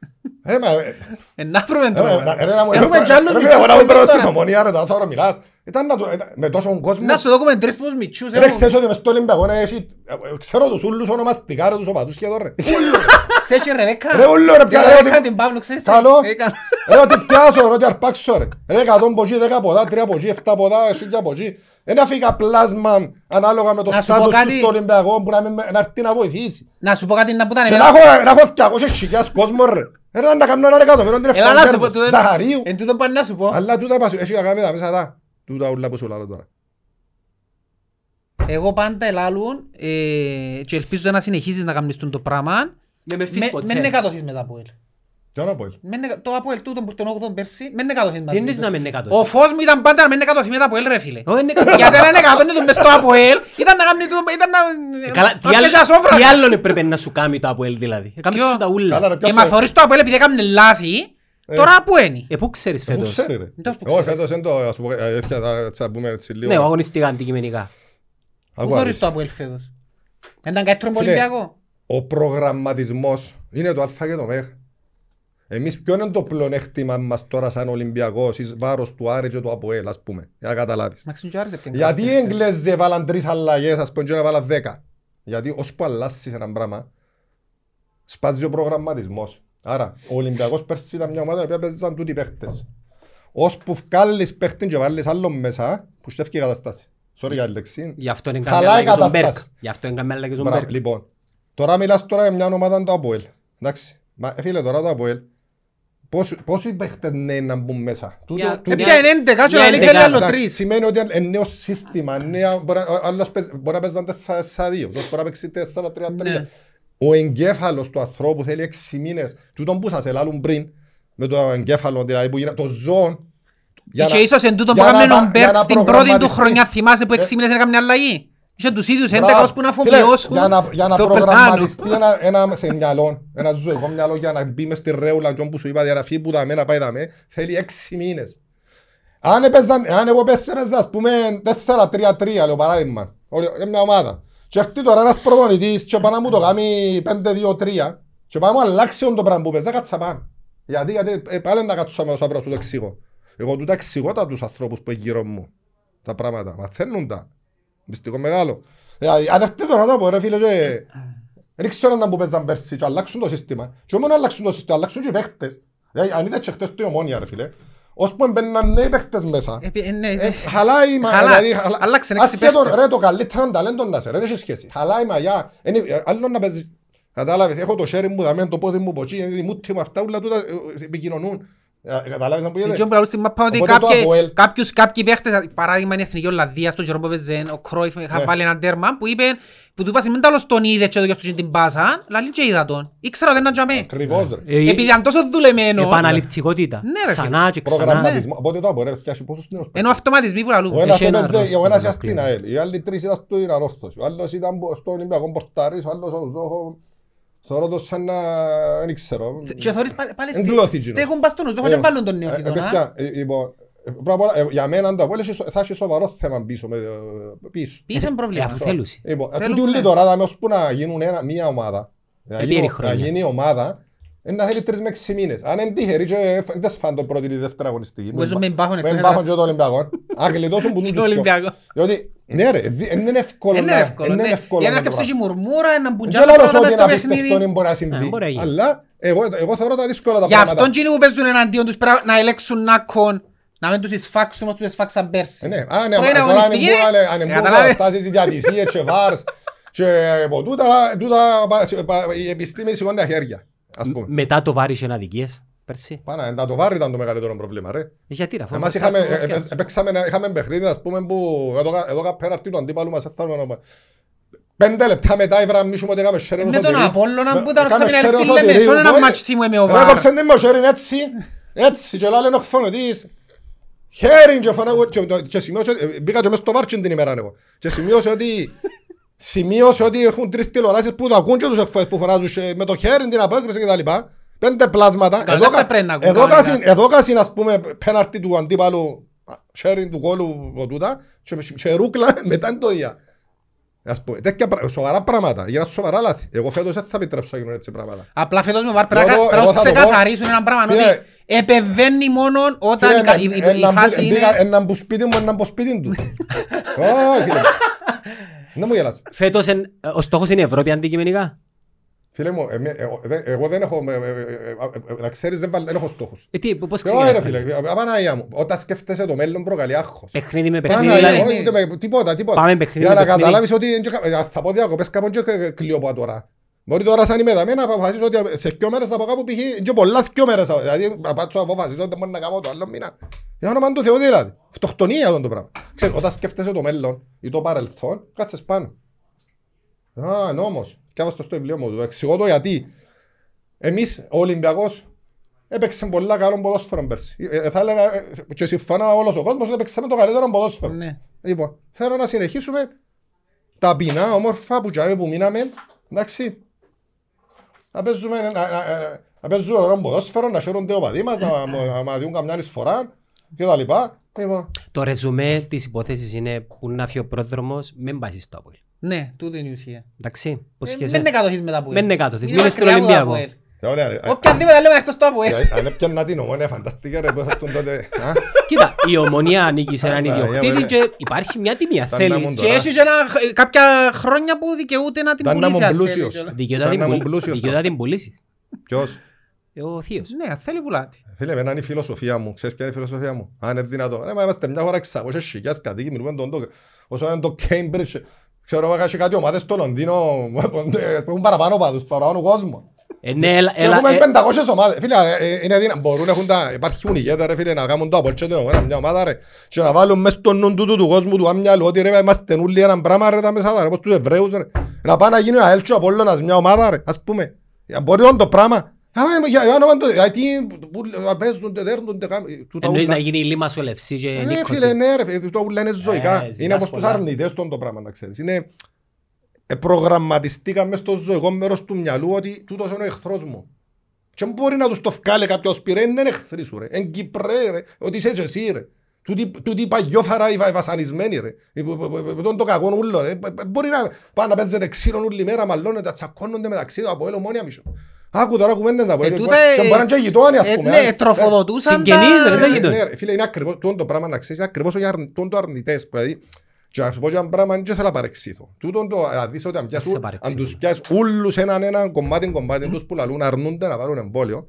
Κάτι, ρε. Ε, μα, ε, Ε, Να βρούμε έναν ε, τρόπο. ε, ρε, να μου- Έχουμε ρε, κι άλλους ρε, μητσούς φίλε, να μου παίκτες πέρας της τώρα. ομονίας, ρε, τώρα ώρα μιλάς. Ήταν να το- ήταν- με τόσον κόσμο. Να σου δω κομμεντρές πως μητσούς Ρε, έχουν. ξέρεις ότι μες στο Ολυμπιακό έχει- ε, ε, ξέρω τους ούλους ονομαστικά, ρε, τους οπαδούς σχεδόν, ρε. Ξέρεις και η Ρεβέκα. Ρε, ούλο, ρε, Η πια, ρε, Ρεβέκα ότι- την Παύλο, ξέρεις τι. Καλό. Έκανε. Ρε, ότι πιάσω, ρε, ότι αρπάξω, ρε. Ρε, 100 από εκεί, 10 από εδώ, 3 από εκεί, 7 από εδώ, 1000 από εκεί. Δεν αφήκα πλάσμα ανάλογα με το Να σου πω στάτους του κάτι. στο Ολυμπιακό που να μην- να έρθει να βοηθήσει. Να σου πω κάτι να που ήταν Και εμένα. να έχω- να έχω 200 χιλιάδες κόσμο, ρε. Ρε, να κάνω ένα εκατομμύριο την Έλα να σου πω. εφτά τούτο- Ζαχαρίου. Εν τούτο πάνε να σου πω. Αλλά τούτα πας- έχει να κάνει με τα μέσα τα. Τούτα ούλα που σου λάλλω τώρα. Εγώ πάντα ελάλουν ε, και ελπίζω να συνεχίσεις να κάνεις το πράγμα. Με με Με- φίσκο, Μεν τσέ. εκατοθείς με τα Αποέλ. Τι να πω, ε. Μεν εκα- Το Αποέλ τούτο που τον 8ο πέρσι, μεν εκατοθείς Τι μαζί εννοείς του. να μην είναι εκατό. Ο φως μου ήταν πάντα να μην εκατοθεί με τα Αποέλ ρε φίλε. Όχι, είναι εκατό. Γιατί αν είναι εκατόνι του μες στο Αποέλ, ήταν να κάνει το... Ήταν να... Ε, Καλά, τι να άλλο- φτιάξει ασόφρα. τι άλλον έπρεπε να σου κάνει το Αποέλ δηλαδή; Έκαμε Ποιο; σου τα ούλα. Καλά, ρε, Και ποιος μα σε- θωρείς το Αποέλ επειδή έκαμε λάθη, τώρα που είναι; Ε, πού ξέρεις Πού φέτος; ξέρει, ρε. Εντός που Εγώ ξέρεις. φέτος είναι το, ας πω, ε, έτσι, θα- έτσι να πούμε έτσι λίγο. Ναι, αγωνιστικά αντικειμενικά. Πού Άκου να θωρείς δεις. το Αποέλ φέτος; Ήταν καλύτερο Φίλε, Ολυμπιακό. Ο προγραμματισμός είναι το α και το μέχ. Εμείς ποιο είναι το πλεονέκτημα μας τώρα σαν Ολυμπιακός εις βάρος του Άρη και του Αποέλ, ας πούμε, για να καταλάβεις. Μα ξέρουν και ο Άρης έπιανε Γιατί οι καλύτερο. Εγγλέζοι έβαλαν τρεις αλλαγές, ας πούμε, και να βάλαν δέκα. Γιατί ώσπου αλλάσεις ένα πράγμα, σπάζει ο προγραμματισμός. Άρα, ο Ολυμπιακός πέρσι ήταν μια ομάδα που παίζαν τούτοι παίχτες. Ώσπου βγάλεις παίχτη και βάλεις άλλον μέσα, που στεύει η καταστάση. Sorry για τη λέξη. Γι' αυτό είναι Χαλάει καμιά αλλαγή στον κατάσταση. Μπέρκ. Γι' αυτό είναι καμιά αλλαγή στον Μπράβο, Μπέρκ. Λοιπόν, τώρα μιλάς τώρα για μια ομάδα το Αποέλ. Εντάξει. Μα ε, φίλε, τώρα το Αποέλ, πόσοι- πόσοι παίχτες νέοι να μπουν μέσα; Τούτο- Για- τούτο- Ε, πια είναι 11 και Μια ο Λαλή θέλει εντεκάδα. άλλο Εντάξει, τρεις. Σημαίνει ότι είναι νέο σύστημα. νέα- μπορεί να- ο άλλος παίζει- μπορεί να παίζει 4-2, μπορεί να παίξει 4-3-3. Ναι. Ο εγκέφαλος του ανθρώπου θέλει 6 μήνες. Τούτον που σας ελάλουν πριν, με το εγκέφαλο, δηλαδή που γίνεται το ζώο. για Και να- ίσως εν τούτο που για να έκαμε πα- ο για Μπέρκ να στην πρώτη του προγραμματιστεί. χρονιά θυμάσαι που Ε. 6 μήνες έκαμε αλλαγή; Είχε τους ίδιους Μπράβο. 11 ώσπου να Φίλε, αφομοιώσουν Για να, για να το προγραμματιστεί πλάνο. ένα, ένα σε μυαλό, ένα ζωικό μυαλό για να μπει μες στη ρέουλα και όπου σου είπα διαγραφή που δαμε να πάει δαμε, θέλει έξι μήνες. Αν, έπαιζαν, αν εγώ πες έπαιζα ας πούμε 4-3-3 λέω παράδειγμα, όλη- ε, μια ομάδα Και έρθει τώρα ένας προπονητής και πάει να μου το κάνει 5-2-3 και πάει να μου αλλάξει όλο το πράγμα που παίζα κάτσα πάνω. Γιατί, γιατί ε, πάλι να κάτσω με ο Σαβρός σου το εξηγώ. Εγώ του τα εξηγώ τα τους ανθρώπους που είναι γύρω μου. Τα πράγματα. Μαθαίνουν τα. Μυστικό μεγάλο. Δηλαδή, αν έρθει τώρα να πω ρε φίλε και... Δεν ξέρω αν που παίζαν πέρσι και αλλάξουν το σύστημα. Και όμως να αλλάξουν το σύστημα, αλλάξουν και οι παίχτες. Δηλαδή, αν είδες και χτες το ομόνια ρε φίλε. Ώσπου μπαίναν νέοι παίχτες μέσα. Ε, ε, ναι, Ε, ναι. χαλάει μα- Χαλά- δηλαδή, χαλά- αλλάξαν έξι Ασχέτως, παίχτες. ρε, το καλύτερο ταλέντο να σε, ρε, δεν έχει σχέση. Χαλάει μαγιά. Είναι- ε, Άλλο να παίζεις. Κατάλαβες, έχω το χέρι μου, δαμέν, το πόδι μου, από εκεί, η μούτη μου, αυτά όλα τούτα ε, επικοινωνούν. Ε, Κατάλαβες να που Εκείνο γίνεται; που λαλούν στην μάπα ότι Οπότε το κάποιοι- Αποέλ- κάποιους- κάποιοι παίχτες, παράδειγμα είναι η Εθνική Ολλανδία, στον Τζερόμπο Πεζέν, ο Κρόιφ είχα Ναι. βάλει έναν τέρμα που είπε, που του είπα μην τέλος τον είδε και έδωκες του την πάσα, λαλή και είδα τον. Ήξερα ότι ήταν τζαμέ. Ακριβώς, ρε. Ε, Επειδή ήταν τόσο δουλεμένο, Επαναληπτικότητα. Ναι, ρε, Ξανά και ξανά. Προγραμματισμό. Οπότε το Αποέλ φτιάξει πόσους νέους ενώ αυτοματισμοί που λαλούν. Ο ένας Έχει ένα έπαιζε, ρόστο ο ένας να στην πλύνει. ΑΕΛ, οι άλλοι τρεις ήταν στην Ανόρθωση, ο άλλος ήταν στο Ολυμπιακό Πορτάρις, ο άλλος ο Ζόχο, θεωρώ το σαν να, δεν ξέρω. Και θωρείς πάλι- πάλι στη- Εγκλώθη εκείνος. στέκουν πας στον Ζόχο και Ε, βάλουν τον ε, νεοφύτων, ε, α. παιδιά, ε, λοιπόν, ε, πρώτα απ' όλα, ε, Για μένα το Αποέλ έχει σο- θα έχει σοβαρό θέμα πίσω. με, ε, πίσω. Πίσω είναι Ε, πρόβλημα. αφού θέλουσι. Λοιπόν, Θέλουν, τούτοι όλοι ναι. τώρα δάμε ώσπου να γίνουν ένα- μία ομάδα, να Ε, γίνει- λίγη να χρόνια. γίνει ομάδα, είναι να θέλει τρεις με έξι μήνες. Αν είναι τυχεροί και φ- δεν σφάνε τον πρώτη ή δεύτερη αγωνιστική. Που παίζουν με μπάχον Με εκτός μπάχον έδρας. και το Ολυμπιακό. Αν γλιτώσουν που Και τους ο δυο. Ολυμπιακό. Διότι, ναι ρε, δι- δεν είναι εύκολο Είναι να- εύκολο, είναι ναι. εύκολο Γιατί να το έρχεψε και πράγμα. μουρμούρα, ένα Δεν μπουτζάλο λέω πράγματα ότι μες είναι στο απίστευτο παιχνίδι. είναι μπορεί να Ε, συμβεί. μπορεί να γίνει. Αλλά εγώ, εγώ θεωρώ τα δύσκολα τα Γι' αυτόν πράγματα. εκείνοι που παίζουν εναντίον τους πρέπει να ελέξουν νάκον, να μην τους εισφάξουν όπως τους εισφάξαν πέρσι. Ε, Ναι, αν Τώρα είναι τώρα αγωνιστική, ρε. αν Ε, είναι καταλάβες. καταστάσεις και διατησίες και βάρς και από τούτα, τούτα πα- πα- η επιστήμη σηκώνει τα χέρια. Ας πούμε. Μετά το βάρη είχε αδικίες πέρσι. Πάνω, να το βάρη ήταν το μεγαλύτερο πρόβλημα, ρε. Ε, Γιατί ρε, αφού Εμάς μπροστά είχαμε, στο ε, ε, podcast. έπαιξαμε ένα- είχαμε παιχνίδι, ας πούμε, που εδώ κα- εδώ κα- πέναρτι του αντίπαλου μας, έφταμε να- Πέντε λεπτά μετά η Βραμμίσου ότι έκαμε share Με ενός τον σωτηρίου. Απόλλωνα Με- που ήταν έκαμε ξαφνικά share στη ενός Λεμεσό, σωτηρίου, ένα ναι. μάτς θύμου με ο Ρε, Βάρ. κόψε την μου χέρι έτσι, έτσι και λάλε ο φωνητής. Χέρι και φωνάγω και, το- και σημείωσε, ε, μπήκα και μες στο βάρτσιν την ημέρα εγώ. Και σημείωσε ότι σημείωσε ότι έχουν τρεις τηλεοράσεις που το ακούν και τους εκφές που φωνάζουν και με το χέρι την απόκριση και τα λοιπά. Πέντε πλάσματα. Καλά, Εδώ δεν κα- πρέπει να ακούν Εδώ κανένα. κάσιν, εδώ κάσιν ας πούμε πέναρτη του αντίπαλου sharing του κόλου από τούτα και, και ρούκλα μετά είναι το ίδια. Ας πούμε, τέτοια πρα- σοβαρά πράγματα, για να σοβαρά λάθη. Εγώ φέτος δεν θα επιτρέψω να γίνουν έτσι πράγματα. Απλά φέτος με Βάρ πρέπει Εγώ- να- πρέπει εγώ να θα το πω. ξεκαθαρίσουν ένα πράγμα Φίλε, ότι επεβαίνει μόνο όταν Φίλε, η κα- η- η- η έναν που- φάση μπήκα- είναι... Έναν που σπίτι μου, έναν που σπίτι του. Ω, φίλε. Δεν μου γελάς. Φέτος εν- ο στόχος είναι η Ευρώπη αντικειμενικά. Φίλε μου, εμέ- εγώ δεν- εγώ δεν έχω, ε, ε, ε, ε, να ξέρεις, δεν βάλ- δεν έχω στόχους. Ε, τι, πώς Και ωραία, ξεκινάει. φίλε, Παναγία μου, όταν σκέφτεσαι το μέλλον προκαλεί άγχος. Παιχνίδι με παιχνίδι. Παναγία, δηλαδή. όχι, ούτε με- τίποτα, τίποτα. Πάμε παιχνίδι Για με να παιχνίδι. καταλάβεις ότι εν και κα- ε, θα πω διακοπές κάπου και κα- κλείω από τώρα. Μπορεί τώρα σαν είμαι δαμέ να αποφασίσω ότι σε δυο μέρες από κάπου π.χ. και πολλά δυο μέρες. Δηλαδή να πάτσω να αποφασίσω ότι μπορεί να κάνω το άλλο μήνα. Για όνομα του Θεού δηλαδή. Φτωχτονία αυτό το πράγμα. Ξέρεις, όταν σκέφτεσαι το μέλλον ή το παρελθόν, κάτσε πάνω. Α, νόμος. Και άβαστο στο βιβλίο μου. Το εξηγώ το γιατί. Εμείς, ο Ολυμπιακός, έπαιξε πολλά καλό ποδόσφαιρο πέρσι. Ε, ε, θα έλεγα, ε, και συμφωνώ όλος ο κόσμος, ότι έπαιξαμε το καλύτερο ποδόσφαιρο. Ναι. Λοιπόν, θέλω να συνεχίσουμε ταπεινά, όμορφα, που τζάμε που μείναμε, εντάξει. Να παίζουμε, να, να, να, να παίζουμε ωραίο ποδόσφαιρο, να χαίρονται ο παδί μας, να, να, να μας δίνουν καμιά φορά και τα λοιπά. Λοιπόν, Το ρεζουμέ της υπόθεσης είναι που να φύγει ο πρόδρομος, μην πάει στο Αποέλ. Ναι, τούτη είναι η ουσία. Εντάξει, πώς Ε, σχέση. Δεν είναι κατοχής μετά από Μεν είναι κατοχής, Είναι μείνε στον μακριά από το Ολυμπιακό. Αποέλ. και ωραία, ρε. Οποιαδήποτε λέμε εκτός το Αποέλ. Ε, Αν έπιανα την ομόνια, φανταστήκα ρε, που έρθουν τότε. α. Κοίτα, η ομονία ανήκει σε έναν Άρα, ιδιοκτήτη για και υπάρχει μια τιμή αν Ήταν να θέλεις. μου Και τώρα. έχει και ένα- κάποια χρόνια που δικαιούται να την Ήταν να πουλήσει. μου αν θέλεις πλούσιος. κιόλας. Δικαιούται να την Ήταν να μου πουλ- πλούσιος δικαιούται να την πουλήσει. Ποιος; Ε, Ο θείος. Ναι, αν θέλει πουλάτη. Φίλε, εμένα είναι η φιλοσοφία μου. Ξέρεις ποια είναι η φιλοσοφία μου; Αν είναι δυνατό. Ρε, μα είμαστε μια φορά 600 χιλιάς κατοίκοι, μιλούμε τον το... Όσο είναι το Cambridge. Ξέρω εγώ, έχει κάτι ομάδες στο Λονδίνο που έχουν παραπάνω παδούς, παραπάνω κόσμο. Ε, ναι, έλα- Και έλα- έχουμε ε, 500 ομάδες. Φίλε, ε, ε, είναι δυνατό. Μπορούν να έχουν τα... Υπάρχουν ηγέτες, ρε φίλε, να κάνουν το απολτσέ την ομόνα, μια ομάδα, ρε. Και να βάλουν μες στο νου τούτου του κόσμου του άμυαλου ότι ρε, είμαστε όλοι έναν πράγμα, ρε, τα μέσα, ρε, πως τους Εβραίους, ρε. Να πάει να γίνει ο ΑΕΛ και ο Απόλλωνας μια ομάδα, ρε, ας πούμε. Για μπορεί να είναι το πράγμα. Άμα, για- για όνομα του- γιατί που- να παίζουν, τε δέρνουν, τε κάνουν, τούτα Εννοείς ούλα. να γίνει η Λίμα σου Λευσή και Ε, Νίκος. φίλε, ναι, ρε, φίλε, τούτα ούλα είναι ζωικά. Ε, ζητάς Είναι όπως τους πολλά. αρνητές των το πράγμα, να ξέρεις. Είναι... ε, προγραμματιστήκαμε στο ζωικό μέρος του μυαλού ότι τούτος είναι ο εχθρός μου. Και δεν μπορεί να τους το βγάλει κάποιος πει, ρε, είναι εχθροί σου, ρε. Εν Κυπρέ, ρε, ότι είσαι και εσύ, ρε. Τούτοι τούτοι παγιόφαρα οι βα- οι βασανισμένοι ρε. Ε, που- που- που- που- Τον το κακόν ούλο ρε. Ε, ε, Μπορεί να πάνε να παίζετε ξύλο όλη μέρα, μαλώνετε, τσακώνονται μεταξύ του από Αποέλ Ομόνια μισό. Άκου τώρα κουβέντες να πω. Ε, Και τούτα, μπορεί να είναι και γειτόνοι ας ε, πούμε. ναι, ε. τροφοδοτούσαν Συγγενείς, τα- ρε, δεν Ναι, γειτόνι. ναι, ρε, Φίλε, είναι ακριβώς τούτο το πράγμα να ξέρεις, είναι ακριβώς οι αρν- τούτο το αρνητές. Δηλαδή, και να σου πω και ένα πράγμα, δεν θέλω να παρεξήθω. Τούτο το, να δεις ότι αν πιάσεις- σε αν παρεξήθω. τους πιάσεις όλους έναν έναν κομμάτι κομμάτι τους που λαλούν αρνούνται να πάρουν εμβόλιο,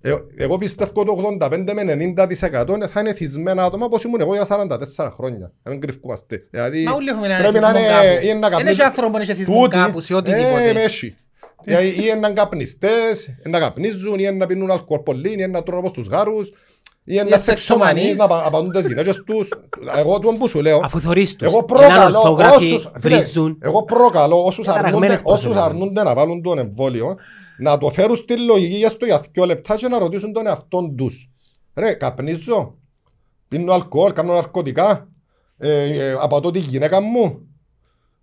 ε, εγώ πιστεύω το 85 με 90% θα είναι θυσμένα άτομα όπως ήμουν εγώ για 44 χρόνια. Να μην κρυφκούμαστε. Δηλαδή, Μα όλοι έχουμε έναν πρέπει να εθισμό είναι- κάπου. είναι να Δεν έχει καπνίζουν- άνθρωπο που έχει εθισμό Τούτοι, κάπου σε Ε, οτιδήποτε. με έχει. Ή ή είναι να καπνιστές, ή να καπνίζουν, ή να πίνουν αλκοόλ πολύ, ή να τρώνε όπως τους γάρους, ή να σεξομανείς. σεξομανείς, να πα- απαντούν τις γυναίκες τους. Εγώ του που σου λέω, Αφού θωρείς τους. εγώ Είναι προκαλώ ορθόγραφοι, όσους, φίλε, βρίζουν. εγώ προκαλώ όσους Είναι αρνούνται, ταραγμένες όσους προσωπικές. αρνούνται να βάλουν τον εμβόλιο να το φέρουν στη λογική για στο για δυο λεπτά και να ρωτήσουν τον εαυτόν τους. Ρε, καπνίζω, πίνω αλκοόλ, κάνω ναρκωτικά, ε, ε, απατώ τη γυναίκα μου,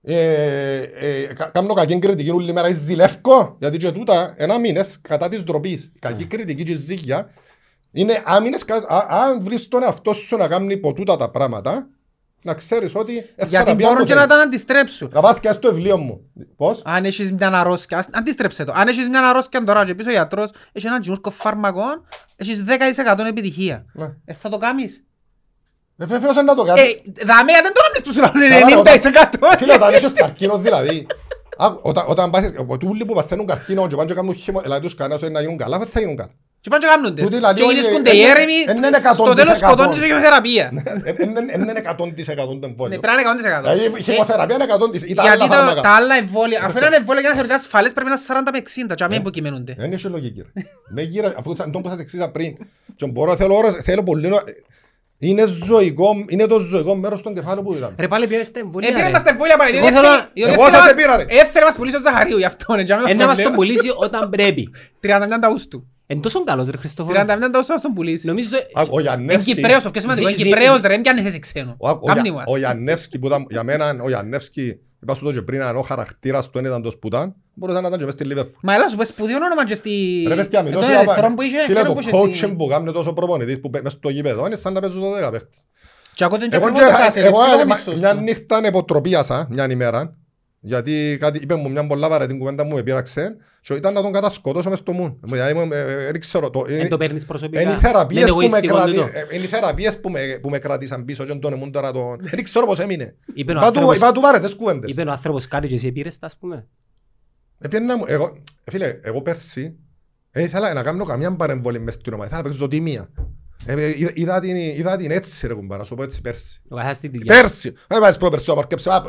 ε, ε, κα- κάνω κακή κριτική όλη μέρα, ζηλεύκω, γιατί και τούτα ένα μήνες κατά της ντροπής. Η κακή κριτική και η ζήγια είναι άμυνες, κα- α- αν βρεις τον εαυτό σου να κάνει ποτούτα τα πράγματα, να ξέρεις ότι ε, Γιατί θεραπεία μπορούν το και να θέλεις. τα αντιστρέψουν. Να πάθει και στο βιβλίο μου. Πώς; Αν έχεις μια αρρώσκια, ας- αντίστρεψε το. Αν έχεις μια αρρώσκια τώρα και πίσω ο γιατρός έχει έναν τζιούρκο φάρμακο, έχεις 10% επιτυχία. Ναι. Ε, θα το κάνεις. Ε, βεβαίως είναι να το κάνεις. Ε, δαμέα δεν το κάνεις που σου λένε Καλά, ρε, όταν- 90%. Φίλε, όταν έχεις καρκίνο δηλαδή, άκου, όταν- όταν πάθεις, ο- τούτοι που παθαίνουν καρκίνο και πάνε και κάνουν χειμω, δηλαδή τους κανένας να γίνουν καλά, δεν θα γίνουν καλά. Και πάνε και κάνουν τες. Τούτοι δηλαδή Και όλοι- γίνησκονται ε, οι ε, έρημοι, ε, ναι, είναι εκατόν στο τέλος της εκατό. σκοτώνει τη χημειοθεραπεία. Δεν είναι 100% το Ναι, εμβόλιο. πρέπει να είναι 100%. Δηλαδή η χημοθεραπεία είναι 100%. Ή τα Γιατί άλλα τα, φάρμακα. τα άλλα εμβόλια, αφού είναι εμβόλια για να θεωρείται ασφαλές πρέπει να είναι 40 με 60 και αμήν Ε. που κυμαίνονται. Δεν έχει λογική. ρε. Με γύρα, αφού θα- τον που σας εξήγησα πριν. Και μπορώ, θέλω ώρες, θέλω πολύ να... Είναι ζωικό, είναι το ζωικό μέρος στον κεφάλαιο που είδαμε. Ρε πάλι πιέστε στα εμβολία Ε, πήρε ρε. μας τα εμβόλια πάλι. Εγώ διότι θέλω- έφερε- διότι εγώ έφερε σας μας- επήρα, ρε. Έφερε μας πουλήσει ο Ζαχαρίου γι' αυτό. είναι, και αμήν Ε, να μας τον πρόβλημα. πουλήσει όταν πρέπει. 31 Αυγούστου. Εν τόσο καλός ρε Χριστόφορο. 31 Αυγούστου θα τον πουλήσει. Νομίζω... Α, Ο Είναι Γιαννεύσκι... Κυπρέος, το πιο σημαντικό. Είναι Δι- δι- Κυπρέος ρε, δεν πιάνει θέση ξένου. Ο, ο, Κάμνη Για- μας. ο Γιαννεύσκι που ήταν, για μένα ο Γιαννεύσκι, είπα σου το και πριν, αν ο χαρακτήρας του δεν ήταν το σπουτάν, μπορούσε να ήταν και μες στη Λίβερπουλ. Μα έλα σου πες σπουδαίο όνομα και στη... Ρε παιδιά, ε, μιλώ τον σου ερυθρό για που είχε, Φίλε, εκείνο το που είχε στη- coaching που κάνει τόσο προπονητής που πέ- μες στο γήπεδο, είναι σαν να παίζουν το 10 παίχτες. Και ακούω τον και Εγώ, ακριβώς το κάσε, και- εγώ, ψηλό ε, μα- μισθός μια του. νύχτα υποτροπίασα, μια ημέρα, γιατί κάτι είπε μου μια πολλά βαρετή κουβέντα μου, με πείραξε, και ήταν να τον κατασκοτώσω μες στο μουν. Δηλαδή, μου, ε, ε, δεν ξέρω, το- Εν είναι- το παίρνεις προσωπικά. είναι οι θεραπείες Είναι που με εγωιστικό κρατη- τούτο. ε, είναι οι θεραπείες που με- που με κράτησαν πίσω και τον εμούν τώρα τον... Δεν ξέρω πώς έμεινε. Είπε ο Είπα του- άνθρωπος- Είπα του βαρετές κουβέντες. Είπε ο άνθρωπος κάτι και εσύ επήρες τα ας πούμε. Επίεννα μου, εγώ, ε, φίλε, εγώ πέρσι ε, ήθελα να κάνω καμιά παρεμβολή μες στην ομάδα, ήθελα να παίξω τιμία. Ε, ε, είδα- είδα την- Είδα την έτσι ρε κουμπάρα, να σου πω έτσι πέρσι. Ο καθένας στη δουλειά. Πέρσι, δεν πάρεις πρόπερσι, το απαρκέψε, απ.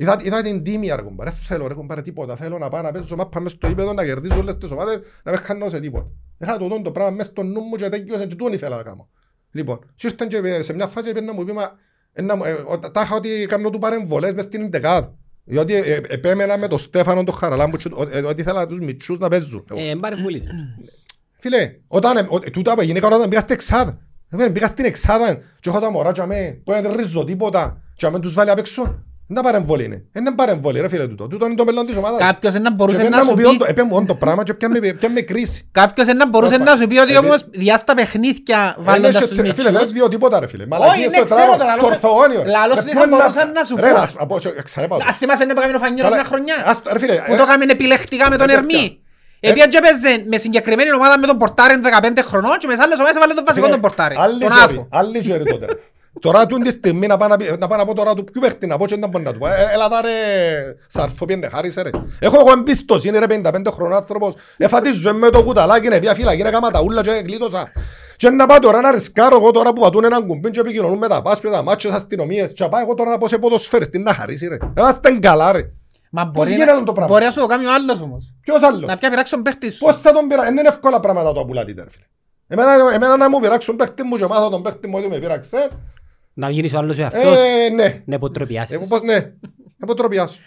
Είδα, είδα την τίμια ρε κουμπάρα, δεν θέλω ρε κουμπάρα τίποτα, θέλω να πάω να παίζω μάπα μες στο ύπεδο, να κερδίζω όλες τις ομάδες, να με χάνω σε τίποτα. Είχα το το πράγμα μες στο νου μου και τέτοιος και τούτον ήθελα να κάνω. Λοιπόν, και ήρθαν και σε μια φάση πήγαινε να μου πει, μα, ε, να μου- ε, ο- τα είχα ότι κάνω του παρεμβολές μες στην εντεκάδα. Διότι ε, ε, επέμενα με τον Στέφανο τον Χαραλάμπου και ο- ε, ότι ήθελα τους μητσούς να παίζουν. Εγώ. Ε, πάρε βουλή. Φίλε, όταν ε, ο- τούτα που γυναίκα όταν πήγα στην εξάδα. Ε, φίλε, Πήγα στην εξάδα και έχω τα μωρά και αμέ, που δεν ρίζω τίποτα και αμέ τους βάλει απ' έξω. Δεν τα παρεμβολή είναι. Δεν είναι παρεμβολή ρε φίλε τούτο. Τούτο είναι το μέλλον της ομάδας. Κάποιος να Και μπορούσε πρέπει να σου μου πει πει... όντο- έπαιρνε μου όντο το πράγμα και πιάμε- πιάμε κρίση. Κάποιος να μπορούσε Όπα. να σου πει ότι Επί- όμως διά στα παιχνίδια Ε, βάλλοντας ναι, τους σε- Φίλε, δεν μητσούς. διω τίποτα ρε φίλε. Όχι, Μαλακίες ναι, στο ξέρω τράγο, το, λαλό στο σε- ορθογόνιο. ρε. λαλός Ρε, σου πού θα είναι μπορούσαν να σου Ρε, πω. να σου- από- σε- ξαναπάω το. Αν θυμάσαι να έκαμε ο Φανιόλος Καλά, μια χρονιά. ας το- ρε φίλε, Που ε, το έκαμε επιλεκτικά με τον ε, Ερμή. ε, Επειδή και παίζε με συγκεκριμένη ομάδα με τον Πορτάρεν 15 χρονών και με τις άλλες ομάδες έβαλε τον βασικό Φίλε, τον Πορτάρεν. άλλη Τον χέρι, Άφο. άλλη χέρι τότε. Τώρα τούν τη στιγμή να πάω να πει- να πάω να πω τώρα του ποιου παίχτη να πω και να μπορώ να του πω. Ε, Έλα τα ρε σαρφό πιένε χάρισε ρε. Έχω εγώ εμπιστοσύνη ρε 55 χρονών άνθρωπος. Εφατίζω με το κουταλάκι, είναι πια φύλακι, είναι κάμα τα ούλα και γλίτωσα. Και να πάω τώρα να ρισκάρω εγώ τώρα που πατούν έναν κουμπί και επικοινωνούν με τα πάσπια, τα μάτσες, αστυνομίες. Και να πάω εγώ τώρα να πω σε ποδοσφαίρες, να χαρίσει ρε. Είμαστε καλά ρε. Μα Πώς μπορεί γίνεται να- το πράγμα; μπορεί να σου το κάνει ο άλλος όμως. Ποιος άλλος; Να πια πειράξει τον παίχτη σου. Πώς θα τον πειράξει. Είναι εύκολα πράγματα το απουλάτε ρε φίλε. Εμένα, εμένα να μου πειράξουν παίχτη μου και μάθω τον παίχτη μου ότι με πειράξε. Να γίνεις ο άλλος ο εαυτός. Ε, ναι. Να υποτροπιάσεις. Εγώ πώς ναι, από τροπιάσω.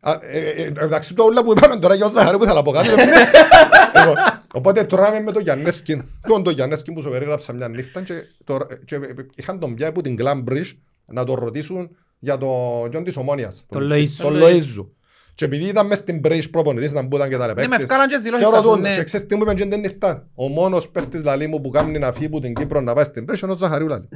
Α, ε, ε, ε, Εντάξει το όλα που είπαμε τώρα για ο Ζαχαρίου που θέλω να πω κάτι. Λοιπόν, Οπότε τώρα είμαι με τον Γιαννέσκι. Τον τον Γιαννέσκι που σου περίγραψα μια νύχτα και, το- και είχαν τον πια από την Glambrish να τον ρωτήσουν για το Τζον της Ομόνιας. Τον Λοΐζου. Τον Λοΐζου. Και επειδή ήταν μες στην Μπρέις προπονητής να μπούταν και τα Ναι, μες παίκτες. ευκάλαν και δηλώσεις Και τα ρωτούν, φωνέ. και ξέρεις τι μου είπαν και δεν νύχτα; Ο μόνος παίκτης λαλή μου που κάνει να φύγει από την Κύπρο να πάει στην Μπρέις είναι ο Ζαχαρίου λαλή.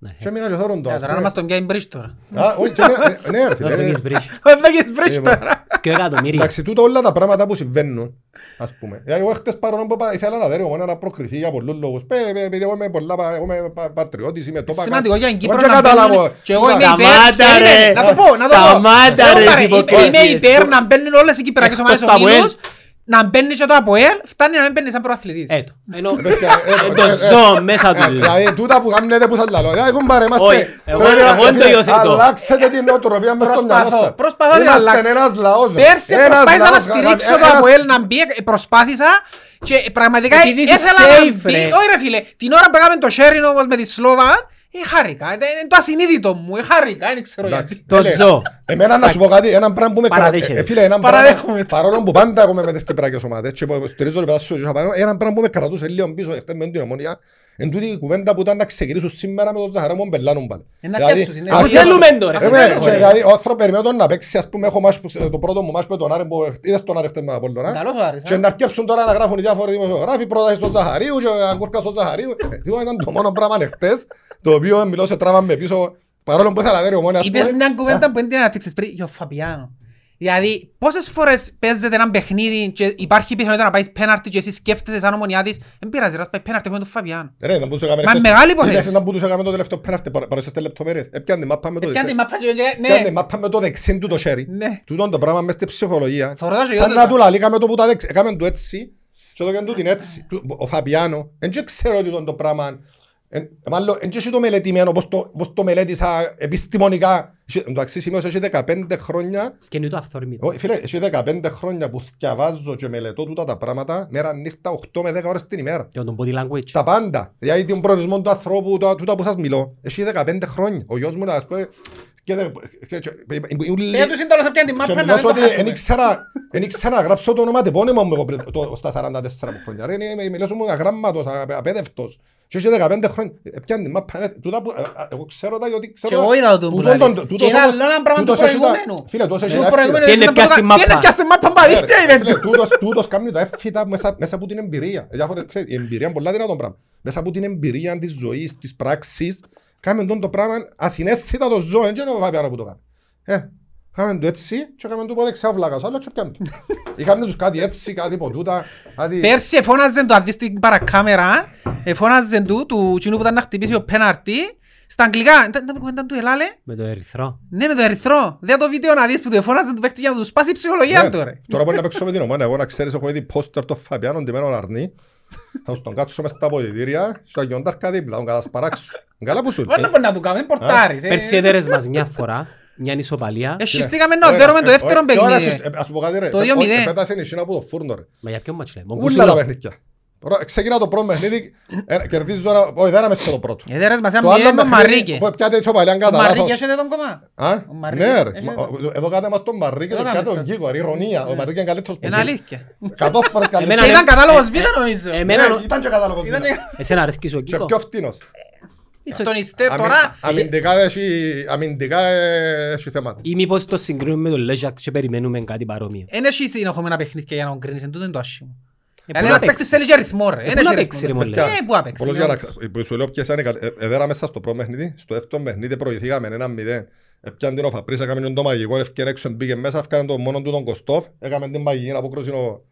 Ναι. Και έμεινα και θόρουν το. Ε, ας Τώρα να πούμε. μας τον πιάνει μπρις τώρα. Α, όχι, και έμεινα- ε, Ναι ρε φίλε. Δεν ε, έχεις βρει. Δεν έχεις μπρις Λοιπόν. τώρα. Και εκατομμύρια. Εντάξει, τούτο όλα τα πράγματα που συμβαίνουν, ας πούμε. Δηλαδή, εγώ χτες παρόλο που είπα, ήθελα να δέρω μόνο να προκριθεί για πολλούς λόγους. Πέ, πέ, επειδή εγώ είμαι πολλά, πα- εγώ είμαι πα- πατριώτης, είμαι το Σημαντικό για την Εγώ Κύπρο δεν να καταλάβω. μπαίνουν και εγώ είμαι υπέρ. Σταμάτα, Περίμενε, ρε. Να το πω, να το πω. Σταμάτα, Εγώ ρε, παρε- υποκρισίες. Είμαι υπέρ να μπαίνουν όλες οι κυπριακές ομάδες Εκτός το ομίλους, ΑΠΟΕΛ. Να μπαίνεις και το ΑΠΟΕΛ, φτάνει να μην μπαίνεις σαν προαθλητής. Έτο. Ενώ Παιδιά, ε, ε, ε, το ε, ζω μέσα του. Ε, Δηλαδή, τούτα που κάνετε που σας λαλώ. Δηλαδή, κουμπάρε, είμαστε... Όχι, εγώ- πρέπει να- εγώ δεν το φίλε, υιοθετώ. Αλλάξετε την νοοτροπία μες στο Προσπαθώ, μυαλό σας. προσπαθώ να Είμαστε αλλάξω. ένας λαός. ρε. Πέρσι Ένας προσπάθησα να λαός, στηρίξω ε, το ένας- ΑΠΟΕΛ να μπει, ε, προσπάθησα και πραγματικά Επειδή είσαι ήθελα να safe, μπει. ρε. Όχι ρε φίλε, την ώρα που έκαμε το sharing όμως με τη Σλόβα, ε, χάρηκα. Ε, Είναι το ασυνείδητο μου, ε, χάρηκα, δεν ξέρω Εντάξει. γιατί. Το Φίλε, ζω. Εμένα να σου πω κάτι, έναν πράγμα που με Παραδέχεται. κρατάει. Φίλε, έναν Παραδέχομαι. πράγμα, παρόλο που πάντα εγώ είμαι με τις κυπριακές ομάδες και που στηρίζω λεπτά σου και πάνω, έναν πράγμα που με κρατούσε λίγο πίσω, εχθές με την ομόνια, εν τούτη η κουβέντα που ήταν να ξεκινήσουν σήμερα με τον Ζαχαρά μου μπελάνουν πάλι. Ε, να Δηλαδή, πιάσουν, είναι. αφού Αφού θέλουμε το, ρε, Ε, αφού ναι, θέλουμε, και ρε. Δηλαδή, ο άνθρωπος περιμένω τον να παίξει, ας πούμε, έχω μάτς που- το πρώτο μου μάτς με τον Άρη, που είδες τον Άρη χτες με τον Απόλλωνα. Καλός ο Άρης, Και α. να αρκεύσουν τώρα να γράφουν οι διάφοροι δημοσιογράφοι, πρώτα στον Ζαχαρίου και αγκούρκα στον Ζαχαρίου. Ε, τούτο ήταν το μόνο πράγμα εχθές, το οποίο μιλώ σε τράβα με πίσω, παρόλο που ήθελα να δέρει ομόνια, ας Είπες πούμε. μια κουβέντα που δεν την αναπτύξες πριν για ο Φαπιάνο. Δηλαδή, πόσες φορές παίζεται ένα παιχνίδι και υπάρχει πιθανότητα να πάεις πέναρτι και εσύ σκέφτεσαι σαν ομονιάτης, δεν πειράζει, ρε, ας πάει πέναρτι έχουμε τον Φαπιάνο. Ρε, να που τους έκαμε Μα χθες- μεγάλη υπόθεση. Είδες να που τους έκαμε το τελευταίο πέναρτι, παρα- παρουσιάσες τις λεπτομέρειες. Έπιανε τη μάπα με το Πιάνει δεξί. μάπα και- και- Πιάνει τη Ναι, μάπα με το δεξί του το χέρι. Ναι. Τούτον το πράγμα μες στην ψυχολογία. Θωρώ τα Σαν ζωιότητα. να του λαλεί, κάμε το που τα δεξί. Έκαμε του έτσι και το έκανε του την έτσι. Του- Ο Φαπιάνο, δεν και ξέρω ότι το πράγμα εν- Μάλλον, δεν έχει το μελετημένο πώς το, πώς το μελέτησα επιστημονικά. Έχει- Εντάξει, σημείωσα, έχει 15 χρόνια Και είναι το αυθόρμητο. όχι, φίλε, έχει 15 χρόνια που διαβάζω και μελετώ τούτα τα πράγματα μέρα νύχτα 8 με 10 ώρες την ημέρα. Για τον body language. Τα πάντα. Δηλαδή τον προορισμό του ανθρώπου, τα- τούτα που σας μιλώ. Έχει 15 χρόνια. Ο γιος μου, να πούμε, και δε- και- και- ήμουν Για τους σύντολος έπιανε τη και μάπα να μιλώ μην το ότι χάσουμε. δεν ήξερα, δεν ήξερα να γράψω το όνομα τεπώνυμο μου εγώ πριν το- στα 44 μου χρόνια. Ρε, είναι- μιλώ μου αγράμματος, απε- απέδευτος. Και είχε 15 χρόνια. Ε, πιάνει τη μάπα, ναι, τούτα που- ε, ε, εγώ ξέρω τα γιατί ξέρω. Και εγώ είδα το που τούτον λαλείς. τον- Και τούτος είδα όμως- άλλο ένα πράγμα του τούτος έχει τα- προηγούμενου. Φίλε, τούτος έχει Του τα προηγούμενου εύφυρα. Τι είναι ήταν πια που στη το- μάπα. τι είναι πια στη μάπα, μπα, δίχτυα Ε, είναι φίλε, του. τούτος- Τούτος κάνει τα εύφυτα μέσα, μέσα από την εμπειρία. Διάφορα, ξέρεις, η εμπειρία είναι πολλά δυνατόν πράγμα. Μέσα από την εμπειρία της ζωής, της πράξης, κάνουμε τον το πράγμα ασυναίσθητα το ζω, δεν είναι ο Φαπιάνο που το κάνει. Ε, Κάμε το έτσι και κάμε το πόδι ξέα φλάκας, άλλο και πιάνε το. Είχαμε τους κάτι έτσι, κάτι ποτούτα, κάτι... Πέρσι εφώναζε το, αν δεις την παρακάμερα, εφώναζε του, του κοινού που ήταν να χτυπήσει ο πέναρτι, στα αγγλικά, ήταν ήταν κουβέντα του ελάλε, Με το ερυθρό. ναι με το ερυθρό. Δέα το βίντεο να δεις που του εφώναζε του παίχτη για να τους σπάσει η ψυχολογία Ναι, του ρε. Τώρα μπορεί να παίξω με την ομάδα. Εγώ να ξέρεις, έχω ήδη πόστερ το Φαπιάνο ντυμένο αρνί. Θα στον κάτσω μες στα αποδητήρια και θα γιοντάρκα δίπλα, τον κατασπαράξω. Καλά που σου Δεν ήρθε. μπορεί να του κάνουμε, πορτάρεις. ε. Πέρσι έδερες μας μια φορά, μια ισοπαλία. Εσύστηκαμε να δέρουμε το δεύτερο Ε, και ώρα παιχνίδι. εσείς- ε, Ας σου πω κάτι ρε. Το Ε, 2-0. όχι, Επέτασε η Σίνα από το φούρνο ρε. Μα για ποιο μάτς λέμε. Ούλα τα παιχνίδια. Τώρα, Ξεκινά το πρώτο παιχνίδι, ε, κερδίζω ένα... Όχι, δεν άμεσα το πρώτο. Έδερες μας Το ένα άλλο μηδέν τον παιχνίδι, Μαρίκε. που πιάτε έτσι ο παλιάν Ο κατά Μαρίκε λάθος. έχετε τον κομμά. Α, Ο Μαρίκε, ναι ρε. έχετε Μα, το. ο- Εδώ κάτε μας τον Μαρίκε Εδώ και κάτω τον κάμεσαι. Γίγο, ηρωνία. Ο Μαρίκε είναι καλύτερος που Είναι Γίγο. αλήθεια. Εκατό φορές Και Εμένα καλύτερος. ήταν ναι. κατάλογος Ε, β' ε, νομίζω. εμένα- Ναι, Ήταν και κατάλογος. Ήταν- β'. Εσένα αρέσκεις ο Και Κίκο. πιο φτηνός. Τον Ιστέ Αμυ- τώρα, Αμυντικά έχει- αμυντικά έχει θέματα. Ή μήπως το συγκρίνουμε με τον Λέζακ και περιμένουμε κάτι παρόμοιο. δεν έχει συνεχόμενα παιχνίδια για να τον κρίνεις, εν τούτο είναι το άσχημο. Ε, Δηλαδή πού να ένας παίκτης παίξει; θέλει και ρυθμό ρε. Ε, Εν πού να έχει παίξει, ρυθμό. ρε, μόλις; Ε, πού να παίξει. Πολλός για να- που σου λέω ποιες είναι καλ- ε, Εδέρα μέσα στο πρώτο παιχνίδι, στο δεύτερο παιχνίδι προηγηθήκαμε ένα μηδέν. Επιάνε την ο Φαπρίς, έκαμε το μαγικό, ευκαιρία έξω, μπήκε μέσα, έφκανε το μόνο του τον Κωστόφ, έκαμε την μαγική απόκρουση ο,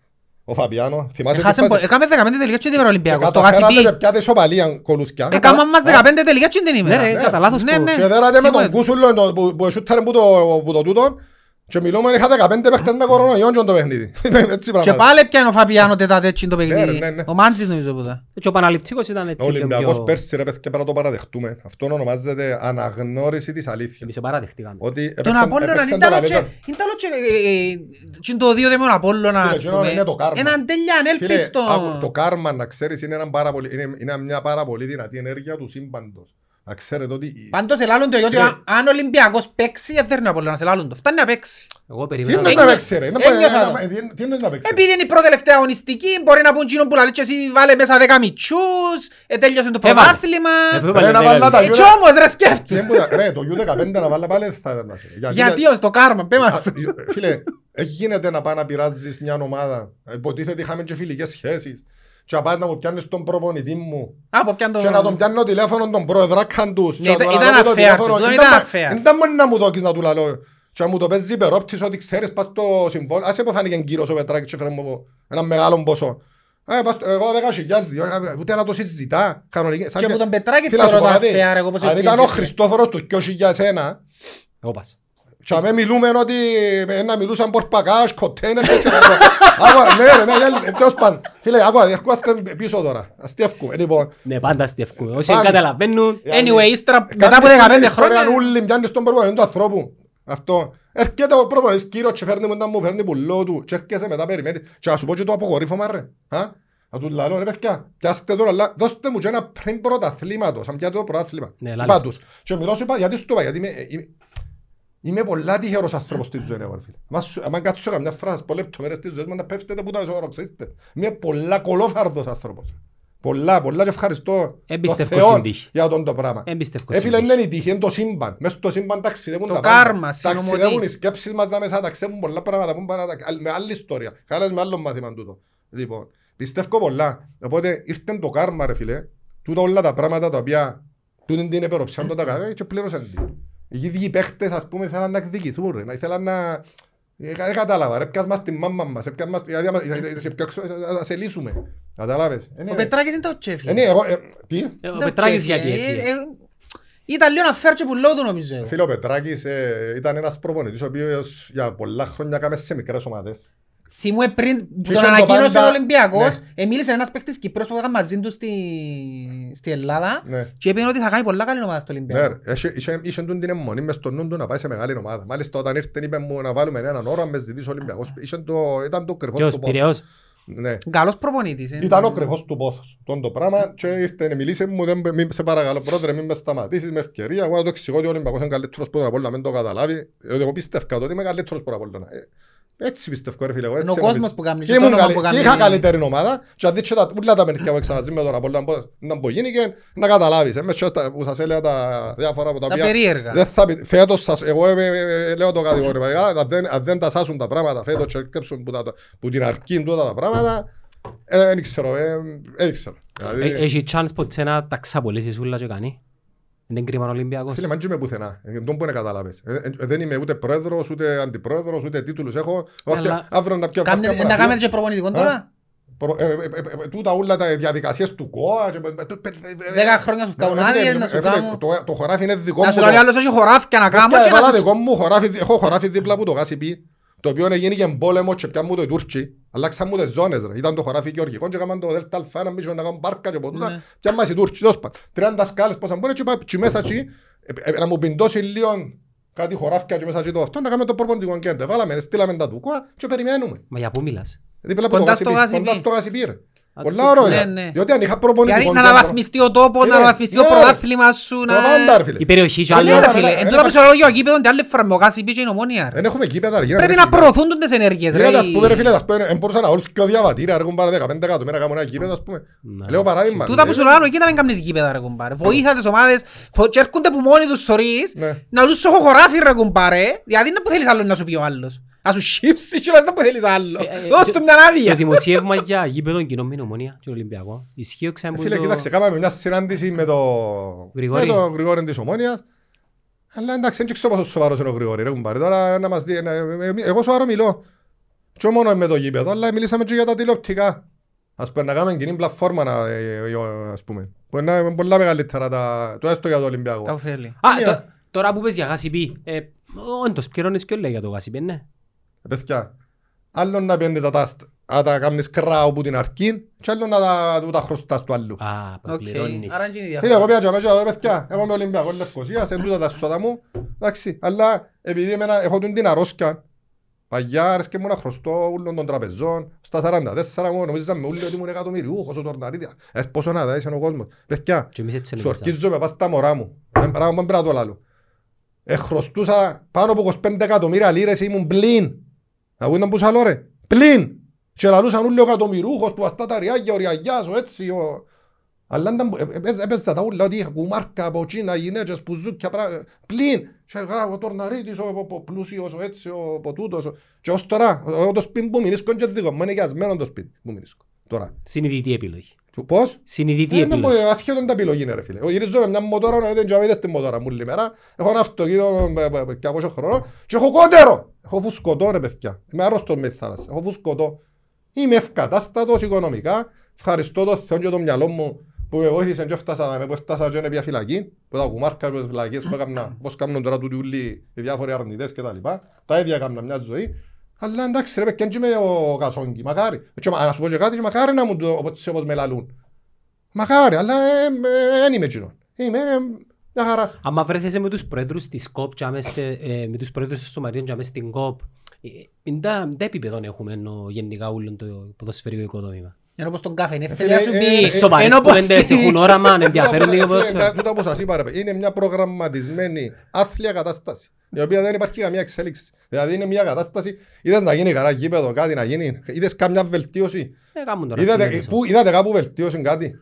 ο Φαπιάνο. Θυμάσαι Έχασε τι πο- φάση. Έκαμε 15 τελικές και την ημέρα Και Ολυμπιακός, το καταφέρατε και γάσιπι. πιάτε ισοπαλία κολούθκια. Έκαμε μας 15 τελικές και την Ναι ημέρα. ρε, ναι. κατά λάθος Ναι, το- ναι. Και δέρατε με τον Σίγουρα. Κούσουλο το- που- που εσούταρε που το που το τούτον και μιλούμε είχα 15 παίχτες με κορονοϊόν και το παιχνίδι. Έτσι Και πράγματα. πάλι πιάνε ο Φαπιάνο τετάτε έτσι το Ναι, παιχνίδι. ναι, ναι. Ο Μάντζης νομίζω που ήταν. Και ο Παναληπτικός ήταν Ο έτσι λίγο Ολυμπιακός πιο... πέρσι ρε παιδιά πρέπει να το παραδεχτούμε. Αυτό ονομάζεται αναγνώριση της αλήθειας. Εμείς σε παραδεχτήκαμε. Ότι Τον έπαιξαν- Απόλλωνα έπαιξαν ήταν τα άλλο και... λαλέτα. ήταν άλλο και... ε, ε, και το δύο δέμον Απόλλωνας, Φίλε, ας εκείνο πούμε. είναι το κάρμα. Έναν τέλεια Φίλε, ανέλπιστο. άκου, το κάρμα να ξέρεις είναι, έναν πάρα πολύ, είναι, είναι μια πάρα πολύ δυνατή ενέργεια του σύμπαντος. Να ξέρετε ότι... η- Πάντως ελάλουν το, γιατί Ναι. αν ο Ολυμπιακός παίξει, δεν θέλει ο Απόλλωνας, ελάλουν το. Φτάνει να παίξει. Εγώ Τι περιμένω... είναι να Ένιω- παίξει ρε, είναι ένιωθα πα- το. ε, τι- τι είναι να παίξει; Επειδή είναι η πρώτη τελευταία αγωνιστική, μπορεί να πούν εκείνο που λέει και εσύ βάλε μέσα δέκα μητσούς, ε, τέλειωσε το Έβαλε. πρωτάθλημα. Ε, Ρε, να βάλω τα Ε, κι όμως ρε Τι σκέφτου. είναι που- Ρε, το U15 να βάλε πάλι δεν θα ήταν να σε- Γιατί ως το κάρμα, πέ Α, μας. ε, Φίλε, Έχει γίνεται να πάει να πειράζεις μια ομάδα. Υποτίθεται είχαμε και φιλικές σχέσεις. Και να πάει να μου πιάνεις τον προπονητή μου. Από ποιαν το... Και να τον πιάνω τηλέφωνο τον πρόεδράκαν τους. Ναι, Και να ήταν- τον ήταν ανάβω το unfair τηλέφωνο. του, Ήταν- ήταν unfair. ήταν μόνο να μου δώκεις να του λαλώ. Και να μου το παίζει υπερόπτης ότι ξέρεις πας στο συμβόλαιο. Άσε που φάνηκε κύριος ο Πετράκης και φέρε μου ένα μεγάλο ποσό. Ε, πας- Εγώ δέκα χιλιάδες δύο, ε, ούτε να το συζητά. κανονική. Σαν Και που τον Πετράκη Φίλα, σου θεωρώ πω τα κάτι. fair, εγώ πως Αν ήταν ο ευθύνεται. Χριστόφορος του 2001, Όπας. Και αμέ μιλούμε ότι ε, να μιλούσαν πορπακάς, κοτέινερ και έτσι. Άκουα, ναι ρε, ναι, ναι, τέλος πάντων. Φίλε, άκουα, ερχόμαστε πίσω τώρα. Αστεύκουμε. Λοιπόν, Ναι, πάντα αστιευκούμε. Όσοι Πάντα. καταλαβαίνουν, Anyway, ύστερα, μετά Κάνεις από την 15 ιστορία χρόνια... Ούλη, μοιάνεις τον προπονητή του ανθρώπου. Αυτό. Έρχεται ο προπονητής κύριο και φέρνει μου να μου φέρνει πουλό του και έρχεσαι μετά περιμένεις και να σου πω και το αποκορύφωμα ρε. Α; Να του λαλώ ρε παιδιά, πιάστε τώρα, αλλά δώστε μου και ένα πριν πρωταθλήματος, αν πιάτε το πρωτάθλημα. Ναι, Είπα λάλεστε. τους. Και μιλώ σου είπα, γιατί σου το είπα, γιατί είμαι, είμαι, είμαι πολλά τυχερός άνθρωπος στη ζωή, εγώ, ρε φίλε. Μα σου- Αν κάτσω καμιά φράση, πολλές λεπτομέρειες της ζωής μου, να πέφτετε που τα ισορροξίστε. Είμαι πολλά κολόφαρδος άνθρωπος. Πολλά, πολλά και ευχαριστώ Εμπιστεύω τον Θεό στην τύχη. για τον το πράγμα. Εμπιστεύω Ε, φίλε, στην είναι η τύχη, είναι το σύμπαν. Μες στο σύμπαν ταξιδεύουν Το τα πάντα. κάρμα, συνομωτή. Ταξιδεύουν οι σκέψεις μας τα μέσα, ταξιδεύουν πολλά πράγματα που παρά, με άλλη ιστορία. Κάλες με άλλο μάθημα τούτο. Λοιπόν, πιστεύω πολλά. Οπότε ήρθε το κάρμα ρε φίλε. Τούτα όλα τα πράγματα τα οποία τούτην την επεροψιάν τα κάνει και πλήρωσαν την. Οι ίδιοι παίχτες ας πούμε ήθελαν να εκδικηθούν ρε. να Ήθελαν να... Ε, Δεν κατάλαβα ρε, πιάσ' μας τη μάμα μας, ε, πιάσ' μας- γιατί άμα- γιατί σε πιάξω, ε, να σε λύσουμε. Κατάλαβες. Ε, ναι, Ο Πετράκης είναι το τσέφι. ε, ναι, εγώ, ε, τι; Ε, Ο Το Πετράκης τσέφι, γιατί ε, έφυγε. ε, Ήταν λίγο να φέρει και πουλό του νομίζω. εγώ. Φίλε, ο Πετράκης ε, ήταν ένας προπονητής ο οποίος για πολλά χρόνια κάμε σε μικρές ομάδες. Θυμούμαι πριν που Και τον είχε το ανακοίνωσε ο πάντα- Ολυμπιακός, Ναι. ε, μίλησε ένας παίκτης Κυπρός που ήταν μαζί του στη, στη Ελλάδα Ναι. και είπε ότι θα κάνει πολλά καλή ομάδα στο Ναι, Ολυμπιακό. ρε, είχε- είχε- είχε τούτη την αιμονή μες στο νου του να πάει σε μεγάλη ομάδα. Μάλιστα όταν ήρθε είπε μου να βάλουμε έναν όρο με ζητήσει ο Ολυμπιακός. Είχε το- Ήταν το κρυφός Ποιος, του πόθος. Πειραιώς. Ναι. Καλός προπονητής. ε. Ήταν ο κρυφός του πόθος. Τον το πράγμα και ήρθε, μιλήσε μου, δεν, μην, σε παρακαλώ πρόεδρε, μην με σταματήσεις με ευκαιρία. Εγώ να το εξηγώ ότι ο Ολυμπιακός είναι καλύτερος που τον Απόλλωνα, μην το καταλάβει. Διότι εγώ πίστευκα ότι είμαι καλύτερος που τον Απόλλωνα. Ε, Έτσι πιστεύω ρε φίλε. εγώ, Είναι έτσι ο κόσμος νομίζω. που κάνει, Και και το ήμουν όνομα καλή- που κάνει. και είχα καλύτερη ομάδα και αν δείξε τα ούλα τα παιχνίδια που εξαζεί με τον Απόλλωνα πώς- να που γίνηκε να καταλάβεις. Ε, μες και τα- που σας έλεγα τα διάφορα από τα Τα οποία περίεργα. δεν θα πει, φέτος σας, εγώ ε, ε, ε, λέω το κατηγορήμα, ε, αν δεν, αν δεν τα σάσουν τα πράγματα φέτος και έρκεψουν που, τα, που την αρκήν τούτα τα πράγματα, ε, δεν ξέρω, ε, δεν ξέρω. Δηλαδή, Ε, Έχει chance ποτέ να τα ξαπολύσεις ούλα και κάνει. Είναι κρίμα ο Ολυμπιακός. Φίλε, μαν και είμαι πουθενά. Ε, Τον που είναι κατάλαβες. Ε, ε, Δεν είμαι ούτε πρόεδρος, ούτε αντιπρόεδρος, ούτε τίτλους έχω. Αυτή- Αλλά- Αύριο να πιω Κάμνε- κάποια Να γραφείο. κάνετε και προπονητικό τώρα. Προ- ε, ε, ε, ε, Τούτα όλα τα διαδικασίες του ΚΟΑ. και- ε, ε, ε, Δέκα χρόνια σου βγάλουν ε, φίλε, άδειες, ε, να σου φίλε, κάνουν. το- Το χωράφι είναι δικό Να μου. σου το- λέει άλλος έχει χωράφια να κάνω Παιδιά, και να έβαλα σας... δικό μου χωράφι, έχω χωράφι δίπλα από το Γάσιπι, το οποίο έγινε και πόλεμο και πια μου το οι Τούρκοι. Αλλάξαν μου τις ζώνες ρε. Ήταν το χωράφι γεωργικό και έκαναν το Δέλτα Αλφά, να μίσουν να κάνουν πάρκα και Ναι. ποτούτα. Πια μας οι Τούρκοι, τέλος πάντων. 30 σκάλες πόσα μπορεί και είπα και μέσα εκεί, ε, ε, να μου πιντώσει λίγο κάτι χωράφια και μέσα εκεί το αυτό, να κάνουμε το προπονητικό κέντρο. Βάλαμε, στείλαμε τα τουκά και περιμένουμε. Μα για πού μιλάς; Δίπλα από το Κοντά στο Γάσιπι, Γάσιπι. κοντά στο Γάσιπι ρε. Α, Πολλά το- ωραία. ναι, ήταν. ναι. Διότι αν είχα προπονητικό Γιατί να κέντρο- αναβαθμιστεί ο τόπος, να Φίλε, αναβαθμιστεί το ναι, ρε. πρωτάθλημα σου, να... Το πάντα, ρε, φίλε. Η περιοχή και Ρε, άλλη. Ναι, ρε Ωραία, φίλε, ρε, εν ρε, τούτα που ρε, σε λέω για γήπεδο, την άλλη φορά με ο Γάσι πήγε η νομόνια. ρε. Δεν έχουμε κήπεδα, ρε, Πρέπει γίνεται να κήπεδα. προωθούν τις ενέργειες. ρε. Δηλαδή, ας πούμε, ρε φίλε, ας πούμε, εν μπορούσα να όλους και ο διαβατήρα, ρε, κουμπάρε, 15 εκατομμύρια, κάνουν ένα γήπεδο, ας πούμε. Ναι. Λέω παράδειγμα. Τούτα που Ε, σου λέω, εκεί να μην κάνεις γήπεδα ρε κουμπάρε. Βοήθα τις ομάδες φο- και έρχονται που μόνοι τους θωρείς Ναι. να τους έχω χωράφι ρε κουμπάρε. Γιατί είναι που θέλεις άλλο να σου πει ο άλλος. Να σου σύψει και να δεν που θέλεις άλλο. Ε, ε, Δώσ' και- του μια άδεια. Το δημοσίευμα για γήπεδο κοινό με νομονία και Ολυμπιακό. Ισχύει ο Ε, ξέμπου Φίλε, κοίταξε, κάναμε μια συνάντηση με το Γρηγόρη. με το Γρηγόρη της Ομόνιας. Αλλά εντάξει, δεν ξέρω πόσο σοβαρός είναι ο Γρηγόρη, ρε κουμπάρε. Τώρα να μας δει, να- ε, ε, εγώ σοβαρό μιλώ. Και μόνος με το γήπεδο, αλλά μιλήσαμε και για τα τηλεοπτικά. Ας πούμε, να κάνουμε κοινή πλατφόρμα, να, ε, ε, ας πούμε. Που είναι πολλά μεγαλύτερα τα, το έστω για το Τα Ολυμπιακό. ωφέλη. Α, Ναι. το- τώρα που πες για γάσιπι, ε, όντως πληρώνεις και όλα για το γάσιπι, ναι. Ε, Παιδιά, άλλο να πιένεις να τα, στ- να τα κάνεις κράου που την αρκή και άλλο να τα, του τα χρωστάς του άλλου. Α, που Οκ. πληρώνεις. Άρα είναι η Φίλε, εγώ διαφορά. πήγα και αμέσως, ρε παιδιά, εγώ είμαι Ολυμπιακό Λευκοσίας, εν τούτα τα σώτα μου, εντάξει, αλλά επειδή εμένα έχω την την αρρώσκια, παγιά άρεσκε μου να χρωστώ όλων των τραπεζών, στα 44 μου νομίζαμε όλοι ότι ήμουν εκατομμυριούχος ο Τορναρίδια, ες πόσο να δέσει ο κόσμος. Παιδιά, Και εμείς έτσι σου νομίζαμε. ορκίζομαι πας στα μωρά μου, είναι πράγμα που δεν πρέπει να το λάλλω. Εχρωστούσα πάνω από 25 εκατομμύρια λίρες ήμουν πλήν. Ακούγονταν που σαλώ ρε, πλήν. Και λαλούσαν όλοι ο εκατομμυριούχος που βαστά τα ριάγια, ο ριαγιάς, ο έτσι, ο... Αλλά ήταν- ε, ε, έπαιζα τα ούλα ότι είχα κουμάρκα από Κίνα, γυναίκες, πουζούκια, πράγματα. Πλην. Και γράφω ο Τορναρίτης, ο, ο, ο πλούσιος, ο έτσι, ο, ο τούτος. ο- Και ως τώρα, ο, το σπίτι που μείνισκω είναι και δικό μου. Είναι γιασμένο το σπίτι που μείνισκω. Τώρα. Συνειδητή επιλογή. Του Πώς; Συνειδητή Ε, να πω, επιλογή. ε, ασχέτως είναι τα επιλογή είναι ρε φίλε. Εγώ γυρίζω με μια μοτόρα, να δεν τζαβίδες τη μοτόρα μου όλη μέρα. Έχω ένα αυτοκίνητο με- με- με 200 χρονών και έχω κότερο. Έχω φουσκωτό ρε παιδιά. Είμαι άρρωστος με τη θάλασσα. Έχω φουσκωτό. Είμαι ευκατάστατος οικονομικά. Ευχαριστώ το Θεό και το μυαλό μου που με βοήθησε και έφτασα, που έφτασα και πια φυλακή. Που τα κουμάρκα και τις βλακίες που έκανα, πώς κάνουν τώρα τούτοι ούλοι οι διάφοροι αρνητές και τα λοιπά. Τα ίδια έκανα μια ζωή. Αλλά εντάξει ρε παιδιά, και είμαι ο Κασόγκη, μακάρι. Και, μα- να σου πω και κάτι, και μακάρι να μου το όπως, όπως με λαλούν. Μακάρι, αλλά δεν είμαι εκείνο. Είμαι ε, μια χαρά. Άμα βρέθεσαι με τους πρόεδρους της ΚΟΠ και άμεσα, ε, με τους πρόεδρους των Σωματείων και άμεσα στην ΚΟΠ, ε, είναι τα είναι τα επίπεδο έχουμε ενώ γενικά όλο το ποδοσφαιρικό οικοδόμημα. Είναι όπως τον κάφε, είναι φίλε, θέλει να σου ε, πει... ε, Οι σοβαρές ενώ πως κουβέντες τι- έχουν όραμα, ενδιαφέρονται για ποδοσφαίρο. Τούτα που σας είπα, ρε, παιδί, είναι μια προγραμματισμένη άθλια κατάσταση. Η οποία δεν υπάρχει καμία εξέλιξη. Δηλαδή είναι μια κατάσταση, είδες να γίνει καλά γήπεδο, κάτι να γίνει, είδες καμιά βελτίωση. Ε, κάμουν τώρα Είδατε, συνέντευξη. που, είδατε κάπου βελτίωση κάτι;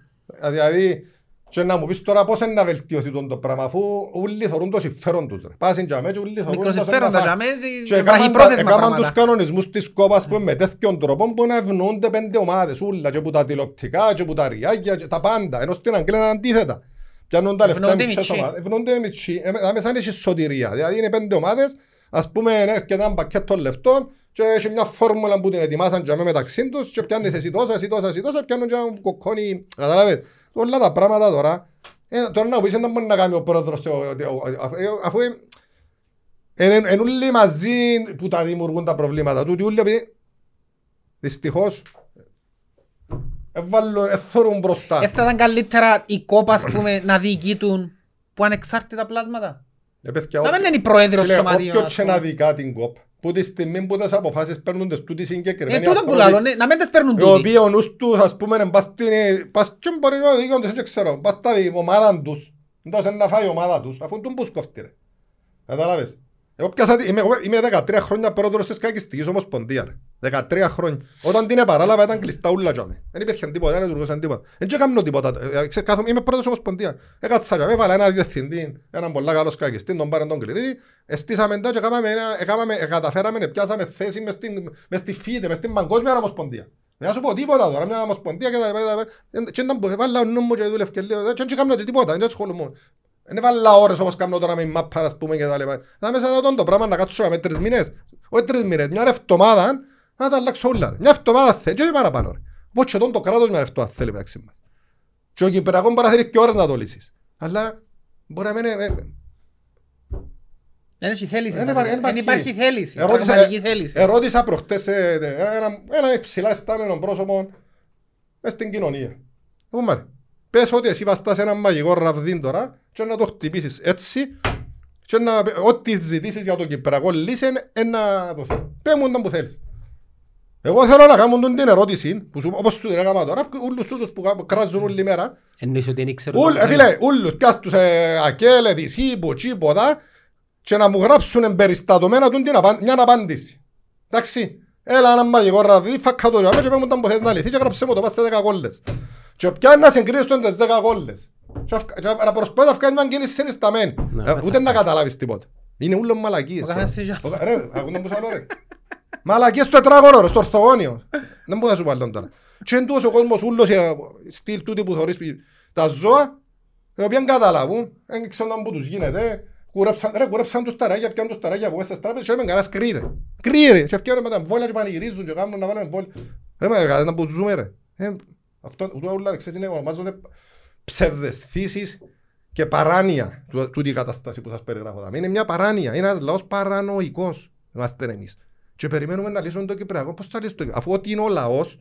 Δηλαδή, και να μου πεις τώρα πώς είναι να βελτιωθεί τον το πράγμα, αφού όλοι θεωρούν το συμφέρον τους. Ρε. Πάσουν για μέ και όλοι θεωρούν το Μικροσυμφέροντα, συμφέρον. για μέ, Και ε, έκαναν τα- βραχυπρόθεσμα έκαναν τους πράγματα. κανονισμούς της κόπας που με τέτοιον τρόπο που να ευνοούνται πέντε ομάδες ούλα και που τα τηλεοπτικά και που τα ριάκια και τα πάντα ενώ στην Αγγλία είναι αντίθετα πιάνουν τα λεφτά Ευνοούνται οι μητσές μητσί. ομάδες ευνοούνται μητσί Ε, μετά μέσα είναι και σωτηρία δηλαδή είναι πέντε ομάδες ας πούμε έρχεται ένα πακέτο λεφτών και έχει μια φόρμουλα που την ετοιμάσαν για μέ μεταξύ τους και πιάνεις εσύ τόσα, εσύ τόσα, εσύ τόσα πιάνουν και ένα κοκκόνι καταλάβες όλα τα πράγματα τώρα ε, τώρα να μου πεις δεν μπορεί να κάνει ο πρόεδρος ε, ότι- ο- ο- αφού- αφού ε, είναι είναι όλοι μαζί που τα δημιουργούν τα προβλήματα του. Όλοι επειδή δυστυχώς έβαλουν, εθώρουν μπροστά. Ε, θα ήταν καλύτερα η κόπα, ας πούμε, να διοικητούν που ανεξάρτητα πλάσματα; Ε, παιδιά, Να όποιο- μην είναι η πρόεδρος φίλε, σωματείων. όποιος ας και πούμε. να δικά την κόπ, που τη στιγμή που τις αποφάσεις παίρνουν τις τούτοι Ε, συγκεκριμένοι τούτο που άνθρωποι, λάλλω, ναι, να μην τις παίρνουν οι τούτοι. οποίοι ο νους τους, ας πούμε, είναι πας στην- πας και μπορεί να δίκαιο τους, δεν ξέρω, πας στα δι- ομάδα τους, εντός να φάει η ομάδα τους, αφού τον που σκοφτεί, ρε. Κατάλαβες. Εγώ πιάσα, τη- είμαι, εγώ είμαι 13 χρόνια πρόεδρος της Κακιστικής Ομοσπονδίας. ρε. 13 χρόνια. Όταν την επαράλαβα ήταν κλειστά ούλα για μέ. Δεν υπήρχε τίποτα, δεν λειτουργούσαν τίποτα. Δεν και κάνω τίποτα. Ε, ε, ξέρω, κάθομαι- Είμαι πρόεδρος Ομοσπονδίας. Έκατσα για μέ, βάλα ένα διευθυντή, έναν πολλά καλός κακιστή, τον πάρε τον Κληρίδη. Εστίσαμε τα και έκαναμε ένα- έκαναμε- ε, καταφέραμε να πιάσαμε θέση μες στην- μες στη ΦΙΤΕ, μες στην Παγκόσμια Ομοσπονδία. Δεν θα σου πω τίποτα τώρα, μια ομοσπονδία και τα λοιπά, τα λοιπά. Και ήταν που έβαλα ο νου μου και δούλευκε λίγο, δεν και κάνω και τίποτα, δεν ασχολούμαι. Δεν έβαλα ώρες όπως κάνω τώρα με η μάπα, ας πούμε, και τα λοιπά. Να μέσα εδώ το πράγμα να κάτσω με τρεις μήνες. Όχι τρεις μήνες, μια εβδομάδα να τα αλλάξω όλα. ρε. Μια εβδομάδα θέλει, και όχι παραπάνω. ρε. Όπως και τον το κράτος μια εβδομάδα θέλει μεταξύ μας. Και ο Κυπριακός μπορεί να θέλει και ώρες να το λύσεις. Αλλά μπορεί να μην... ε, ε, Δεν έχει θέληση. Δεν δηλαδή. υπάρχει- δεν Δεν υπάρχει. υπάρχει θέληση. Ερώτησα, Πραγματική θέληση. ερώτησα προχτές ε, ε, ένα, ένα υψηλά αισθάμενο πρόσωπο μες στην κοινωνία. Πούμε, πες ότι εσύ βαστάς ένα μαγικό ραβδί τώρα και να το χτυπήσεις έτσι και να, ό,τι ζητήσεις για το Κυπριακό λύση είναι να δοθεί. Πες μου τον που θέλεις. Εγώ θέλω να κάνω τον την ερώτηση, που σου, όπως σου την έκανα τώρα, όλους τούτους που κα- κράζουν όλη μέρα, Εννοείς ότι δεν ήξερε Ούλ, το ε, θέμα. φίλε, ούλους, πιάς τους ε, ακέλε, δυσί, ποτσί, ποτά και να μου γράψουν εμπεριστατωμένα τούν την απαν- μια απάντηση. Εντάξει, έλα ένα μαγικό ραδί, φάκα το γιαμέ και πέμουν τα που θες να λυθεί και γράψε μου το πας σε 10 κόλλες. Και πια να συγκρίνεις τον τις 10 κόλλες. Και αυ- και να προσπαθείς να βγάλεις μια κίνηση συνισταμένη. Ναι, Ε, δεν θα Ούτε να φτάσει. καταλάβεις τίποτα. Είναι ούλο μαλακίες. Ο καθένας θέλει Ο κα- Ρε, ακούνε που σου λέω, ρε. Μαλακίες στο τετράγωνο, ρε, στο ορθογώνιο. Δεν μπορώ να σου βάλω τώρα. Και είναι τούτος ο κόσμος ούλος, ε, στυλ τούτοι που θωρείς πι- τα ζώα, οι οποίοι δεν καταλάβουν, δεν ξέρουν που τους γίνεται. Κουρέψαν, ρε, κουρέψαν τους ταράκια, πιάνουν τους ταράκια από μέσα στις τράπεζες και λέμε κανένας κρύε, ρε. Κρύε, ρε. Και φτιάχνουν με τα εμβόλια και πανηγυρίζουν και κάνουν να βάλουν εμβόλια. Ρε, μα κανένα που ζούμε, ρε. Ε, Αυτό, ούτως όλα, ρε, ξέρεις, είναι, ονομάζονται ψευδαισθήσεις και παράνοια του- τούτη η κατάσταση που σας περιγράφω. δάμε. Είναι μια παράνοια, είναι ένας λαός παρανοϊκός είμαστε εμείς. Και περιμένουμε να λύσουμε το Κυπριακό. Πώς θα λύσουμε το Κυπριακό; Αφού ό,τι είναι ο λαός,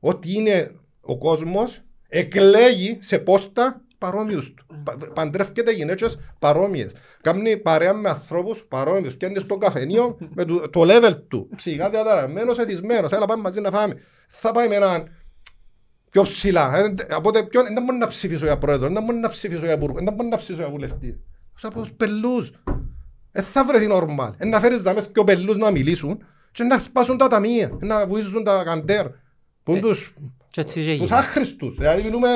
ό,τι είναι ο κόσμος, εκλέγει σε πόστα παρόμοιους του. Πα- Παντρεύκεται γυναίκες παρόμοιες. Κάνει παρέα με ανθρώπους παρόμοιους. Και είναι στο καφενείο με το, το level του. Ψυχά διαταραμένος, εθισμένος. Έλα πάμε μαζί να φάμε. Θα πάει με έναν πιο ψηλά. Ε, Από τότε ποιον, δεν μπορεί να ψηφίσω για πρόεδρο, δεν μπορεί να ψηφίσω για υπουργό, δεν μπορεί να ψηφίσω για βουλευτή. Θα πω στους πελούς. Δεν θα βρεθεί νορμάλ. Ε, να φέρεις δαμές και πελούς να μιλήσουν και να σπάσουν τα ταμεία, να βοηθήσουν τα καντέρ. Που είναι τους, Και έτσι και τους έγινε. άχρηστους. Δηλαδή μιλούμε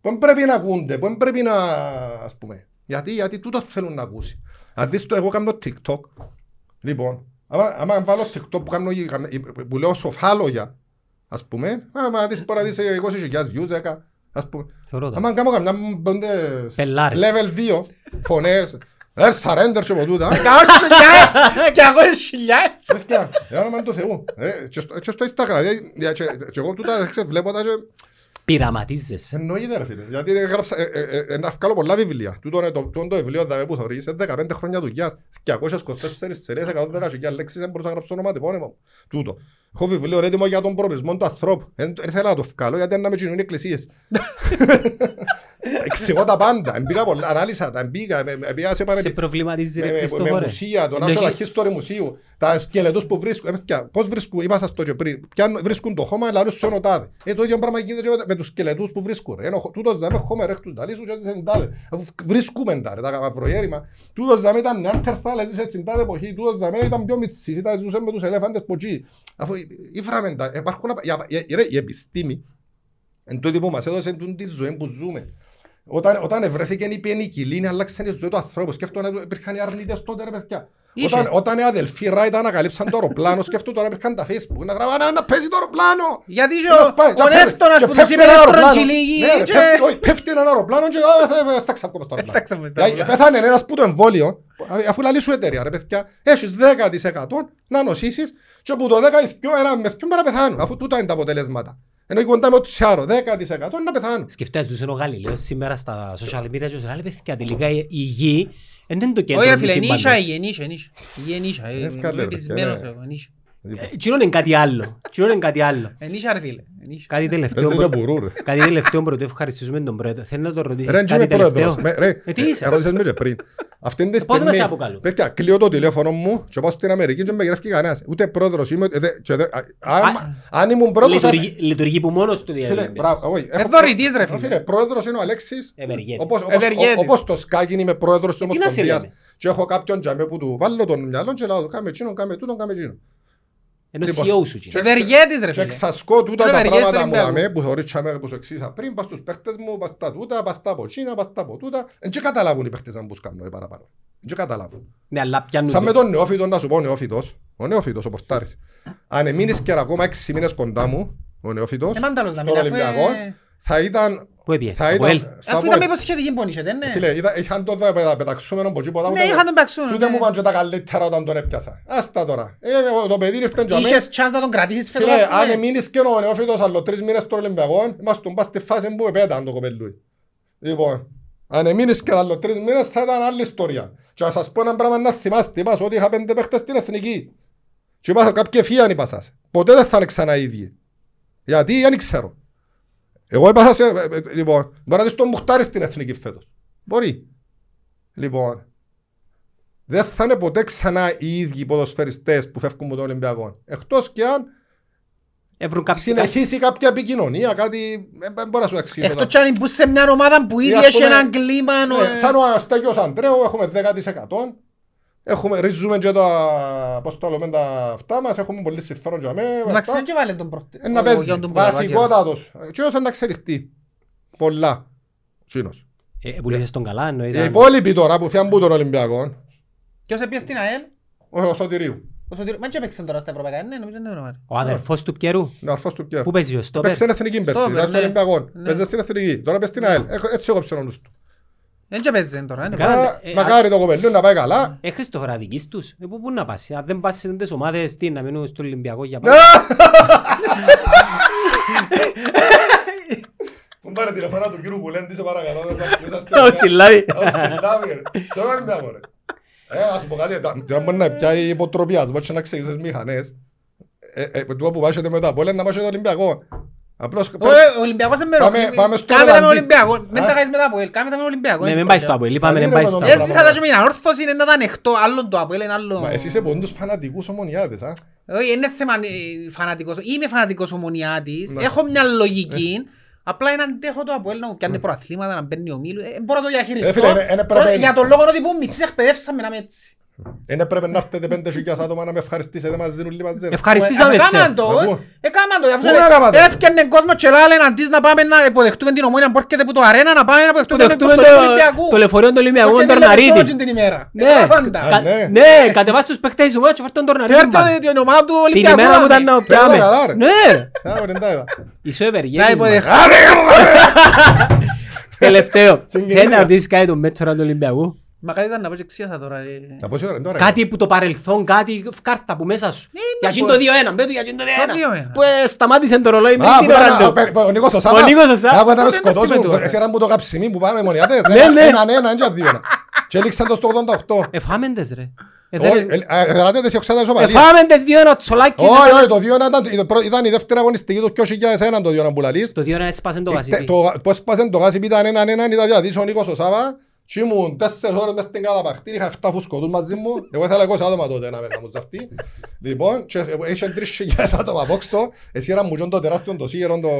που δεν πρέπει να ακούνται, που δεν πρέπει να, ας πούμε. Γιατί, γιατί τούτο θέλουν να ακούσει. Αν δεις το εγώ κάνω TikTok, λοιπόν, άμα, άμα βάλω TikTok που, κάνω, που λέω σοφά λόγια, ας πούμε, άμα δεις μπορεί να δεις 20.000 views, 10, ας πούμε. Θεωρώ τα. Άμα κάνω καμιά πέντε Πελάρες. level 2 φωνές, ε, surrender και από τούτα. Και εγώ χιλιάδες. Παιδιά, για όνομα του Θεού. Ε, και στο- Και στο Instagram, δηλαδή, για- και και εγώ τούτα ξέρω, βλέπω τα και Πειραματίζεσαι. εννοείται ρε φίλε. Γιατί έγραψα, ε, ε, ε, ε, να βγάλω πολλά βιβλία. Τούτο είναι το, τούτο το βιβλίο δαμε που θωρείς, είναι 15 χρόνια δουλειάς. 224 σειρές, 110 χιλιάδες λέξεις, δεν μπορούσα να γράψω ονοματεπώνυμο μου. Τούτο. Έχω βιβλίο έτοιμο για τον προορισμό του ανθρώπου. Δεν δεν ήθελα να το βγάλω γιατί να με κοινωνούν οι εκκλησίες. Εξηγώ τα πάντα. Εμπήκα πολλά, ανάλυσα τα, εμπήκα, με- με- πήγα σε Σε πανεπι- προβληματίζει με- ρε με- Χριστόφορε. με μουσεία, το Εννοεί- National History Μουσείου, τα σκελετούς που βρίσκουν. Ε, παιδιά, Πώς βρίσκουν, είπα σας το και πριν, πιάνουν- βρίσκουν το χώμα, λαλούν σου είναι ο τάδε. Ε, το ίδιο πράγμα γίνεται και με τους σκελετούς που βρίσκουν. ρε. Ενώ τούτος δάμε χώμα ρέχτους ταλί σου και έζησε την τάδε. Αφού βρίσκουμε τα ρε, τα μαυρογέρημα. Τούτος δάμε ήταν νεάντερθαλ, έζησε στην τάδε εποχή. Τούτος δάμε ήταν πιο μητσής, ήταν ζούσε με τους ελέφαντες που εκεί. Αφού ήφραμε τα, υπάρχουν, απα- η- η- ρε, η επιστήμη, εν τούτη που μας έδωσε τούτη τη ζωή που ζούμε. Όταν, όταν ευρέθηκε η πενικυλίνη, άλλαξε η ζωή του ανθρώπου. Σκέφτομαι να υπήρχαν οι αρνητές τότε, ρε παιδιά. Είχε. Όταν, όταν οι αδελφοί Ράιτ ανακαλύψαν το αεροπλάνο, σκέφτομαι τώρα υπήρχαν τα facebook. Να γραβάνε να παίζει το αεροπλάνο. Γιατί και Να ο- πάει, ο και πέφτει- Νεύτωνας και που τους πέφτει είπε ένα να αεροπλάνο. στρογγυλίγει Ναι, ρε, και- πέφτει- όχι, Πέφτει ένα αεροπλάνο και «Α, θα- θα ξαφκώ μες στο αεροπλάνο». Θα ξαφκώ στο Για- αεροπλάνο. Πέθανε ένας που το εμβόλιο, αφού λαλεί σου εταιρεία ρε παιδιά, έχεις 10% να νοσήσεις και που το 10 ή δυο, ένα με δυο μπορεί να πεθάνουν, αφού τούτα είναι τα αποτελέσματα. Ενώ και κοντά με ό,τι σε άλλο, 10% είναι να πεθάνουν. Σκεφτείτε, ζούσε ο Γαλιλαίος σήμερα στα social media και λέει παιδιά τελικά η η γη δεν είναι το κέντρο Όχι ρε του φίλε, ενίσια, σύμπαντος. η ενίσια, ενίσια. Η ενίσια, ε, Εύκολα, είμαι ρε, πεισμένος παιδιά, εγώ, ενίσια. Ε, Εκείνο είναι κάτι άλλο. Εκείνο είναι κάτι άλλο. Ενίσια ρε φίλε, ενίσια. Κάτι τελευταίο. Παίζει και προ- μπουρού, ρε. Κάτι τελευταίο πρωτού ευχαριστήσουμε τον πρόεδρο. Θέλω να τον Ρε, ρωτήσεις δεν κάτι είμαι πρόεδρος. τελευταίο. Με- Ρε, Ε, τι είσαι. ερώτησες με και πριν. Αυτή τη Ε, πώς να στιγμή, σε αποκαλούν. παιδιά, κλείω το τηλέφωνο μου και πάω στην Αμερική και με γράφει κανένας. Ούτε πρόεδρος είμαι, ε, δε- και δε- α- αν- αν ήμουν πρόεδρος... θα- Λειτουργεί- Λειτουργεί που μόνος του Φίλε, διαλύει. μπράβο, όχι, έχω- δωρητής, ρε, Ε, φίλε. Φίλε, πρόεδρος είναι ο Αλέξης. Ευεργέτης. Όπως, όπως, Ευεργέτης. όπως το σκάκι είμαι πρόεδρος της Ε, τι να σε Ομοσπονδίας λένε. και έχω κάποιον τζαμέ που του βάλω τον μυαλό και λέω κάμε εκείνον, κάμε τούτον, κάμε εκείνον. Ενώ Λοιπόν, CEO σου. και- εκείνο. Ευεργέτης ρε Και φίλε. εξασκώ τούτα Είναι τα ευεργέτης πράγματα του μου Ολυμπιακού. αμέ, που θεωρείς τσάμε που σου εξήσα πριν, πας στους παίχτες μου, πας στα τούτα, πας στα από εκείνα, πας στα από τούτα. Εν και καταλάβουν οι παίχτες αν τους κάνουν ε, παραπάνω. Εν και καταλάβουν. Ναι, αλλά πιάνουν Σαν με το- τον νεόφυτο να σου πω ο νεόφυτος, ο νεόφυτος, ο Πορτάρης. Αν εμείνεις και ακόμα έξι μήνες κοντά μου, ο νεόφυτος, Ε, μάνταλος να στον μην, αφού, Ολυμπιακό, ε, θα ήταν... Πού έπιε, Θα από ήταν... ελ. στο Αφού Αποέλ. ήταν με υποσχετική πονήσετε, ναι. Φίλε, είδα- είχαν το δα- πετα- πεταξούμενο από εκεί ποτά, Ναι, ούτε- είχαν τον παίξουν, και Ούτε ναι. μου είπαν και τα καλύτερα όταν τον έπιασα. Άστα τώρα. Ε, ε, το παιδί ήρθε και αμέ. Είχες chance να τον κρατήσεις φέτος, Φίλε, ας πούμε. αν εμείνεις και ο νεόφυτος άλλο τρεις μήνες στο Ολυμπιακό, είμαστε τον πας στη φάση που επέταν το κοπελούι. Λοιπόν, αν εμείνεις και άλλο τρεις μήνες θα ήταν άλλη ιστορία. Και να σας πω ένα πράγμα να θυμάστε, είπα σου ότι είχα πέντε παίχτες στην εθνική. Και είπα κάποια ευφύαν είπα σας. Ποτέ δεν θα είναι ξανά οι ίδιοι. Γιατί δεν ξέρω. Εγώ είπα σας, ε, ε, ε, λοιπόν, μπορεί να δεις τον Μουχτάρη στην εθνική φέτος. Μπορεί. Λοιπόν, δεν θα είναι ποτέ ξανά οι ίδιοι ποδοσφαιριστές που φεύγουν από τον Ολυμπιακό. Εκτός και αν Έβρουν κάποιοι- συνεχίσει κάποια επικοινωνία, κάτι. ε, Δεν μπορώ να σου εξηγήσω. Εκτός κι αν μπουν σε μια ομάδα που ήδη Ή ας έχει πούμε, έναν κλίμα... Ναι, ε, σαν ο Αστέγιος Αντρέου έχουμε 10%. Έχουμε, ρίζουμε και τα, πώς το λέμε, τα αυτά μας, έχουμε πολύ συμφέρον για μένα. Εντάξει, δεν και βάλε τον πρώτο. Ε, να ο- παίζεις, για τον Πουλαράκη. βασικότατος. Εκείνος είναι να εξελιχθεί. Πολλά. Εκείνος. Ε, πουλήσες τον καλά, εννοεί, Οι ήταν- υπόλοιποι τώρα που φιάν που τον Ολυμπιακό, Ποιος έπιε στην ΑΕΛ; ο Σωτηρίου, Ο Σωτήρ- Μα και έπαιξε τώρα στα Ευρωπαϊκά. Ναι, νομίζω είναι normal. Ο αδερφός του Πιερού. είναι ο αρφός του Πιέρ. Πού παίζει ο Στόπερ; Παίξε στην εθνική πέρσι, Στόπερ, ήταν στο ναι. Ολυμπιακό. Ναι. Παίζε στην εθνική, τώρα παίζει στην ΑΕΛ. Έχω- Έτσι εγώ ψήνω του. Δεν και παίζει τώρα. είναι Καλά. πράγμα. ε, Μακάρι το κοπελού να πάει καλά. Ε, Χριστόφορα, δικής τους. Ε, πού- πού να πας. Αν δεν πας σε τις ομάδες, τι, να μείνουν στο Ολυμπιακό για πάντα. Μου πάρε τηλεφωνά του κύριου Κουλέντη, σε παρακαλώ. Ο Συλλάβη. Ο Συλλάβη, ρε. Το Ολυμπιακό, ρε. Ε, ας σου πω κάτι, τα- τώρα μπορεί να πιάει υποτροπιασμό και να ξεκινήσεις μηχανές. Ε, ε, τούτο που βάζετε μετά, μπορεί να βάζετε το Ολυμπιακό. Απλώς... Ο ο Ολυμπιακός είναι μέρο. Πάμε- πάμε στο Κάμε τα με Ρεβαντί. Ολυμπιακό. Μην Α. τα κάνεις μετά από ελ. Κάμε τα με Ολυμπιακό. Ναι, έτσι μην πάεις πω. στο Αποέλ. Είπαμε Γιατί δεν πάεις ρε, στο με Αποέλ. τον Έτσι θα τα με ανόρθωση είναι να τα ανεχτώ. Άλλον το Αποέλ είναι άλλο. Μα εσύ είσαι πόντους φανατικούς ομονιάτες, α. Όχι, είναι θέμα ε, φανατικός. Είμαι φανατικός ομονιάτης. Ναι. Έχω μια λογική. Απλά είναι αντέχω το Αποέλ να μου πιάνει προαθλήματα, να μπαίνει ο Μίλου. Ε, Μπορώ να το Ε, διαχειριστώ. φίλε, είναι- είναι Μπορώ- πρέπει- Για τον λόγο ότι που μητσής εκπαιδεύσαμε να είμαι έτσι. Δεν έπρεπε να έρθετε πέντε χιλιάς άτομα να με ευχαριστήσετε μαζί όλοι μαζί. ρε. Ευχαριστήσαμε Ε, σε. έκαναν το, Ακού. ε, έκαναν το. Πού να έκαναν το; Έφτιανε κόσμο και λάλεν αντί να πάμε να υποδεχτούμε την ομόνια που έρχεται από το αρένα να πάμε να Που υποδεχτούμε τον δεχτούμε υποστολή του το- Ολυμπιακού. το λεωφορείο του Ολυμπιακού Που με τον έρχεται Τορναρίδη. τηλεφώνηση την ημέρα. Ναι, Έκαναν τα. Α, ναι. ναι, κατεβάστε τους παίκτες της ομάδας και φέρτε τον Τορναρίδη. Φέρτε μπαν. την ομάδα του Την Ολυμπιακού. ημέρα που να ήταν δει. να πιάμε. καλά, ρε. Ναι, ρε. Α, ωραία, τα είδα. Είσαι ο Να ευεργέτης μας. υποδεχτούμε. Άρε, Τελευταίο. Συγκεκριμένα. Θέλει να ρωτήσεις κάτι τον μέτρο του Ολυμπιακού; Μα κάτι ήταν να πω και εξίασα τώρα. ε. Να πω σε ώρα, τώρα. Κάτι που το παρελθόν, κάτι κάρτα που μέσα σου. Ναι, Για να εκείνο πω. το 2-1, μπέτω για εκείνο το Το 2-1. 2-1. Που ε, σταμάτησε το ρολόι με Α, την που ώρα ήταν- του. ο Πε- ο Νίκος ο Σάβα. Ο Νίκος ο Σάβα. Α, που ήταν να με Πότε δεν σκοτώσουν. θυμάμαι τώρα; Εσύ έναν που το καψιμί που πάνε οι μονιάτες. Ναι, ναι. Έναν ένα, έτσι δύο ένα. Και έληξαν το στο 88. Εφάμεντες ρε. Ε, Όχι, δεν- ε, ε, γράτε τις οξάδες ισοπαλίες. Εφάμεντες 2-1 ο Τσολάκης. Όχι, όχι, το 2-1 ήταν- ήταν το- ήταν η δεύτερη αγωνιστική του 2001 το 2-1 που λαλείς. Το 2-1 έσπασε το Ήρθε- βασίλη. το- Πώς πάσεν το γάσι ήταν έναν έναν ήταν δηλαδή ο Νίκος ο Σάβα και ήμουν τέσσερις ώρες μες στην καταπαχτή, είχα 7 φουσκωτούς μαζί μου, εγώ ήθελα 20 άτομα τότε να με κάνουν σε αυτή. Λοιπόν, και είχε 3.000 άτομα από έξω, εσύ era μου το τεράστιο το σίγερο, το,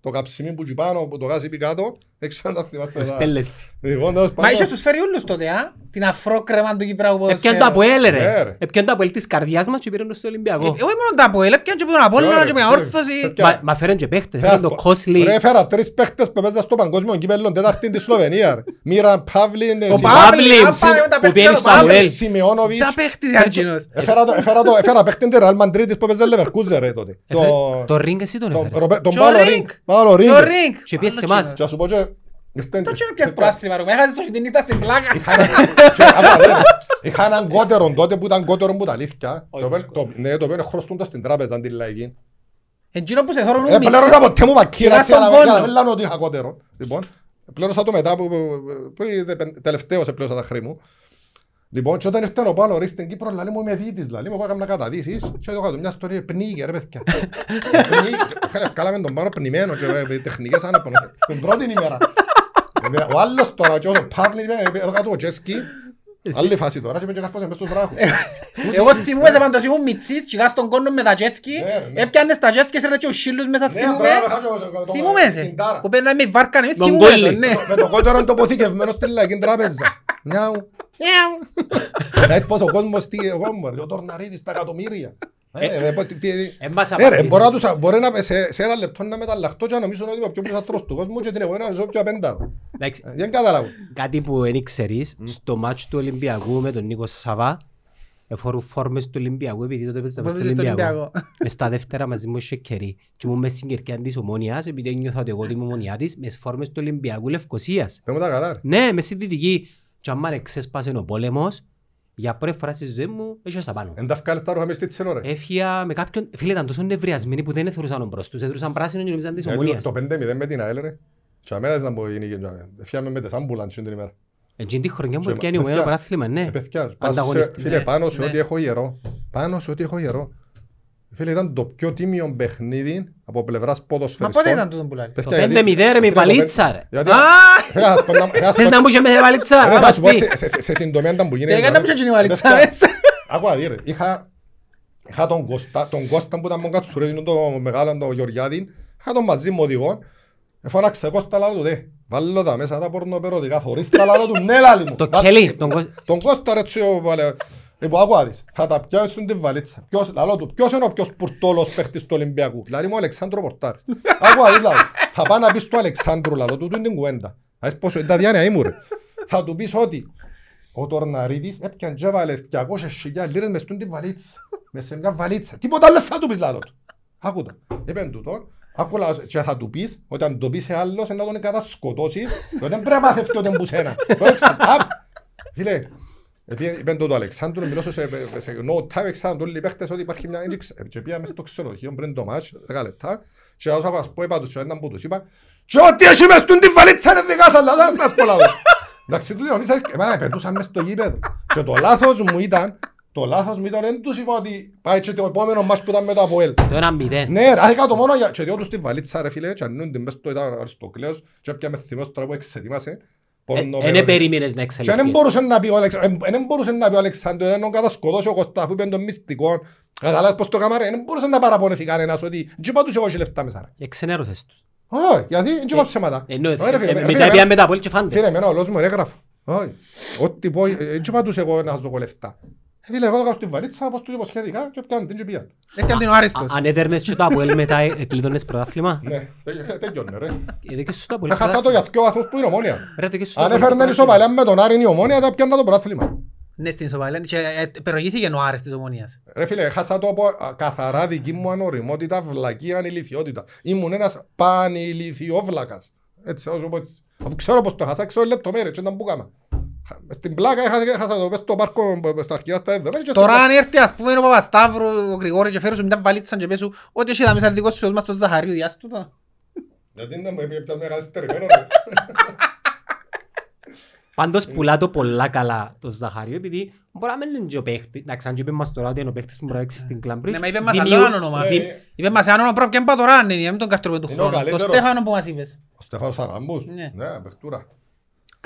το καψιμί που εκεί πάνω, που το γάσι πει κάτω, έξω αν τα θυμάστε. Ο τα- Στέλλες τι. Λοιπόν, τέλος Μα πάντων, είσαι τους φέρει όλους τότε, α; Την αφρόκρεμα του Κυπράκου Έπιαν ποδοσφαίρου. το Αποέλ Ναι, ρε. ρε. Έπιαν το Αποέλ της καρδιάς μας και πήραν το στο Ε, Ολυμπιακό. Όχι μόνο τα Αποέλ, έπιαν και από τον Απόλλωνα Ωραία, και με ρε. αόρθωση. Παιδιά, Μα- Μα φέραν και παίχτες. Θέλω Φέραν να το σου πω, Κόσλι. Ρε, φέρα τρεις παίχτες που παίζαν στο παγκόσμιο κύπελλο, τετάρτη στη Σλοβενία. ρε. Μίραν Παύλιν, Ο Σιμ- Παύλιν, Παύλιν, αν πάμε με τα που παιχνίδια πιένει του Σαμουέλ. Παύλιν. Σιμεώνοβιτς. Τα παίχτης Αργινός. Έφερα το- έφερα το- έφερα παίχτη της Real Madrid που παίζε Leverkusen ρε τότε. Έφερε- Το- Το ring εσύ τον τον έφερες. Ροπέ- Τον Και ο Παύλο Ring. Ring; Παύλο Ring. Και ο Ring; Και πιέσε Άλλος εμάς. κοινός. Και να σου πω και... ήρθε- Το τσίνο πιες πράθυμα, ρε. Έχασες το χιτινίστα στην πλάκα. Είχα ένα- και- άκουα, ρε, Είχα έναν κότερον τότε που ήταν κότερον που τα αλήθεια. Όχι, Το οποίο- φυσικό. το- Ναι, το οποίο χρωστούνται στην τράπεζα την λαϊκή. Εκείνο που σε θωρούν Ε, πλέρωσα ποτέ μου μακύρα Κυρά έτσι στον για να- για να πόνο. μην λένε ότι είχα κότερο. Λοιπόν, πλέρωσα το μετά που που- πριν δε- πεν- τελευταίος επλέρωσα τα χρήμα μου. Λοιπόν, και όταν ήρθε ο Πάλο ρε στην Κύπρο, λαλή μου είμαι δίτης, λαλή μου, εγώ έκανα καταδύσεις και το κάτω μια ιστορία πνίγηκε ρε παιδιά. Πνίγηκε, Φίλε, βγάλαμε τον Πάλο πνιγμένο και ε, τεχνικές άνεπον. Την πρώτη ημέρα. Ε, Ο άλλος τώρα, και ο Παύλη, είπε, εδώ κάτω ο Τζέσκι, άλλη φάση τώρα, και είπε και καρφώσε μες στους βράχους. Εγώ θυμούμαι σε πάντως ήμουν μιτσής, τσιγά στον κόνο με τα τζέτσκι, Ναι, ναι. έπιανες τα τζέτσκι και και ο σύλλους μέσα Ναι, θυμούμαι. μπράβο, χάζω, το- Θυμούμαι σε. την τάρα. Που παίρναμε με η βάρκα, ναι, Τον θυμούμαι κόλλη. τον, ναι. Με το κότερο τοποθηκευμένος στην λαϊκή τράπεζα. Μιαου. Να είσαι πόσο κόσμος τι εγώ μου, ο Τορναρίδης τα εκατομμύρια. Ε, ε, πω, τι- τι- Ε, μας Ε, ρε, απαντήσει. μπορώ να τους- μπορεί να σε, σε ένα λεπτό να μεταλλαχτώ και να νομίζω ότι είμαι ο πιο πλούσιος άνθρωπος του κόσμου και την εγώ να ζω πιο απένταρο. Εντάξει, Ε, Δεν καταλάβω. Κάτι που δεν ξέρεις, στο μάτς του Ολυμπιακού με τον Νίκο Σαβά, εφόρουν φόρμες του Ολυμπιακού επειδή τότε παίζαμε στο Παίζατε στο Ολυμπιακό. Ολυμπιακό. Μες στα δεύτερα μαζί μου είχε κερί. Και ήμουν μες στην κερκιά της Ομόνιας, επειδή ένιωθα ότι εγώ είμαι ομονιάτης, μες φόρμες του Ολυμπιακού Λευκοσίας. Πες μου τα καλά, ρε. Ναι, μες στη Δυτική. Και άμα ρε ξέσπασε ο πόλεμος, για πρώτη φορά στη ζωή μου, έχασα πάνω. Εν τα βγάλεις τα ρούχα μες στη τσιρό, ρε. Έφυγα με κάποιον, φίλε ήταν τόσο νευριασμένοι που δεν εθωρούσαν μπρος τους, εθωρούσαν πράσινο και νομίζαν της Γιατί Ομόνιας. Το 5-0 με την ΑΕΛ, ρε. Και αμένα να μπορεί γίνει και Έφυγαμε με τις άμπουλαντς την ημέρα. Εκείνη τη χρονιά που Και- έπιανε η Ομόνια το παιδιά, παράθλημα, ναι. Ε, παιδιά, πάνω σε- Ανταγωνιστή, Φίλε, ναι. πάνω σε Ναι. ό,τι έχω γερό. Πάνω σε ό,τι έχω γερό. Φίλε, ήταν το πιο τίμιο παιχνίδι από πλευράς Μα ποδοσφαιριστών. πότε ήταν τούτο που λέει. Το Παιδιά, γιατί- 5-0 ρε με η Φίλε, το βαλίτσα πεν- ρε. Γιατί- Α! Φίλε, θα σου πω να- θα σου Θες πω- να μου είχε με βαλίτσα, Ρε, να θα μας σου πω πει. έτσι, σε- σε- σε συντομία ήταν που γίνεται. Τελικά να μου είχε γίνει η βαλίτσα Παιδιά, μέσα. Άκουα δεις ρε. Είχα, είχα τον Κώστα, τον Κώστα που ήταν μόνος κατσουρέδι, τον μεγάλο, τον Γεωργιάδη. Είχα τον μαζί μου οδηγό. Εφώναξε Κώστα λάλο του, δε. Βάλω τα μέσα τα πορνοπεροδικά, θωρείς τα λάλο του, ναι λάλη μου. Το Βά- Κέλι, τον Κώστα. Τον Κώστα ρε έτσι, ο- βάλε. Λοιπόν, άκουα δεις. Θα τα πιάσεις στην τη βαλίτσα. Ποιος, λαλό του, ποιος είναι ο πιο σπουρτόλος παίχτης του Ολυμπιακού; Δηλαδή μου ο Αλεξάνδρο Πορτάρης. Άκουα δεις λαλό. Θα πάω να πεις του Αλεξάνδρου λαλό του, του είναι την κουβέντα. Ας πόσο, είναι τα διάνοια ήμου ρε. Θα του πεις ότι ο Τορναρίδης έπιαν και έβαλες 200.000 λίρες μες στην τη βαλίτσα. Μες σε μια βαλίτσα. Τίποτα άλλο θα του πεις λαλό του. Άκου το. Είπεν του το. Άκου λαλό. Και θα του πεις ότι αν το πεις σε άλλος να τον κατασκοτώσεις. τότε Δεν πρέπει να μάθεις ότι είναι που σένα. Το έξι. Απ. Φίλε, επειδή είπεν το του Αλεξάνδρου, μιλώσω σε, σε no time, ξέραν όλοι οι παίχτες ότι υπάρχει μια ένδειξη. Και πήγαμε στο ξενοδοχείο πριν το μάτς, 10 λεπτά, και όσο θα σας πω, είπα τους, έναν που τους είπα, «Και ό,τι έχει μες στην τη βαλίτσα είναι δικά σας, λαλά, να σας πω λαλός». Εντάξει, τούτοι νομίζα, εμένα πετούσαν μες στο γήπεδο. Και το λάθος μου ήταν, το λάθος μου ήταν, δεν τους είπα ότι πάει και το επόμενο μάτς που ήταν με το Αποέλ. Το ένα μηδέν. Ναι, ρε, είχα το μόνο για... Και διότι στη βαλίτσα ρε φίλε, και ανούν την μες στο ήταν ο Αριστοκλέος, και έπιαμε θυμός τώρα που εξετοίμασε. Δεν Ε, περίμενες να Και δεν εξελιχθείς. μπορούσε να πει ο Αλεξάνδρου, δεν μπορούσε να πει ο Αλεξάνδρου, δεν τον κατασκοτώσει ο Κωστά, αφού είπε τον μυστικό. Καταλάβεις πως το κάμαρε, δεν μπορούσε να παραπονεθεί κανένας ότι «Τζι είπα τους εγώ και λεφτά μέσα». ρε». Εξενέρωσες τους. Όχι, γιατί δεν είπα ψέματα. Ενώ Ωραία, φίλε, ε, φίλε, μετά φίλε, πήγαν μετά από όλοι και φάντες. Φίλε, εμένα ο λόγος μου ρε γράφω. Όχι. Ό,τι πω, ε, έτσι είπα τους εγώ να σας δω λεφτά. Ε, Φίλε, εγώ έκανα στην βαλίτσα, πως τους υποσχέθηκα και πιάνε την και πήγαν. Έκανε την ο Άριστος. Αν έδερνες και το Αποέλ μετά ε, εκλείδωνες πρωτάθλημα. Ναι, τε- τέλειωνε ρε. Έδωκες σου το Αποέλ Θα χάσα το πρωτάθλημα. για δυο βαθμούς που είναι ομόνια. Ρε, έδωκες σου το Αν Αποέλ έφερνε πρωτάθλημα. ισοπαλία με τον Άρη η ομόνια θα πιάνε το πρωτάθλημα. Ναι, στην Ισοπαλία. Και ε, προηγήθηκε ο Άρης της Ομονίας. Ρε φίλε, χάσα το από α, καθαρά δική μου ανοριμότητα, βλακία, ανηλικιότητα. Ήμουν ένας πανηλικιόβλακας. Έτσι, όσο πω έτσι. Αφού ξέρω πως το χάσα, ξέρω λεπτομέρειες και ήταν που κάμα. Χα- Στην πλάκα έχασα, έχασα το πες στο πάρκο ε, στα αρχαία στα έδωμένα και Τώρα στο- αν έρθει ας πούμε ο Παπασταύρου, ο Γρηγόρη και φέρει σου μια βαλίτσα και πέσου ότι εσύ θα μέσα δικός σου μας το Ζαχαρίου, διάσου το. Γιατί να μου έπιαν με καθυστερημένο ρε. Πάντως πουλά το πολλά καλά το Ζαχαρίο επειδή μπορεί να μην είναι και ο παίχτης. Εντάξει, αν και είπες μας τώρα ότι είναι ο παίχτης που μπορεί να παίξεις στην Κλαμπρίτς. Ναι, μα είπες μας δημιου- άλλο ένα όνομα. Ε, Είπες μας ένα όνομα πρέπει και να πάω τώρα, ναι, μην τον καρτρούμε του Είναι ο χρόνου. Το καλύτερος. Στέφανο που μας είπες. Ο Στέφανος Αραμπούς. Ναι. Ναι, παιχτούρα.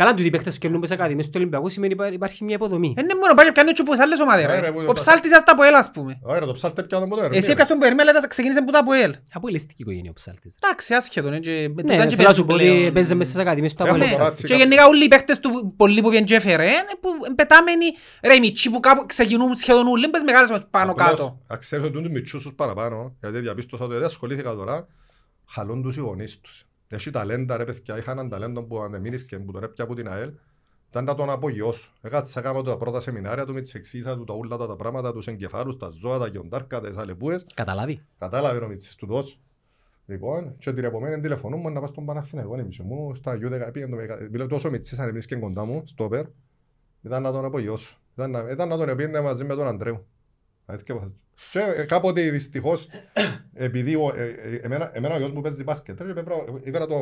Καλά του οι παίχτες κερνούν πες ακαδημίες του Ολυμπιακού σημαίνει υπά- υπάρχει μια υποδομή. Είναι μόνο πάει και κάνει έτσι όπως άλλες ομάδες Ναι, ρε. ρε, που Ο το- ψάλτης ας τα από ελ ας πούμε. Ωραία, το ψάρτε πιάνω από το Εσύ Ερμή, ρε. έπιας τον Περμέλα ήταν ξεκίνησες που τα από ελ. Από ελιστική οικογένεια ο Ψάλτης. Εντάξει, άσχετο. ναι, και- Ναι, τούτα θέλω και να σου παίζουν πω ότι πλέον. παίζε μέσα στις ακαδημίες του Έχω Αποέλ. τώρα Ψάλτης. έτσι Και κάπου- γενικά όλοι οι παίχτες του πολλοί που πιέν Τζέφερε, που πετάμενοι ρε οι μητσί που κάπου ξεκινούν σχεδόν όλοι, πες μεγάλες μας πάνω Απλώς, κάτω. να ξέρεις ότι είναι μητσούς τους παραπάνω, γιατί διαπίστωσα ότι δεν ασχολήθηκα τώρα, χαλούν τους οι γονείς τους. Έχει ταλέντα ρε παιδιά, είχα έναν ταλέντο που αν δεν μείνεις και που τον έπια από την ΑΕΛ, ήταν να τον απογειώσω. Έκατσα κάμα τα πρώτα σεμινάρια του, με τις εξήσα του τα ούλα τα πράγματα, τους εγκεφάλους, τα ζώα, τα γιοντάρκα, τις αλεπούες. Καταλάβει. Κατάλαβε ο Μίτσης του τόσο. Λοιπόν, και την επομένη τηλεφωνούν μου να πάω στον Παναθηναϊκό, εμείς μου στα U10, πήγαινε το μεγα- μιλάω τόσο Μίτσης αν εμείς και κοντά μου, στο ΠΕΡ, ήταν να τον απογειώσω. Ήταν να, ήταν να τον επήρνε μαζί με τον Αντρέου. Αλήθεια και πας. Και ε, κάποτε δυστυχώς, επειδή ο- ε, ε, εμένα, εμένα ο γιος μου παίζει μπάσκετ, ρε, ήβρα- ήβρα το...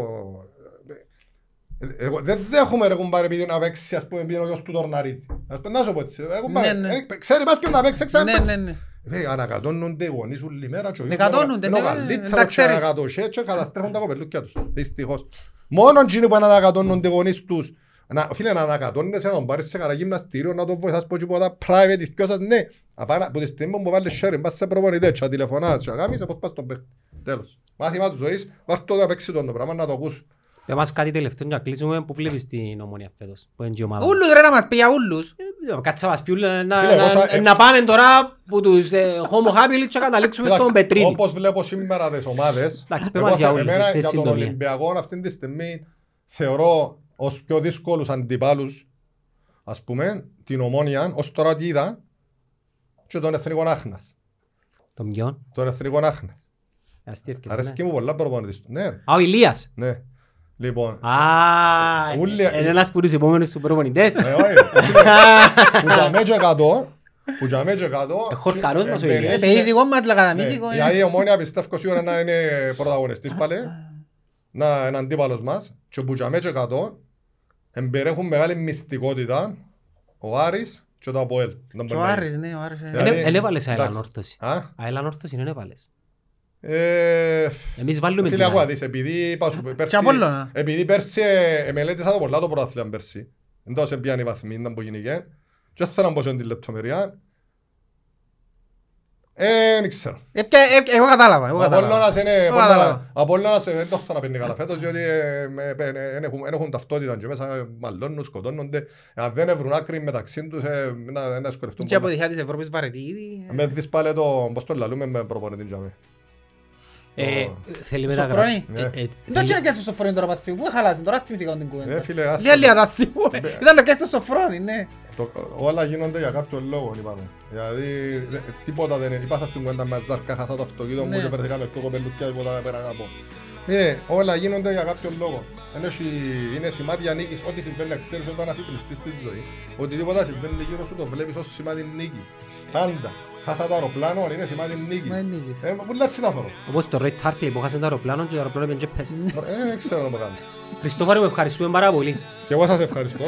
ε, Εγώ δεν δέχομαι ρε κουμπάρε επειδή να παίξει ας πούμε πήγαινε ο γιος του Τορναρίτη. Ας πούμε, να σου πω έτσι, ρε κουμπάρε, Ναι, ναι. ε, ξέρει μπάσκετ να παίξει, ξέρει Ναι, να ναι, παίξει. ναι. Βέβαια, ανακατώνονται οι γονείς όλη μέρα και ο γιος Ανακατώνονται, είναι ο ναι, καλύτερος τα και ξέρεις. ανακατωσέ και καταστρέφουν τα κοπελούκια τους. Δυστυχώς. Μόνο εκείνοι που ανακατώνονται οι γονείς τους να, φίλε, να ανακατώνεσαι, να τον πάρεις σε καλά γυμναστήριο, να τον βοηθάς πω τίποτα private, τις δυο σας, ναι. Απάνα, από τη στιγμή που βάλεις sharing, πας σε προπονητές, και τηλεφωνάς, και αγάμισε, πώς πας στον παίχτη. Τέλος. Μάθημα της ζωής, βάρ' το να παίξει τον το πράγμα, να το ακούς. Δεν μας κάτι τελευταίο να κλείσουμε που βλέπεις την ομονία φέτος. Που είναι και η ομάδα. Ούλους ρε να μας πει για ούλους. Ε, Κάτσε να μας πει ούλα, να, Φίλε, να, πόσα- ε- να πάνε τώρα που τους ε, homo habilis και καταλήξουμε στον Κοιτάξτε, Πετρίδη. Όπως βλέπω σήμερα τις ομάδες, Εντάξει, πες εγώ μας για θε- όλους, εμένα έτσι, για τον συντομία. Ολυμπιακό αυτή τη στιγμή θεωρώ ως πιο δύσκολους αντιπάλους, ας πούμε, την Ομόνια, ως τώρα τι είδα, και τον Εθνικό Άχνας. Τον ποιον; Τον Εθνικό Άχνας. Αστείευκες, Αρέσκει ναι. μου πολλά προπονητής του. Ναι, ρε. Α, ο Ηλίας. ναι. Λοιπόν, Α, Ούλοι- είναι ένας που τους επόμενους τους προπονητές. ε, όχι, που για μέ και κάτω, που για μέ και κάτω, Ε, χορκαρός μας ο ε, Ηλίας. Ε, περιέχει- παιδί δικό μας Ναι, λαγαδαμίτικο. Γιατί η Ομόνια πιστεύω σίγουρα να είναι πρωταγωνιστής πάλι, να είναι αντίπαλος μας και που για μέ και κάτω εμπεριέχουν μεγάλη μυστικότητα ο Άρης και το Αποέλ. Δεν Και ο μπορεί να Άρης, ναι, ο Άρης. ε. Δηλαδή, Δεν έβαλες αέλα εντάξει. ανόρθωση. είναι. Α, Αέλα ανόρθωση δεν έβαλες. ε, Εμείς βάλουμε Φίλε, την ακούω ΑΕΚ. δεις, επειδή είπα σου, πέρσι, Απόλλωνα. επειδή πέρσι ε, μελέτησα το πολλά το πρωτάθλημα πέρσι. Δεν τόσο πιάνει η βαθμή, ήταν που γίνηκε. Και δεν θέλω να πω σε την λεπτομερία. Ε, δεν ξέρω. Ε, ποια- ε, Εγώ κατάλαβα, εγώ Ο κατάλαβα. Απόλλωνας είναι... Εγώ Απόλλωνας- κατάλαβα. ο Απόλλωνας ε, δεν το θέλω να παίρνει καλά φέτος, διότι ε, με- ε, ε, εν έχουν- εν έχουν ταυτότητα και μέσα ε, μαλώνουν, σκοτώνονται. Αν δεν βρουν άκρη μεταξύ τους, ε, να να δυσκολευτούν Και από πολλά. διχά της Ευρώπης βαρετή ήδη. Με δεις πάλι το, πώς το λαλούμε με προπονητή για μέ. Ε, Θέλει μεταγραφή. Σοφρόνη. Ναι. Ε, ε, Δεν θέλει- το και στο Σοφρόνη τώρα παθιού, πού χαλάσει, τώρα θυμηθήκα την κουβέντα. Ε, φίλε, άστα Λίγα το. λίγα τα θυμούμαι. Ήταν το και στο Σοφρόνη, ναι. Το- Όλα γίνονται για κάποιο λόγο, είπαμε. Δηλαδή, ρε, τίποτα δεν είναι. Είπα στην κουβέντα με ζάρκα, χάσα το αυτοκίνητο μου Ναι. και βρεθήκα με πιο κοπελούκια και ποτά πέρα να πω. Είναι, όλα γίνονται για κάποιο λόγο. Ενώ έχει- είναι σημάδια νίκης. Ό,τι συμβαίνει να ξέρεις όταν αφιπλιστείς στη ζωή. Οτιδήποτε συμβαίνει γύρω σου το βλέπεις ως σημάδι νίκης. Πάντα. Χάσα το αεροπλάνο, είναι σημάδι νίκης. Σημάδι νίκης. Ε, που λέτσι να θωρώ. Όπως το Red Hartley που χάσε το αεροπλάνο και το αεροπλάνο πήγαινε και πέσει. Ε, δεν ξέρω να το κάνω. Χριστόφορε, μου ευχαριστούμε πάρα πολύ. Και εγώ σας ευχαριστώ.